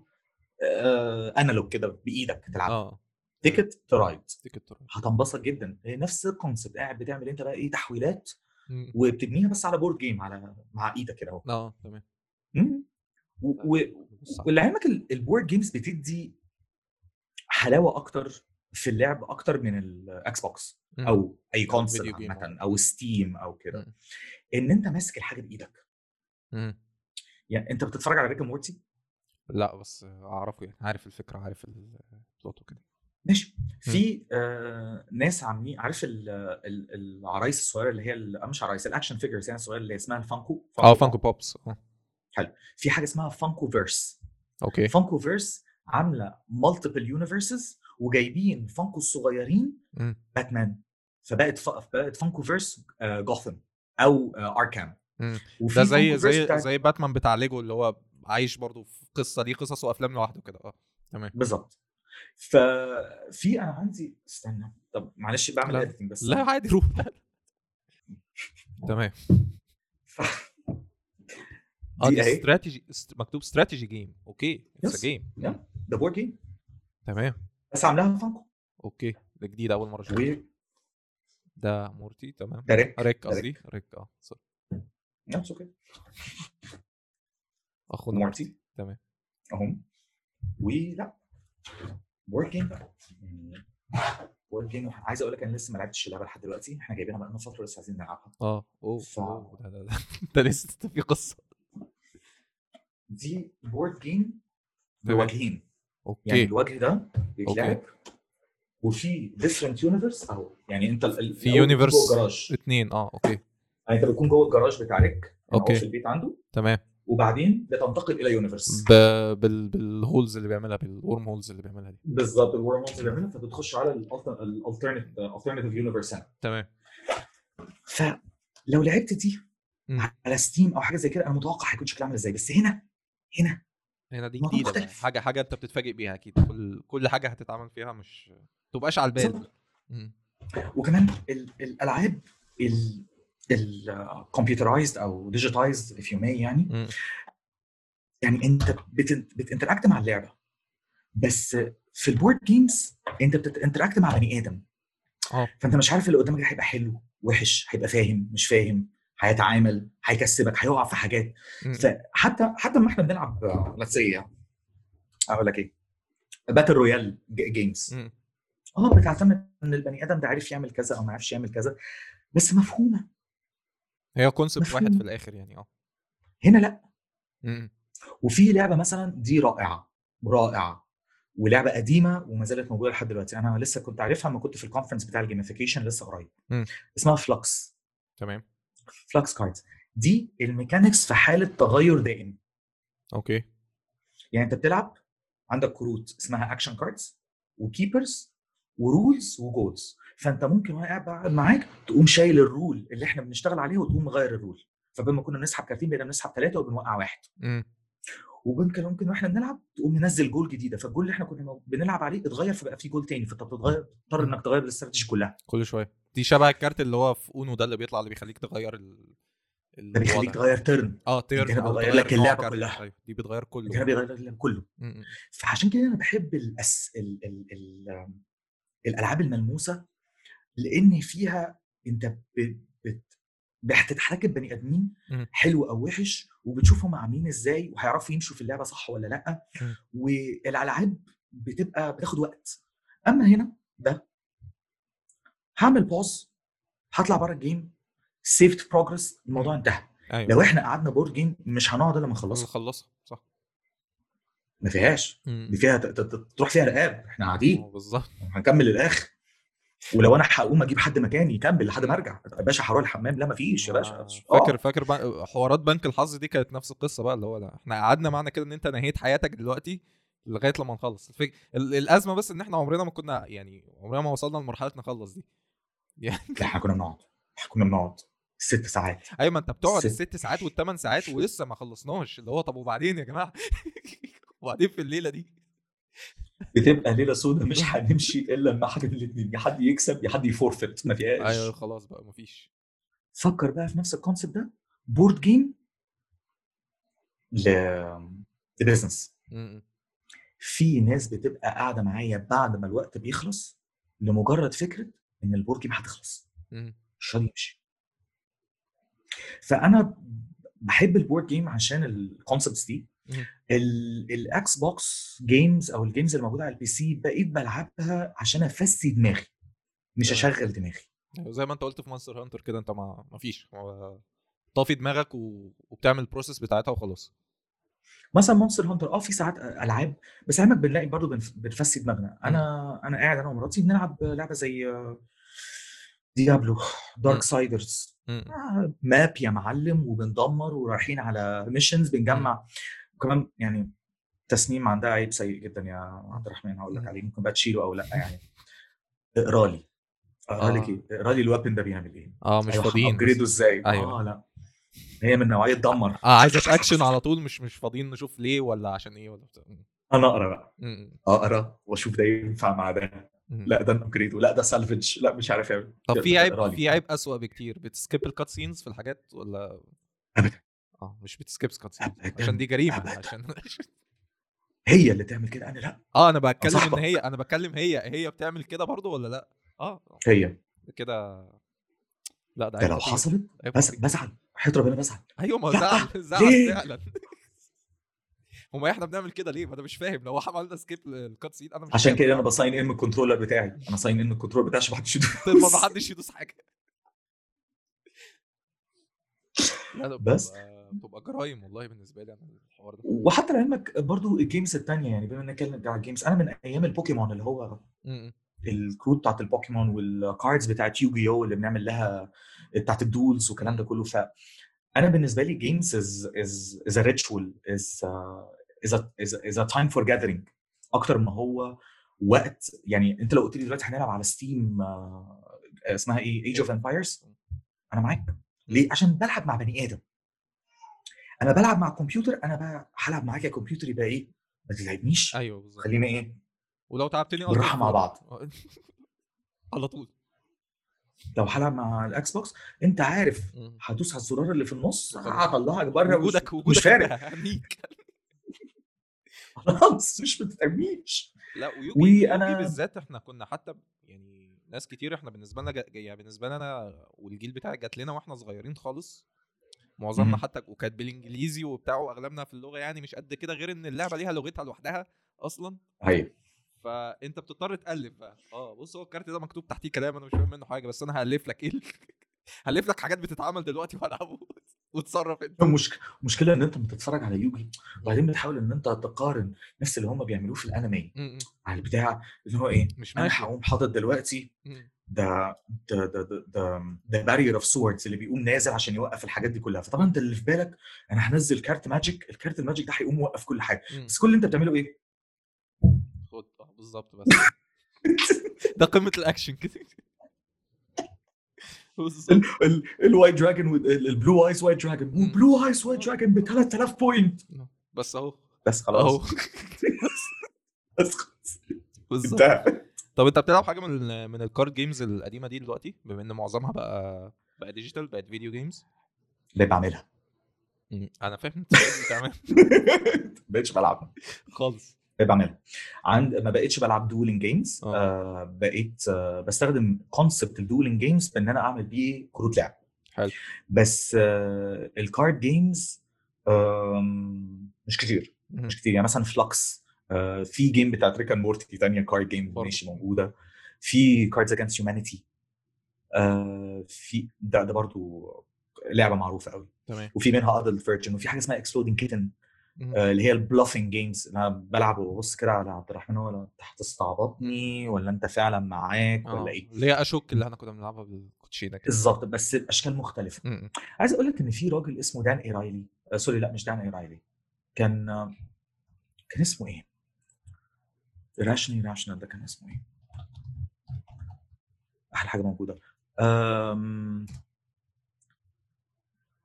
آه analog كده بإيدك تلعب. آه. Ticket to Ride Ticket to Ride. هتنبسط جدا. نفس ال concept قاعد بتعمل انت بقى إيه تحويلات. وبتبنيها بس على board game على مع إيدك كده اهو. آه تمام. ولعلمك ال- ال board games بتدي حلاوة أكتر في اللعب أكتر من ال Xbox. أو أي console game عامة أو Steam أو كده. إن أنت ماسك الحاجة بإيدك. مم. يعني أنت بتتفرج على Rick Morty لا بس أعرفه يعني عارف الفكرة عارف ال plot وكده. ماشي. في آه ناس عاملين عارف ال- ال- العرايس الصغيرة اللي هي ال- مش عرايس ال action figures يعني الصغيرة اللي اسمها ال Funko آه Funko Pops. آه. في حاجة اسمها Funkoverse. okay. Funkoverse عاملة multiple universes وجايبين Funko الصغيرين مم. باتمان. فبقت ف... بقت Funkoverse Gotham أو آه Arkham ده زي زي بتاعت- زي باتمان بتاع ليجو اللي هو عايش برضه في قصة دي قصص وأفلام لوحده كده. آه تمام. بالظبط. ففي أنا عندي استنى طب معلش بعمل لا. editing بس. لا عادي روح. [laughs] تمام. آه دي استراتيجي است- مكتوب strategy game okay it's. game ده board game تمام. بس عاملاها Funko okay ده جديد أول مرة أشوفه. ده Morty تمام. Rick Rick ده قصدي؟ Rick آه sorry نفس okay اخونا Morty. تمام. اهم ولا board game بقى يعني board game عايز أقول لك أنا لسه ما لعبتش اللعبة لحد دلوقتي. إحنا جايبينها بقالنا فترة لسه عايزين نلعبها. آه. أوه. ف- أوه، ده ده ده. [laughs] لسه في قصة. دي board game. بوجهين يعني okay. الوجه ده بيتلعب وفي different universe اهو يعني أنت في الجراج اتنين. آه. okay. يعني أنت بتكون جوه الجراج بتاع Rick يعني okay. في البيت عنده. تمام. وبعدين بتنتقل إلى universe. ب... بال... بال holes اللي بيعملها بال wormholes اللي بيعملها دي. بالظبط ال wormholes اللي بيعملها فبتخش على ال alternative universe هنا. تمام. فلو لعبت دي. على Steam أو حاجة زي كده أنا متوقع هيكون شكلها عامل إزاي. بس هنا هنا هنا دي جديدة. حاجة حاجة أنت بتتفاجئ بيها أكيد. كل كل حاجة هتتعمل فيها مش تبقاش على البال. وكمان ال- الألعاب ال computerized أو digitized if you may يعني. مم. يعني أنت بت- بت interact مع اللعبة. بس في ال board games أنت بت interact مع بني آدم. آه. فأنت مش عارف اللي قدامك ده هيبقى حلو وحش هيبقى فاهم مش فاهم هيتعامل هيكسبك هيقع في حاجات. م- م. فحتى حتى لما إحنا بنلعب let's أقول لك إيه. battle royale games م. آه بتعتمد إن البني آدم ده عارف يعمل كذا أو ما عرفش يعمل كذا. بس مفهومة. هي concept واحد. في الآخر يعني آه. هنا لأ. م- م. وفي لعبة مثلا دي رائعة رائعة ولعبة قديمة وما زالت موجودة لحد دلوقتي. أنا لسه كنت عارفها لما كنت في ال conference بتاع ال gamification لسه قريب. مم. اسمها Fluxx تمام. Fluxx cards دي ال mechanics في حالة تغير دائم. okay. يعني أنت بتلعب عندك كروت اسمها action cards و keepers و rules و goals فأنت ممكن وأنا قاعد معاك تقوم شايل ال rule اللي إحنا بنشتغل عليه وتقوم مغير ال rule فبدل ما كنا بنسحب كارتين بقينا بنسحب ثلاثة وبنوقع واحد. وممكن ممكن وإحنا بنلعب تقوم منزل جول جديدة فالجول اللي إحنا كنا بنلعب عليه اتغير فبقى في جول تاني فأنت بتتغير بتضطر مم. إنك تغير الاستراتيجي كلها كل شوية دي شبه الكارت اللي هو في أونو ده اللي بيطلع اللي بيخليك تغير ال ده بيخليك. تغير turn آه turn هنا تغير لك كارت. كلها. أيوة، دي بتغير كله هنا بيغير لك كله م- م. فعشان كده أنا بحب الأس... ال... ال... ال... الألعاب الملموسة لإن فيها أنت. بت... بتتحرك بني آدمين مم. حلو أو وحش وبتشوفهم عاملين إزاي وهيعرفوا يمشوا في اللعبة صح ولا لأ مم. والألعاب بتبقى بتاخد وقت. أما هنا ده. هعمل pause هطلع بره ال game saved progress الموضوع مم. انتهى. أيوه. لو إحنا قعدنا board game مش هنقعد إلا لما خلص نخلصها خلصها صح. ما فيهاش. دي فيها تروح فيها رقاب إحنا قاعدين. بالظبط. هنكمل للآخر. ولو أنا هقوم أجيب حد مكاني يكمل لحد ما أرجع. يا باشا هروح الحمام. لا ما فيش يا باشا. آه، آه. فاكر فاكر بقى حوارات بنك الحظ دي كانت نفس القصة بقى اللي هو لا إحنا قعدنا معنى كده إن أنت نهيت حياتك دلوقتي لغاية لما نخلص. الفك... ال- الأزمة بس إن إحنا عمرنا ما كنا يعني عمرنا ما وصلنا لمرحلة نخلص دي. يعني إحنا كنا بنقعد. إحنا كنا بنقعد ست ساعات. أيوه ما أنت بتقعد ست- الست ساعات والثمان ساعات ولسه ما خلصناش. اللي هو طب وبعدين يا جماعة؟ [laughs] وبعدين في الليلة دي؟ بتبقى ليلة سودة مش هنمشي إلا لما حد من الاثنين يا حد يكسب يا حد ي forfeit ما فيهاش. أيوه خلاص بقى مفيش. فكر بقى في نفس ال concept ده board game ل ل business. في ناس بتبقى قاعدة معايا بعد ما الوقت بيخلص لمجرد فكرة إن ال board game هتخلص. مش راضي يمشي. فأنا بحب ال board game عشان ال concepts دي. ال Xbox games أو ال games اللي موجودة على ال PC بقيت بلعبها عشان أفصل دماغي مش. أشغل دماغي. أيوة، زي ما أنت قلت في Monster Hunter كده أنت ما مفيش هو طافي دماغك و... وبتعمل ال process بتاعتها وخلاص. مثلا Monster Hunter آه في ساعات ألعاب بس علمك بنلاقي بنف- بنفسي دماغنا. أنا أنا قاعد أنا ومراتي بنلعب لعبة زي Diablo. Darksiders map يا معلم وبندمر ورايحين على missions بنجمع وكمان يعني تصميم عندها عيب سيء جدا يا عبد الرحمن هقول لك. عليه ممكن بقى تشيله أو لأ يعني. اقرا لي اقرا لك آه. إيه اقرا لي ال weapon ده بيعمل إيه؟ آه مش فاضيين. upgrade ده. إزاي؟ أيوة. آه لأ. هي من نوعية دمر. آه عايزه اكشن على طول مش مش فاضيين نشوف ليه ولا عشان إيه ولا بتاع. أنا أقرأ بقى. أقرأ وأشوف ده ينفع مع ده. لأ ده upgrade لأ ده salvage لأ مش عارف يعمل. طب في عيب. في عيب أسوأ بكتير. بت skip ال cut scenes في الحاجات ولا؟ ابدا. آه مش بت skip cut scenes أبداً. عشان دي جريمه. عشان [laughs] هي اللي تعمل كده أنا لا آه أنا بتكلم إن. هي أنا بتكلم هي هي بتعمل كده برضو ولا لأ آه هي كده لأ ده ده لو. حصلت بس. بزعل حيط ربنا بزعل أيوه ما زعل [laughs] زعل؟ فعلا [laughs] هما إحنا بنعمل كده ليه؟ ما أنا مش فاهم لو عملنا skip لل cut scene أنا مش عشان كده أنا. ب sign in ال controller بتاعي أنا sign in ال controller بتاعي عشان محدش يدوس ما حدش يدوس حاجة بس. بتبقى بتبقى جرايم والله بالنسبة لي أنا الحوار ده. وحتى لعلمك برضو ال games التانية يعني بما اننا نتكلم على ال games أنا من أيام البوكيمون اللي هو م- م. الكروت بتاعت ال Pokémon وال cards بتاعت يوجي أو اللي بنعمل لها بتاعت ال duels والكلام ده كله. فأنا بالنسبة لي games is is is a ritual is is is a time for gathering أكتر ما هو وقت. يعني أنت لو قلت لي دلوقتي هنلعب على Steam اسمها إيه؟ Age of Empires أنا معاك. ليه؟ عشان بلعب مع بني آدم. أنا بلعب مع كمبيوتر أنا بقى هلعب معاك يا كمبيوتر يبقى إيه؟ ما تتعبنيش. أيوه بالظبط. خلينا إيه؟ ولو تعبتني بالراحة مع بعض. [laughs] على طول. لو هلعب مع ال Xbox أنت عارف. هدوس على الزرار اللي في النص. هطلعك بره وجودك وجودك مش فارق. [laughs] خلاص مش بتتعبنيش لا ويوجي وأنا- يوجي بالذات إحنا كنا حتى يعني ناس كتير إحنا بالنسبة لنا جا... يعني بالنسبة لنا والجيل بتاعي جات لنا وإحنا صغيرين خالص. معظمنا. حتى وكانت بالإنجليزي وبتاع وأغلبنا في اللغة يعني مش قد كده غير إن اللعبة ليها لغتها لوحدها أصلا أيوه فأنت بتضطر تألف بقى آه بص هو الكارت ده مكتوب تحتيه كلام أنا مش فاهم منه حاجة بس أنا هألف لك إيه ال- [laughs] هألف لك حاجات بتتعمل دلوقتي وألعبه [laughs] وتصرف أنت مش مشكلة إن أنت بتتفرج على يوجي وبعدين بتحاول إن أنت تقارن نفس اللي هم بيعملوه في الأنمي. على البتاع اللي هو إيه مش أنا هقوم حاطط دلوقتي م. ده ده ده ده, ده barrier of swords اللي بيقوم نازل عشان يوقف الحاجات دي كلها. فطبعا انت اللي في بالك أنا هنزل كارت magic الكارت ال magic ده هيقوم موقف كل حاجة. بس كل اللي انت بتعمله إيه؟ خد آه بالظبط بس. [laughs] ده قمة الأكشن. كده ال White Dragon ال Blue-Eyes White Dragon مم. و Blue-Eyes White Dragon ب 3000 point بس أهو. بس أهو. خلاص [laughs] بس خلاص. بالظبط. طب انت بتلعب حاجة من من ال card games القديمة دي دلوقتي؟ بما إن معظمها بقى بقى digital بقت video games اللي بعملها. أنا فاهم. [laughs] انت تمام. [laughs] ما بقتش بلعبها. خالص. اللي بعملها. عند ما بقتش بلعب dueling games آه. آه بقيت آه بستخدم concept ال dueling games بإن أنا أعمل بيه كروت لعب. حلو. بس آه ال card games مش كتير. مش كتير. يعني مثلا فلكس آه في game بتاعت Rick and Morty تانية card game برضه. ماشي موجودة. في Cards Against Humanity في ده ده برضو لعبة معروفة قوي. تمام. وفي منها adult version وفي حاجة اسمها Exploding Kittens مهم. اللي هي ال bluffing games أنا بلعب وببص كده على عبد الرحمن ولا انت هتستعبطني ولا أنت فعلا معاك ولا إيه؟ اللي هي اشك اللي إحنا كنا بنلعبها بالكوتشينة كده. بالظبط بس باشكال مختلفة. عايز أقول لك إن في راجل اسمه دان ايرايلي آه sorry لا مش دان ايرايلي كان آه، كان اسمه إيه؟ rationa- rational ده كان اسمه إيه؟ أحلى حاجة موجودة. أم...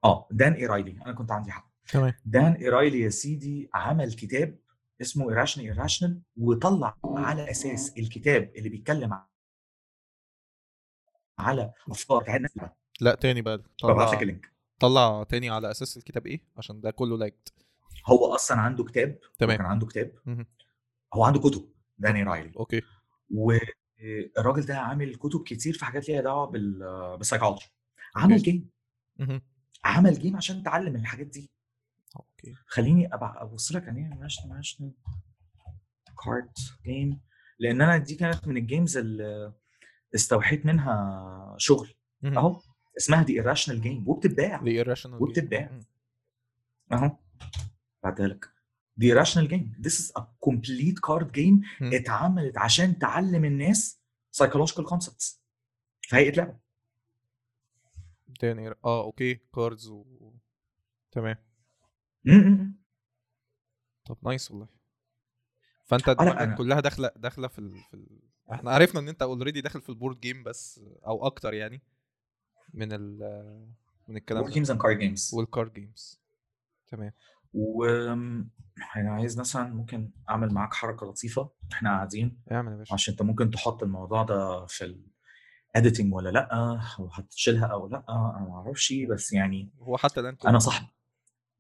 آه دان إيرايلي. أنا كنت عندي حق. تمام. دان إيرايلي يا سيدي عمل كتاب اسمه irrational irrational وطلع على أساس الكتاب اللي بيتكلم على أفكار بتاعت لا تاني بقى. ببعت لك طلع ال link طلع تاني على أساس الكتاب إيه؟ عشان ده كله لايكت هو أصلا عنده كتاب تمام. كان عنده كتاب. مهم. هو عنده كتب. دان ايرايلي okay. والراجل ده عامل كتب كتير في حاجات ليها دعوة بال بالسايكولوجي عمل game. عمل game عشان تعلم الحاجات دي. okay. خليني ابقى أبص لك يعني ماشي ماشي card game لأن أنا دي كانت من ال games اللي استوحيت منها شغل. أهو. اسمها دي irrational game وبتتباع. The irrational وبتتباع. أهو. بعتها لك. دي irrational game This is a complete card game مم. اتعملت عشان تعلم الناس psychological concepts. في هيئة لعبة. تاني آه okay. cards و تمام. طب nice والله. فأنت لا، دماغك كلها داخله داخلة في ال... في ال... إحنا عرفنا إن أنت already داخل في ال board game بس أو أكتر يعني من ال من الكلام ده. Games and card games. وال card games تمام. و أنا عايز مثلا ممكن أعمل معاك حركة لطيفة إحنا قاعدين. اعمل يا باشا. عشان أنت ممكن تحط الموضوع ده في ال editing ولا لأ أو هتشيلها أو لأ أنا ما أعرفش بس يعني هو حتى الان أنا صاحب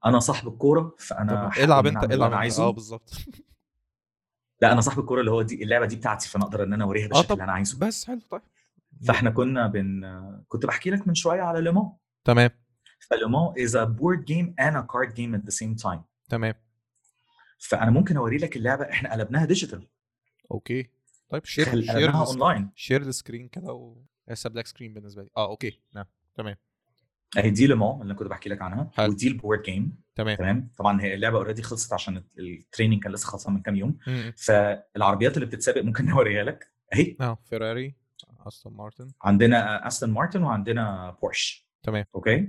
أنا صاحب الكورة فأنا العب أنت العب عايزه. آه بالظبط. لا أنا صاحب الكورة اللي هو دي اللعبة دي بتاعتي فأنا أقدر إن أنا أوريها آه بالشكل اللي أنا عايزه. بس حلو طيب. فإحنا كنا بن كنت بحكي لك من شوية على Le Mans تمام. ف Le Mans is a board game and a card game at the same time. تمام. فأنا ممكن أوري لك اللعبة إحنا قلبناها digital okay. طيب share share online share ال screen كده و black screen بالنسبة لي. آه okay. نعم. تمام. أهي دي Le Mans اللي كنت بحكي لك عنها. حلو. ودي ال board game تمام. تمام. طبعا هي اللعبة already خلصت عشان ال training كان لسه خلصان من كام يوم. م- م. فالعربيات اللي بتتسابق ممكن [laughs] نوريها لك. أهي. آه Ferrari Aston Martin عندنا Aston Martin وعندنا بورش تمام. okay.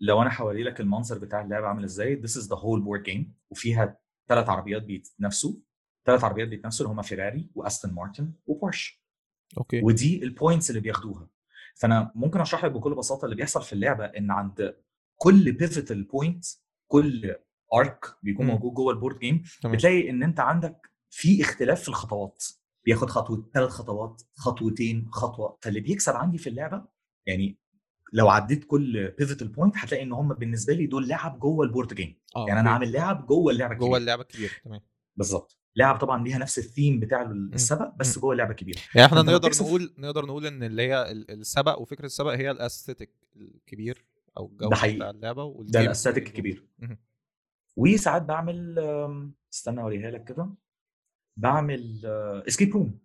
لو أنا هوري لك المنظر بتاع اللعبة عامل إزاي this is the whole board game. وفيها ثلاث عربيات بيتنافسوا. ثلاث عربيات بيتنافسوا اللي هم Ferrari و Aston Martin و Porsche okay. ودي ال points اللي بياخدوها. فأنا ممكن أشرح لك بكل بساطة اللي بيحصل في اللعبة إن عند كل pivotal point كل arc بيكون مم. موجود جوه ال board game تمام. بتلاقي إن أنت عندك في اختلاف في الخطوات. بياخد خطوه ثلاث خطوات خطوتين خطوة. فاللي بيكسب عندي في اللعبة يعني لو عديت كل pivotal point هتلاقي إن هم بالنسبة لي دول لعب جوه ال board game آه يعني أنا. عامل لعب جوه اللعبة جوه الكبيرة. اللعبة الكبيرة تمام. بالظبط لعب طبعا ليها نفس الثيم بتاع السبق بس. جوه لعبه كبيره يعني إحنا نقدر نقول نقدر نقول إن اللي هي ال- السبق وفكرة السبق هي ال aesthetic الكبير أو الجو. بتاع اللعبة ده play. الكبير. وساعات بعمل استنى أوريها لك كده. بعمل escape room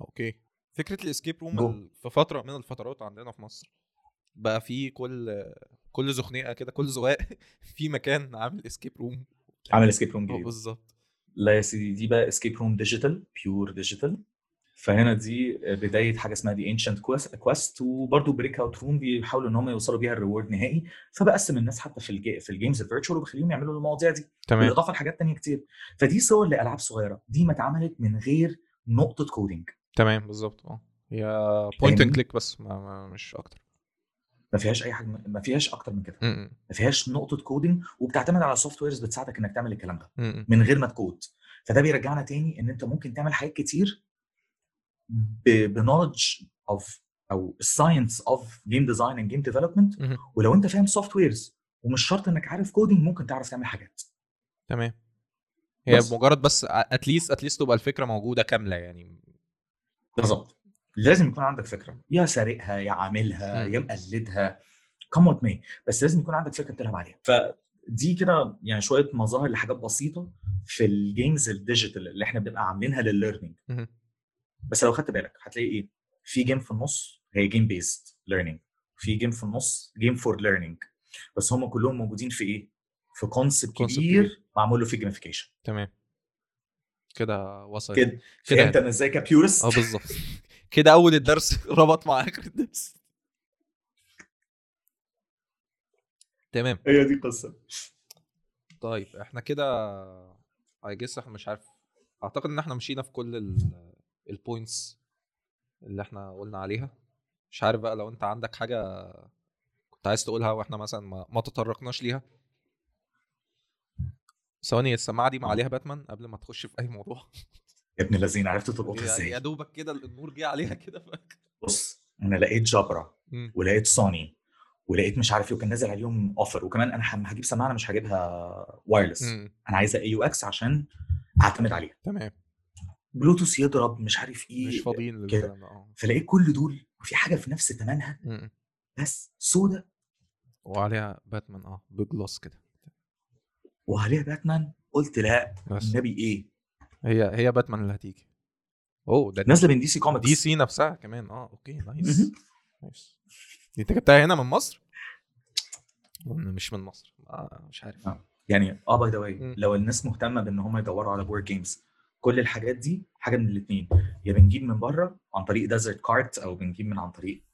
okay. فكرة ال escape room في فترة من الفترات عندنا في مصر بقى في كل كل زخنيقه كده كل زقاق [laughs] في مكان عامل escape room عامل escape room آه جديد. بالظبط. لا يا سيدي دي بقى escape room digital pure digital فهنا دي بداية حاجة اسمها The Ancient Quest وبرده break out room بيحاولوا إن هم يوصلوا بيها ال reward نهائي. فبقسم الناس حتى في الجي في ال games ال virtual وبخليهم يعملوا المواضيع دي. تمام. بالاضافه لحاجات تانية كتير. فدي صور لألعاب صغيرة. دي ما اتعملت من غير نقطة coding تمام بالظبط. آه. هي point and؟ click بس ما ما مش أكتر. ما فيهاش أي حاجة ما فيهاش أكتر من كده. ما فيهاش نقطة coding وبتعتمد على softwares بتساعدك إنك تعمل الكلام ده. من غير ما تكود فده بيرجعنا تاني إن أنت ممكن تعمل حاجات كتير ب knowledge of أو ال science of game design and game development. ولو أنت فاهم softwares ومش شرط إنك عارف coding ممكن تعرف تعمل حاجات. تمام. هي بس. مجرد بس at least at least تبقى الفكرة موجودة كاملة يعني. بالظبط. لازم يكون عندك فكرة. يا سارقها يا عاملها. يا مقلدها. come what may بس لازم يكون عندك فكرة بتلعب عليها. فدي كده يعني شوية مظاهر لحاجات بسيطة في ال games ال digital اللي إحنا بنبقى عاملينها للل learning. بس لو خدت بالك هتلاقي إيه؟ في game في النص هي game based learning في game في النص game for learning بس هم كلهم موجودين في إيه؟ في concept كبير كبير. معمول له في gamification تمام. كده وصل كده. كده أنا إزاي ك purist آه بالظبط. كده أول الدرس [laughs] ربط مع آخر الدرس. تمام. هي دي قصة. طيب إحنا كده I guess إحنا مش عارف أعتقد إن إحنا مشينا في كل ال points اللي إحنا قلنا عليها. مش عارف بقى لو أنت عندك حاجة كنت عايز تقولها وإحنا مثلا ما, ما تطرقناش ليها. ثواني السماعة دي ما عليها باتمان قبل ما تخش في أي موضوع. يا ابن الذين عرفت تلقطها إزاي يا دوبك كده النور جه عليها كده. [laughs] بص أنا لقيت Jabra. ولقيت سوني ولقيت مش عارف إيه وكان نازل عليهم offer وكمان أنا هجيب سماعة أنا مش هجيبها wireless. أنا عايزها AUX عشان أعتمد عليها تمام بلوتوث يضرب مش عارف إيه مش فاضيين كده. للكلام ده آه فلقيت كل دول وفي حاجة في نفس ثمنها. بس سودا وعليها باتمان آه ب gloss كده وعليها باتمان قلت لا النبي إيه هي هي باتمان اللي هتيجي أوه ده نازلة من DC Comics DC نفسها كمان آه okay nice. nice دي أنت جبتها هنا من مصر؟ مش من مصر آه مش عارف آه. يعني آه by the way. لو الناس مهتمة بإن هم يدوروا على board games كل الحاجات دي حاجة من الاثنين يا بنجيب من بره عن طريق Desertcart أو بنجيب من عن طريق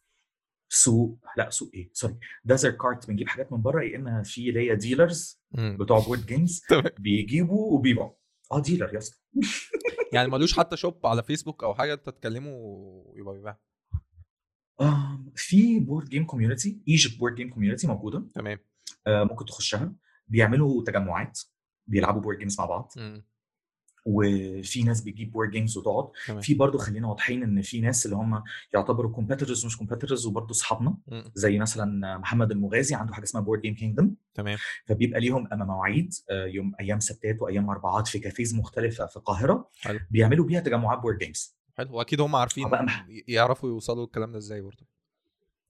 Souq لا Souq إيه sorry Desertcart بنجيب حاجات من بره يا إما في ليا dealers. بتوع [laughs] board games. بيجيبوا وبيبيعوا آه dealer يا اسطى. [laughs] يعني ملوش حتى shop على فيسبوك أو حاجة أنت تكلمه ويبقى بيبيع آه في board game community Egypt board game community موجودة. تمام. آه ممكن تخشها. بيعملوا تجمعات بيلعبوا board games مع بعض. مم. وفي ناس بتجيب board games وتقعد. في برضه خلينا واضحين إن في ناس اللي هم يعتبروا competitors ومش competitors وبرضه أصحابنا. زي مثلا محمد المغازي عنده حاجة اسمها Board Game Kingdom تمام. فبيبقى ليهم اما مواعيد آه، يوم أيام سبتات وأيام أربعات في cafes مختلفة في القاهرة. حلو. بيعملوا بيها تجمعات board games حلو. وأكيد هم عارفين بقى مح- يعرفوا يوصلوا الكلام ده إزاي برضه.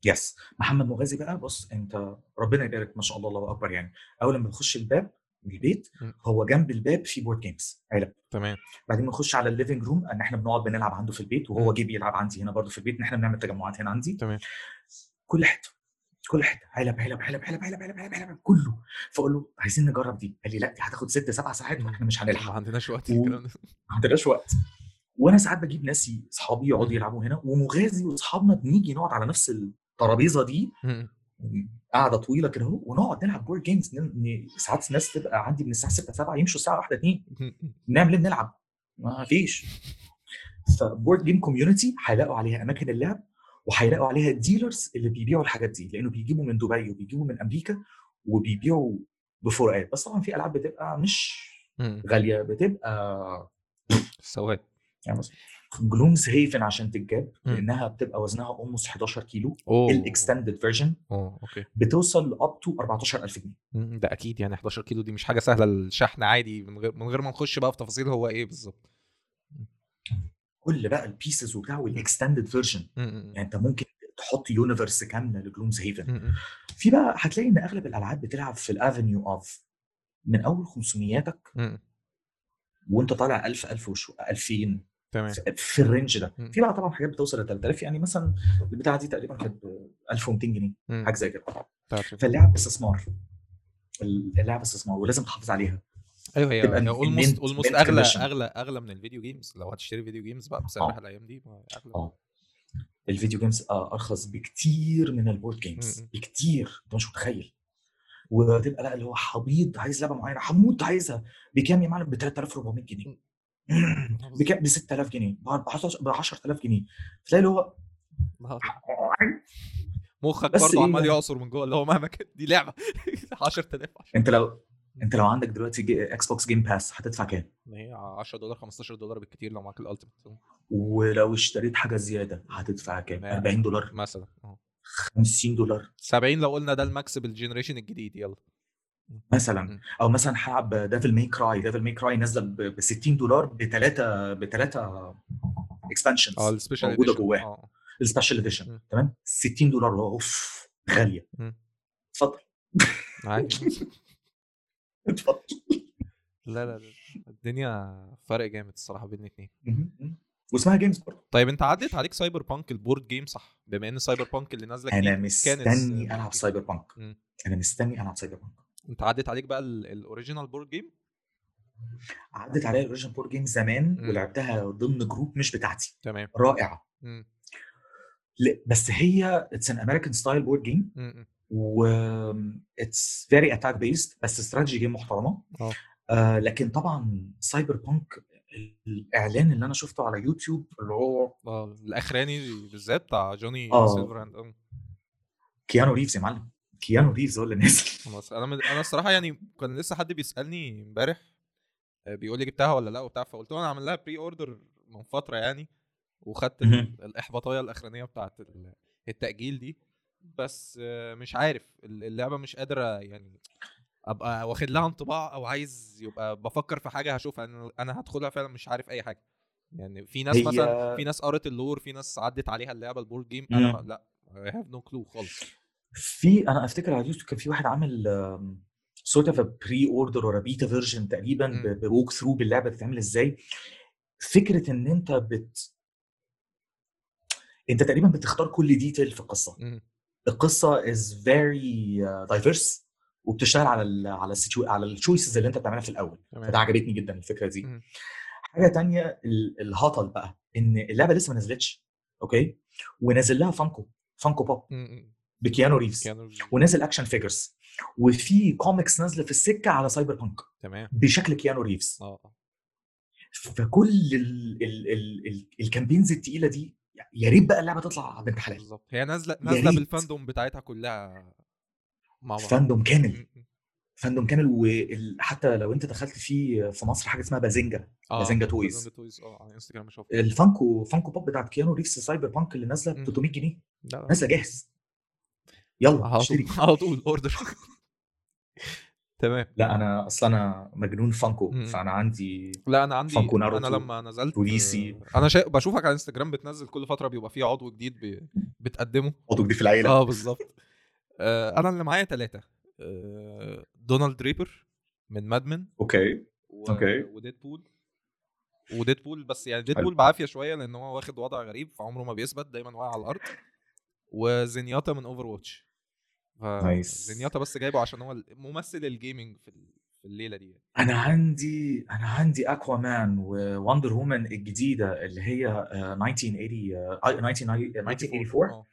yes محمد مغازي بقى بص أنت ربنا يبارك ما شاء الله الله أكبر يعني. أول لما تخش الباب البيت م. هو جنب الباب في board games علب تمام. بعدين بنخش على ال living room إن إحنا بنقعد بنلعب عنده في البيت وهو م. جه بيلعب عندي هنا برضه في البيت إن إحنا بنعمل تجمعات هنا عندي. تمام. كل حتة كل حتة. علب علب علب علب علب علب علب, علب كله. فأقول له عايزين نجرب دي. قال لي لأ دي هتاخد ست سبع ساعات وإحنا مش ما هنلحق عندناش وقت الكلام ده. ما عندناش وقت. وأنا ساعات بجيب ناسي اصحابي يقعدوا يلعبوا هنا ومغازي وأصحابنا بنيجي نقعد على نفس الترابيزة دي. مم. قاعدة طويلة كده ونقعد نلعب board games ساعات ناس تبقى عندي من الساعة 6 7 يمشوا الساعة 1 2 نعمل إيه بنلعب ما فيش ف board game community هيلاقوا عليها أماكن اللعب وهيلاقوا عليها ال dealers اللي بيبيعوا الحاجات دي لأنه بيجيبوا من دبي وبيجيبوا من أمريكا وبيبيعوا بفروقات بس طبعا في ألعاب بتبقى مش. غالية بتبقى سواد يعني مثلا Gloomhaven عشان تتجاب. لأنها بتبقى وزنها almost 11 كيلو ال extended version أوه okay. بتوصل up to 14000 جنيه. ده أكيد يعني 11 كيلو دي مش حاجة سهلة الشحن عادي من غير من غير ما نخش بقى في تفاصيل هو إيه بالظبط. كل بقى ال pieces وبتاع وال extended version يعني أنت ممكن تحط universe كاملة ل Gloomhaven. في بقى هتلاقي إن أغلب الألعاب بتلعب في ال avenue of من أول 500 مم، وأنت طالع 1000 1000 وشو 2000 تمام. في- ال range ده. في بقى طبعا حاجات بتوصل ل 3000 يعني مثلا البتاعة دي تقريبا كانت ب 1200 جنيه. حاجة زي كده. فاللعب استثمار. اللعبه استثمار ولازم تحافظ عليها. أيوه هي تبقى almost almost اغلى. اغلى أغلى من ال video games لو هتشتري video games بقى بسعرها آه. الأيام دي ما أغلى. آه. ال video games آه، أرخص بكتير من ال board games. بكتير. أنت مش متخيل. وتبقى لا اللي هو حبيض عايز لعبة معينة حمود عايزها. بكام يا معلم؟ ب 3400 جنيه. [clears throat] ب 6000 جنيه. ب 10000 جنيه. تلاقي اللي هو. [laughs] مخك برضه إيه عمال يعني؟ يعصر من جوه اللي هو مهما كان. دي لعبة. [laughs] 10000 انت لو انت لو عندك دلوقتي. Xbox Game Pass هتدفع كام؟ هي 10 دولار 15 دولار بالكتير لو معاك ال Ultimate ولو اشتريت حاجة زيادة هتدفع كام؟ ما- 40 دولار. مثلا. آه. 50 دولار. 70 لو قلنا ده ال max بال generation الجديد يلا. مثلا. أو مثلا هلعب Devil May Cry Devil May Cry نازلة ب 60 دولار بثلاثه بثلاثه expansions آه ال special موجودة. جواها آه. ال special. edition تمام؟ 60 دولار أوف غالية. اتفضل. [laughs] اتفضل. لا لا لا الدنيا فرق جامد الصراحة بين الاثنين. واسمها games برضه. طيب أنت عدت عليك Cyberpunk ال board game صح؟ بما إن Cyberpunk اللي نازلة أنا مستني ألعب. Cyberpunk. أنا مستني ألعب Cyberpunk انت عدت عليك بقى ال- ال original board game عدت عليا ال original board game زمان مم. ولعبتها ضمن group مش بتاعتي تمام رائعة. ل- بس هي it's an American style board game. و it's very attack based بس strategy game محترمة آه آه لكن طبعا Cyberpunk الإعلان اللي أنا شفته على يوتيوب اللي هو آه الأخراني بالذات بتاع جوني آه. Silverhand آه كيانو ريفز يا معلم كيانو ريفز هو اللي نازل. [laughs] أنا من... أنا الصراحة يعني كان لسه حد بيسألني امبارح آه، بيقول لي جبتها ولا لأ وبتاع فقلت له أنا عامل لها pre-order من فترة يعني وخدت. الإحباطية الأخرانية بتاعت ال- التأجيل دي بس آه، مش عارف ال- اللعبة مش قادرة يعني أبقى واخد لها انطباع أو عايز يبقى بفكر في حاجة هشوفها أنا هدخلها فعلا مش عارف أي حاجة. يعني في ناس هي- مثلا في ناس قرت ال lore في ناس عدت عليها اللعبة ال board game أنا لأ have no clue خالص. في أنا أفتكر على اليوتيوب كان في واحد عامل sort of pre-order ولا beta version تقريبا. walkthrough باللعبة بتتعمل إزاي فكرة إن أنت بت أنت تقريبا بتختار كل detail في القصة. القصة is very diverse وبتشتغل على ال على السيتو على ال choices اللي أنت بتعملها في الأول فده عجبتني جدا الفكرة دي مم. حاجة تانية ال- الهطل بقى إن اللعبة لسه ما نزلتش okay ونازل لها Funko Funko Pop مم. بكيانو ريفز ونازل action figures وفي كوميكس نازلة في السكة على Cyberpunk تمام. بشكل كيانو ريفز. آه آه. فكل ال ال ال ال ال campaigns التقيلة دي يا ريت بقى اللعبة تطلع بنت حلال بالظبط. هي نازلة نازلة. بال fandom بتاعتها كلها مع بعض. fandom كامل. fandom كامل وحتى لو انت دخلت في في مصر حاجة اسمها Bazinga آه Bazinga Toys. Bazinga Toys آه على انستجرام بشوف ال Funko Funko Pop بتاعت كيانو ريفز Cyberpunk اللي نازلة ب مم. 300 جنيه نازلة جاهز. يلا على اشتري طول على طول order [laughs] تمام. لا أنا أصلا أنا مجنون Funko. فأنا عندي لا أنا عندي Funko Naruto أنا لما نزلت. آه، أنا شا... بشوفك على انستجرام بتنزل كل فترة بيبقى فيه عضو جديد ب... بتقدمه. عضو دي في العيلة. آه بالظبط. آه، أنا اللي معايا ثلاثة Donald Draper من Mad Men okay و... okay. و Deadpool و Deadpool بس يعني. Deadpool بعافية شوية لأن هو واخد وضع غريب فعمره ما بيثبت دايما واقع على الأرض. و Zenyatta من Overwatch nice. Zenyatta بس جايبه عشان هو ممثل ال gaming في ال- في الليلة دي. أنا عندي أنا عندي Aquaman و Wonder Woman الجديدة اللي هي آه، 1980 آه، 1990 1984 آه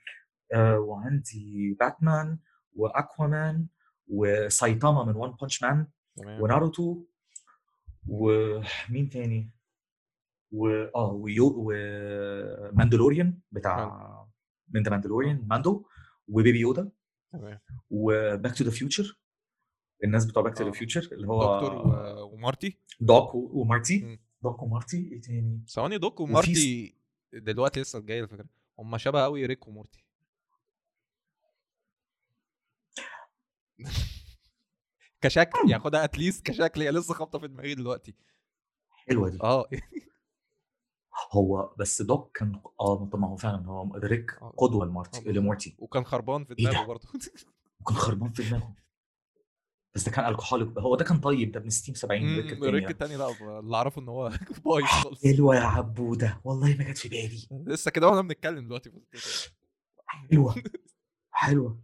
آه، وعندي باتمان و Aquaman وسايتاما من One Punch Man وناروتو ومين تاني؟ و آه ويو و Mandalorian بتاع من The Mandalorian ماندو و Baby Yoda. تمام. و Back to the Future الناس بتوع Back to the. Future اللي هو دكتور و... ومارتي؟ Doc و- ومارتي. Doc ومارتي إيه تاني؟ ثواني Doc ومارتي دلوقتي لسه جاي الفكرة. هم شبه قوي ريك ومورتي. [laughs] كشكل يعني خدها at least كشكل هي لسه خابطة في دماغي دلوقتي. حلوة دي. آه. [laughs] هو بس Doc كان آه طب ما هو فعلا هو ريك آه. قدوة آه، لمارتي. لمورتي وكان خربان في إيه ده؟ دماغه برضه [laughs] وكان خربان في دماغه بس ده كان alcoholic هو ده كان طيب ده ابن 60 70 ريك التاني ريك ده. التاني لا اللي أعرفه إن هو [laughs] بايظ خالص حلوة يا عبودة والله ما جت في بالي لسه كده وإحنا بنتكلم دلوقتي حلوة [laughs] حلوة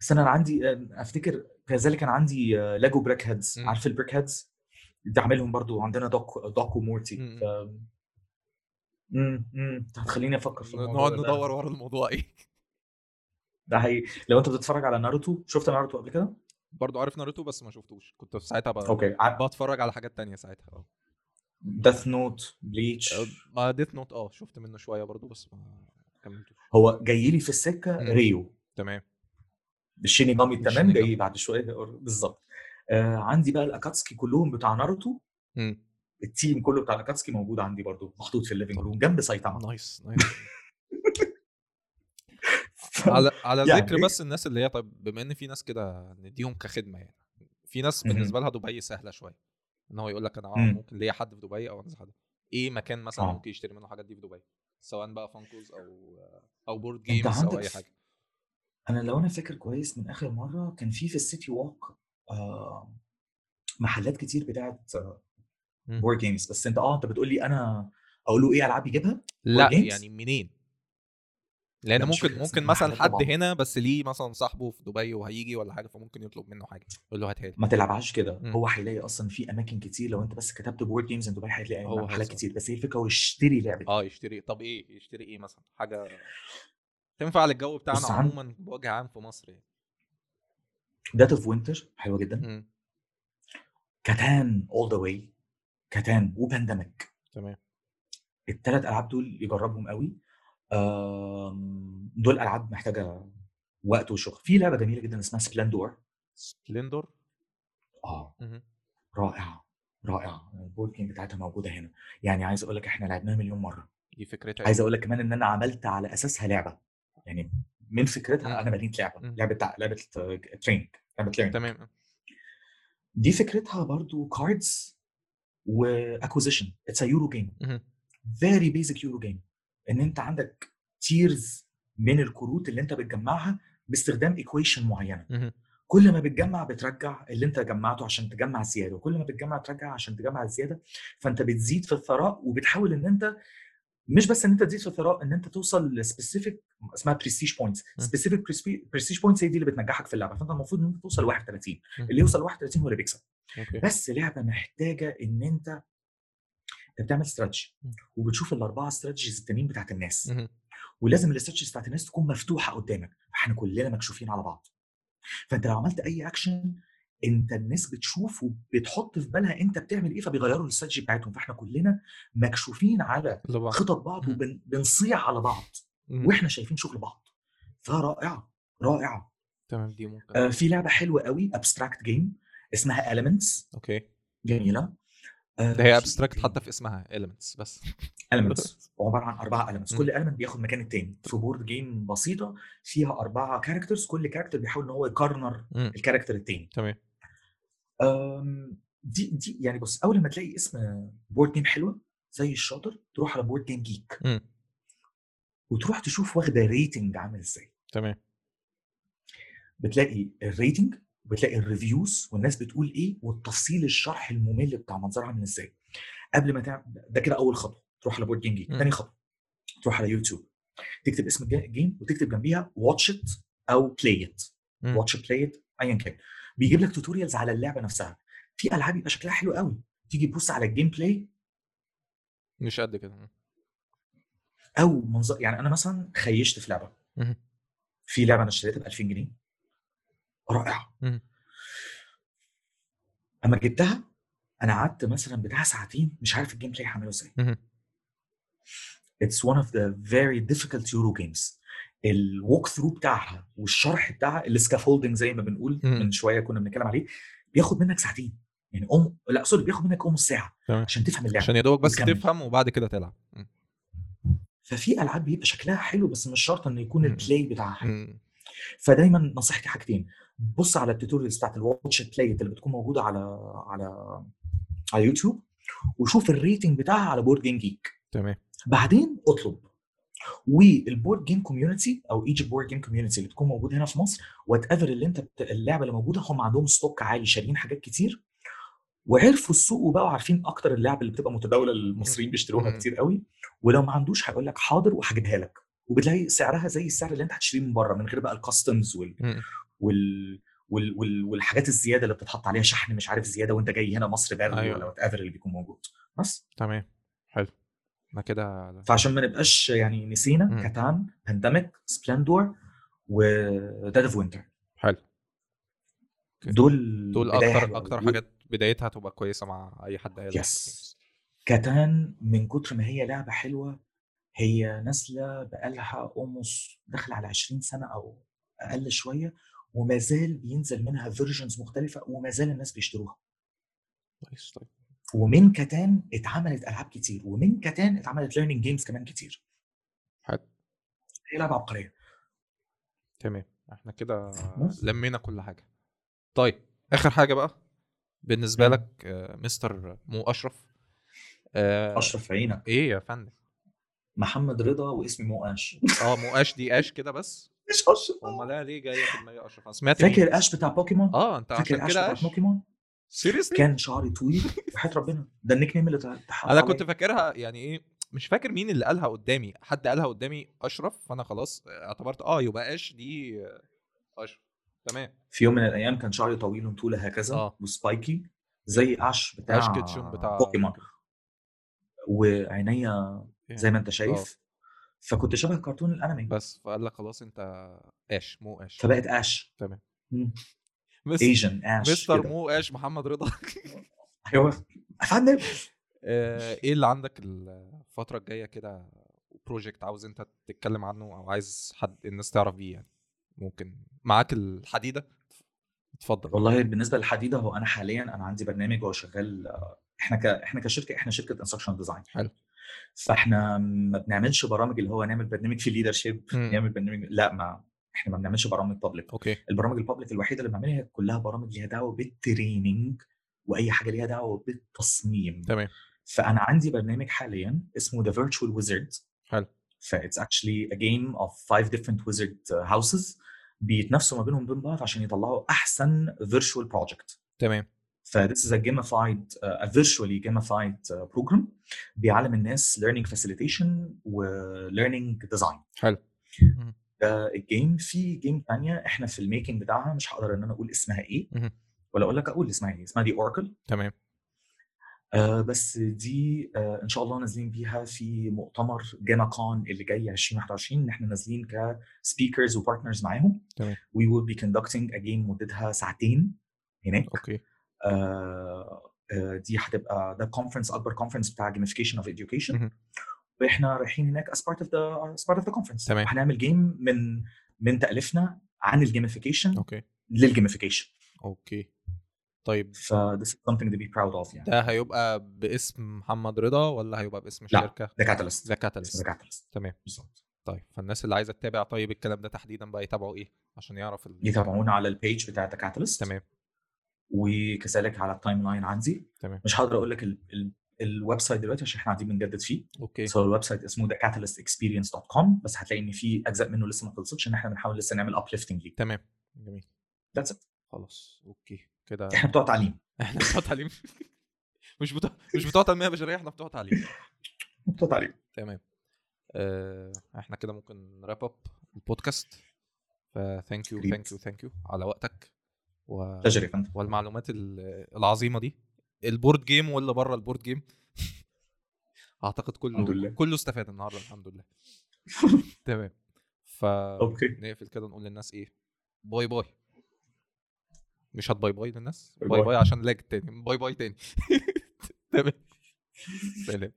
بس أنا عندي آه، أفتكر كذلك كان عندي آه، ليجو BrickHeadz. عارف ال BrickHeadz دي عاملهم برضو عندنا Doc Doc ومورتي. ف إمم هتخليني أفكر في الموضوع نقعد. ندور ورا الموضوع إيه؟ ده حقيقي. لو أنت بتتفرج على ناروتو شفت ناروتو قبل كده؟ برضه عارف ناروتو بس ما شفتوش. كنت في ساعتها ب... okay. بتفرج على حاجات تانية ساعتها آه. Death Note Bleach ما Death Note آه شفت منه شوية برضه بس ما كملتوش. هو جاي لي في السكة مم. ريوك. تمام. الشينيغامي التمام الشينيغامي. جاي بعد شوية بالظبط. آه عندي بقى الأكاتسكي كلهم بتاع ناروتو. مم. ال team كله بتاع الاكاتسكي موجود عندي برضو محطوط في ال living room جنب سايتاما nice nice [laughs] على على يعني ذكر بس الناس اللي هي طيب بما إن في ناس كده نديهم كخدمة يعني في ناس. بالنسبة لها دبي سهلة شوية إن هو يقول لك أنا آه مم. ممكن ليا حد في دبي أو انزل حد إيه مكان مثلا آه. ممكن يشتري منه الحاجات دي في دبي سواء بقى Funkos أو أو board games أو أي حاجة أنا لو أنا فاكر كويس من آخر مرة كان في في ال City Walk آه محلات كتير بتاعت مم. board games بس أنت آه أنت بتقول لي أنا أقول له إيه ألعاب يجيبها؟ لأ؟ يعني منين؟ لأن ممكن ممكن مثلا حد طبعا. هنا بس ليه مثلا صاحبه في دبي وهيجي ولا حاجة فممكن يطلب منه حاجة يقول له هاتها لي. ما تلعبهاش كده. مم. هو هيلاقي أصلا في أماكن كتير لو أنت بس كتبت board games in دبي هتلاقي هيظهر. كتير. بس هي الفكرة هو يشتري لعبة. آه يشتري. طب إيه؟ يشتري إيه مثلا؟ حاجة تنفع للجو بتاعنا عموما بوجه عام في مصر يعني. Dead of Winter حلوة جدا. Catan all the way Catan و Pandemic تمام. الثلاث ألعاب دول يجربهم قوي. دول ألعاب محتاجة وقت وشغل. في لعبة جميلة جدا اسمها Splendor Splendor آه. رائعة رائعة. ال board game بتاعتها موجودة هنا. يعني عايز أقول لك إحنا لعبناها مليون مرة. دي فكرتها عايز إيه؟ أقول لك كمان إن أنا عملت على أساسها لعبة. يعني من فكرتها. أنا بنيت لعبة. لعبة لعبة training لعبة learning تمام. دي فكرتها برضو cards و acquisition. It's Euro game. Very basic Euro game إن أنت عندك tiers من الكروت اللي أنت بتجمعها باستخدام equation معينة. كل ما بتجمع بترجع اللي أنت جمعته عشان تجمع زيادة. وكل ما بتجمع ترجع عشان تجمع الزياده فأنت بتزيد في الثراء وبتحاول إن أنت مش بس إن أنت تزيد في الثراء إن أنت توصل ل specific اسمها prestige points. Specific prestige points هي دي اللي بتنجحك في اللعبة. فأنت المفروض إن أنت توصل ل 31 م. اللي يوصل ل 31 هو اللي بيكسب. okay بس لعبة محتاجة إن أنت أنت بتعمل استراتيجي م. وبتشوف الأربعة strategies التانيين بتاعت الناس مهم. ولازم ال strategies بتاعت الناس تكون مفتوحة قدامك فاحنا كلنا مكشوفين على بعض فأنت لو عملت أي اكشن أنت الناس بتشوف وبتحط في بالها أنت بتعمل إيه فبيغيروا الاستراتيجي بتاعتهم فإحنا كلنا مكشوفين على. خطط بعض مم. وبنصيع على بعض مهم. وإحنا شايفين شغل بعض فرائعة رائعة تمام دي ممكن آه في لعبة حلوة قوي abstract game اسمها elements. okay. جميلة. آه ده هي abstract حتى في اسمها elements بس. Elements. عبارة عن أربعة elements. كل element بياخد مكان التاني. في board game بسيطة فيها أربعة characters كل character بيحاول إن هو ي corner. ال character التاني. تمام. دي دي يعني بص أول لما تلاقي اسم board game حلوة زي الشاطر تروح على BoardGameGeek مم. وتروح تشوف واخدة rating عامل إزاي. تمام. بتلاقي ال rating وبتلاقي ال reviews والناس بتقول إيه والتفصيل الشرح الممل بتاع منظرها عامل إزاي. قبل ما تعمل ده كده أول خطوة تروح على BoardGameGeek مم. تاني خطوة تروح على يوتيوب تكتب اسم ال game وتكتب جنبيها watch it أو play it. Watch It Play It ايا كان. بيجيب لك tutorials على اللعبة نفسها. في ألعاب يبقى شكلها حلو قوي. تيجي تبص على ال gameplay مش قد كده. أو منظر يعني أنا مثلا خشيت في لعبة. في لعبة أنا اشتريتها ب 2000 جنيه. رائعة. أما جبتها أنا قعدت مثلا بتاع ساعتين مش عارف ال gameplay هعمله إزاي. It's one of the very difficult Euro games ال walkthrough بتاعها والشرح بتاعها ال scaffolding زي ما بنقول. من شوية كنا بنتكلم عليه بياخد منك ساعتين يعني ام لا sorry بياخد منك ام ساعة تمام. عشان تفهم اللعبة عشان يا دوبك بس وتكمل. تفهم وبعد كده تلعب. ففي ألعاب بيبقى شكلها حلو بس مش شرط إنه يكون. ال play بتاعها حلو. فدايما نصيحتي حاجتين بص على ال tutorials بتاعت ال watch play اللي بتكون موجودة على على على يوتيوب وشوف ال rating بتاعها على BoardGameGeek تمام. بعدين اطلب. وال board game community أو Egypt board game community اللي بتكون موجودة هنا في مصر whatever اللي أنت بت... اللعبة اللي موجودة هم عندهم stock عالي شاريين حاجات كتير. وعرفوا السوق وبقوا عارفين أكتر اللعب اللي بتبقى متداولة المصريين بيشتروها. كتير قوي. ولو ما عندوش هيقول لك حاضر وهجيبها لك. وبتلاقي سعرها زي السعر اللي أنت هتشتريه من بره من غير بقى ال customs وال... م. وال... وال... وال... والحاجات الزيادة اللي بتتحط عليها شحن مش عارف زيادة وأنت جاي هنا مصر برد أيوة. ولا whatever اللي بيكون موجود بس تمام حلو أنا كده فعشان ما نبقاش يعني نسينا مم. كاتان Pandemic Splendor و Dead of Winter حلو. دول دول أكتر. أكتر حاجات بدايتها تبقى كويسة مع أي حد هيلعب Yes. كاتان من كتر ما هي لعبة حلوة هي نازلة بقالها almost داخلة على 20 سنة أو أقل شوية وما زال بينزل منها versions مختلفة وما زال الناس بيشتروها. طيب. ومن كاتان اتعملت ألعاب كتير ومن كاتان اتعملت learning games كمان كتير. حلو. هي لعبة عبقرية. تمام. إحنا كده. لمينا كل حاجة. طيب آخر حاجة بقى. بالنسبة مم. لك آه، مستر مو أشرف آه، أشرف عينك. إيه يا فندم؟ محمد رضا واسمي مو آش. آه مو آش دي آش كده بس. مش اشرف أمال لا ليه جاية في دماغي اشرف أنا سمعت؟ فاكر اش بتاع بوكيمون؟ آه أنت فاكر عشان اش كده بتاع بوكيمون؟ Seriously؟ كان شعري طويل. وحياة ربنا. ده ال nickname اللي اتحط أنا كنت فاكرها يعني إيه مش فاكر مين اللي قالها قدامي. حد قالها قدامي اشرف فأنا خلاص اعتبرت آه يبقى اش دي آه، اشرف تمام. في يوم من الأيام كان شعري طويل طول هكذا آه. و spiky زي اش بتاع اش كيتشم بتاع بوكيمون. وعينيا زي ما أنت شايف. فكنت شبه كرتون الأنمي. بس فقال لك خلاص أنت آش مو آش. فبقت آش. تمام. [laughs] مس- ايجن اش مستر كده. مو آش محمد رضا. [laughs] أيوه. افندم آه، إيه اللي عندك الفترة الجاية كده project عاوز أنت تتكلم عنه أو عايز حد الناس تعرف بيه يعني؟ ممكن معاك الحديدة؟ اتفضل. والله بالنسبة للحديدة هو أنا حاليا أنا عندي برنامج هو شغال آه، إحنا ك... إحنا كشركة إحنا شركة instruction design حلو. فإحنا ما بنعملش برامج اللي هو نعمل برنامج في leadership مم. نعمل برنامج لا ما إحنا ما بنعملش برامج public okay. البرامج ال public الوحيدة اللي بنعملها كلها برامج ليها دعوة بال training وأي حاجة ليها دعوة بالتصميم. تمام. فأنا عندي برنامج حاليا اسمه The Virtual Wizard. حلو. ف it's actually a game of five different wizard houses. بيتنافسوا ما بينهم وبين بعض عشان يطلعوا أحسن virtual project. تمام. ف this is a gamified uh, a virtually gamified uh, program بيعلم الناس learning facilitation و learning design. حلو. ده ال game في game تانية إحنا في ال making بتاعها مش هقدر إن أنا أقول اسمها إيه. ولا أقول لك أقول اسمها إيه اسمها The Oracle تمام. آه بس دي آه إن شاء الله نازلين بيها في مؤتمر GamiCon اللي جاي 2021 إن إحنا نازلين ك speakers و partners معاهم. تمام. we will be conducting a game مدتها ساعتين هناك. okay. دي هتبقى ده conference أكبر conference بتاع gamification of education. مهم. وإحنا رايحين هناك as part of the as part of the conference. تمام. وهنعمل game من من تأليفنا عن ال gamification okay. لل gamification okay. طيب. ف this is something to be proud of يعني. ده هيبقى باسم محمد رضا ولا هيبقى باسم لا، الشركة ده Catalyst The Catalyst The Catalyst تمام. بالظبط. طيب. فالناس اللي عايزة تتابع طيب الكلام ده تحديدا بقى يتابعوا إيه؟ عشان يعرف ال... يتابعونا على ال page بتاع The Catalyst تمام. وكذلك على ال timeline عندي. تمام. مش هقدر أقول لك ال- ال- ال website دلوقتي عشان إحنا قاعدين بنجدد فيه. okay. so ال website اسمه thecatalystexperience.com بس هتلاقي إن في أجزاء منه لسه ما خلصتش إن إحنا بنحاول لسه نعمل uplifting ليه تمام. جميل. that's it خلاص. okay. كده إحنا بتوع تعليم. [laughs] إحنا بتوع تعليم. [laughs] مش بتوع مش بتوع تنمية بشرية إحنا بتوع تعليم. [laughs] بتوع تعليم. تمام. آه، إحنا كده ممكن ن wrap up ال podcast ف thank you. thank you thank you على وقتك. و... فندم والمعلومات ال- العظيمة دي. ال board game واللي بره ال board game [laughs] أعتقد كله الحمد لله. كله استفاد النهارده الحمد لله. [laughs] تمام. ف okay. نقفل كده نقول للناس إيه؟ bye bye. مش هت bye bye للناس؟ bye bye bye. bye عشان لاج تاني. bye bye تاني. [laughs] تمام. سلام.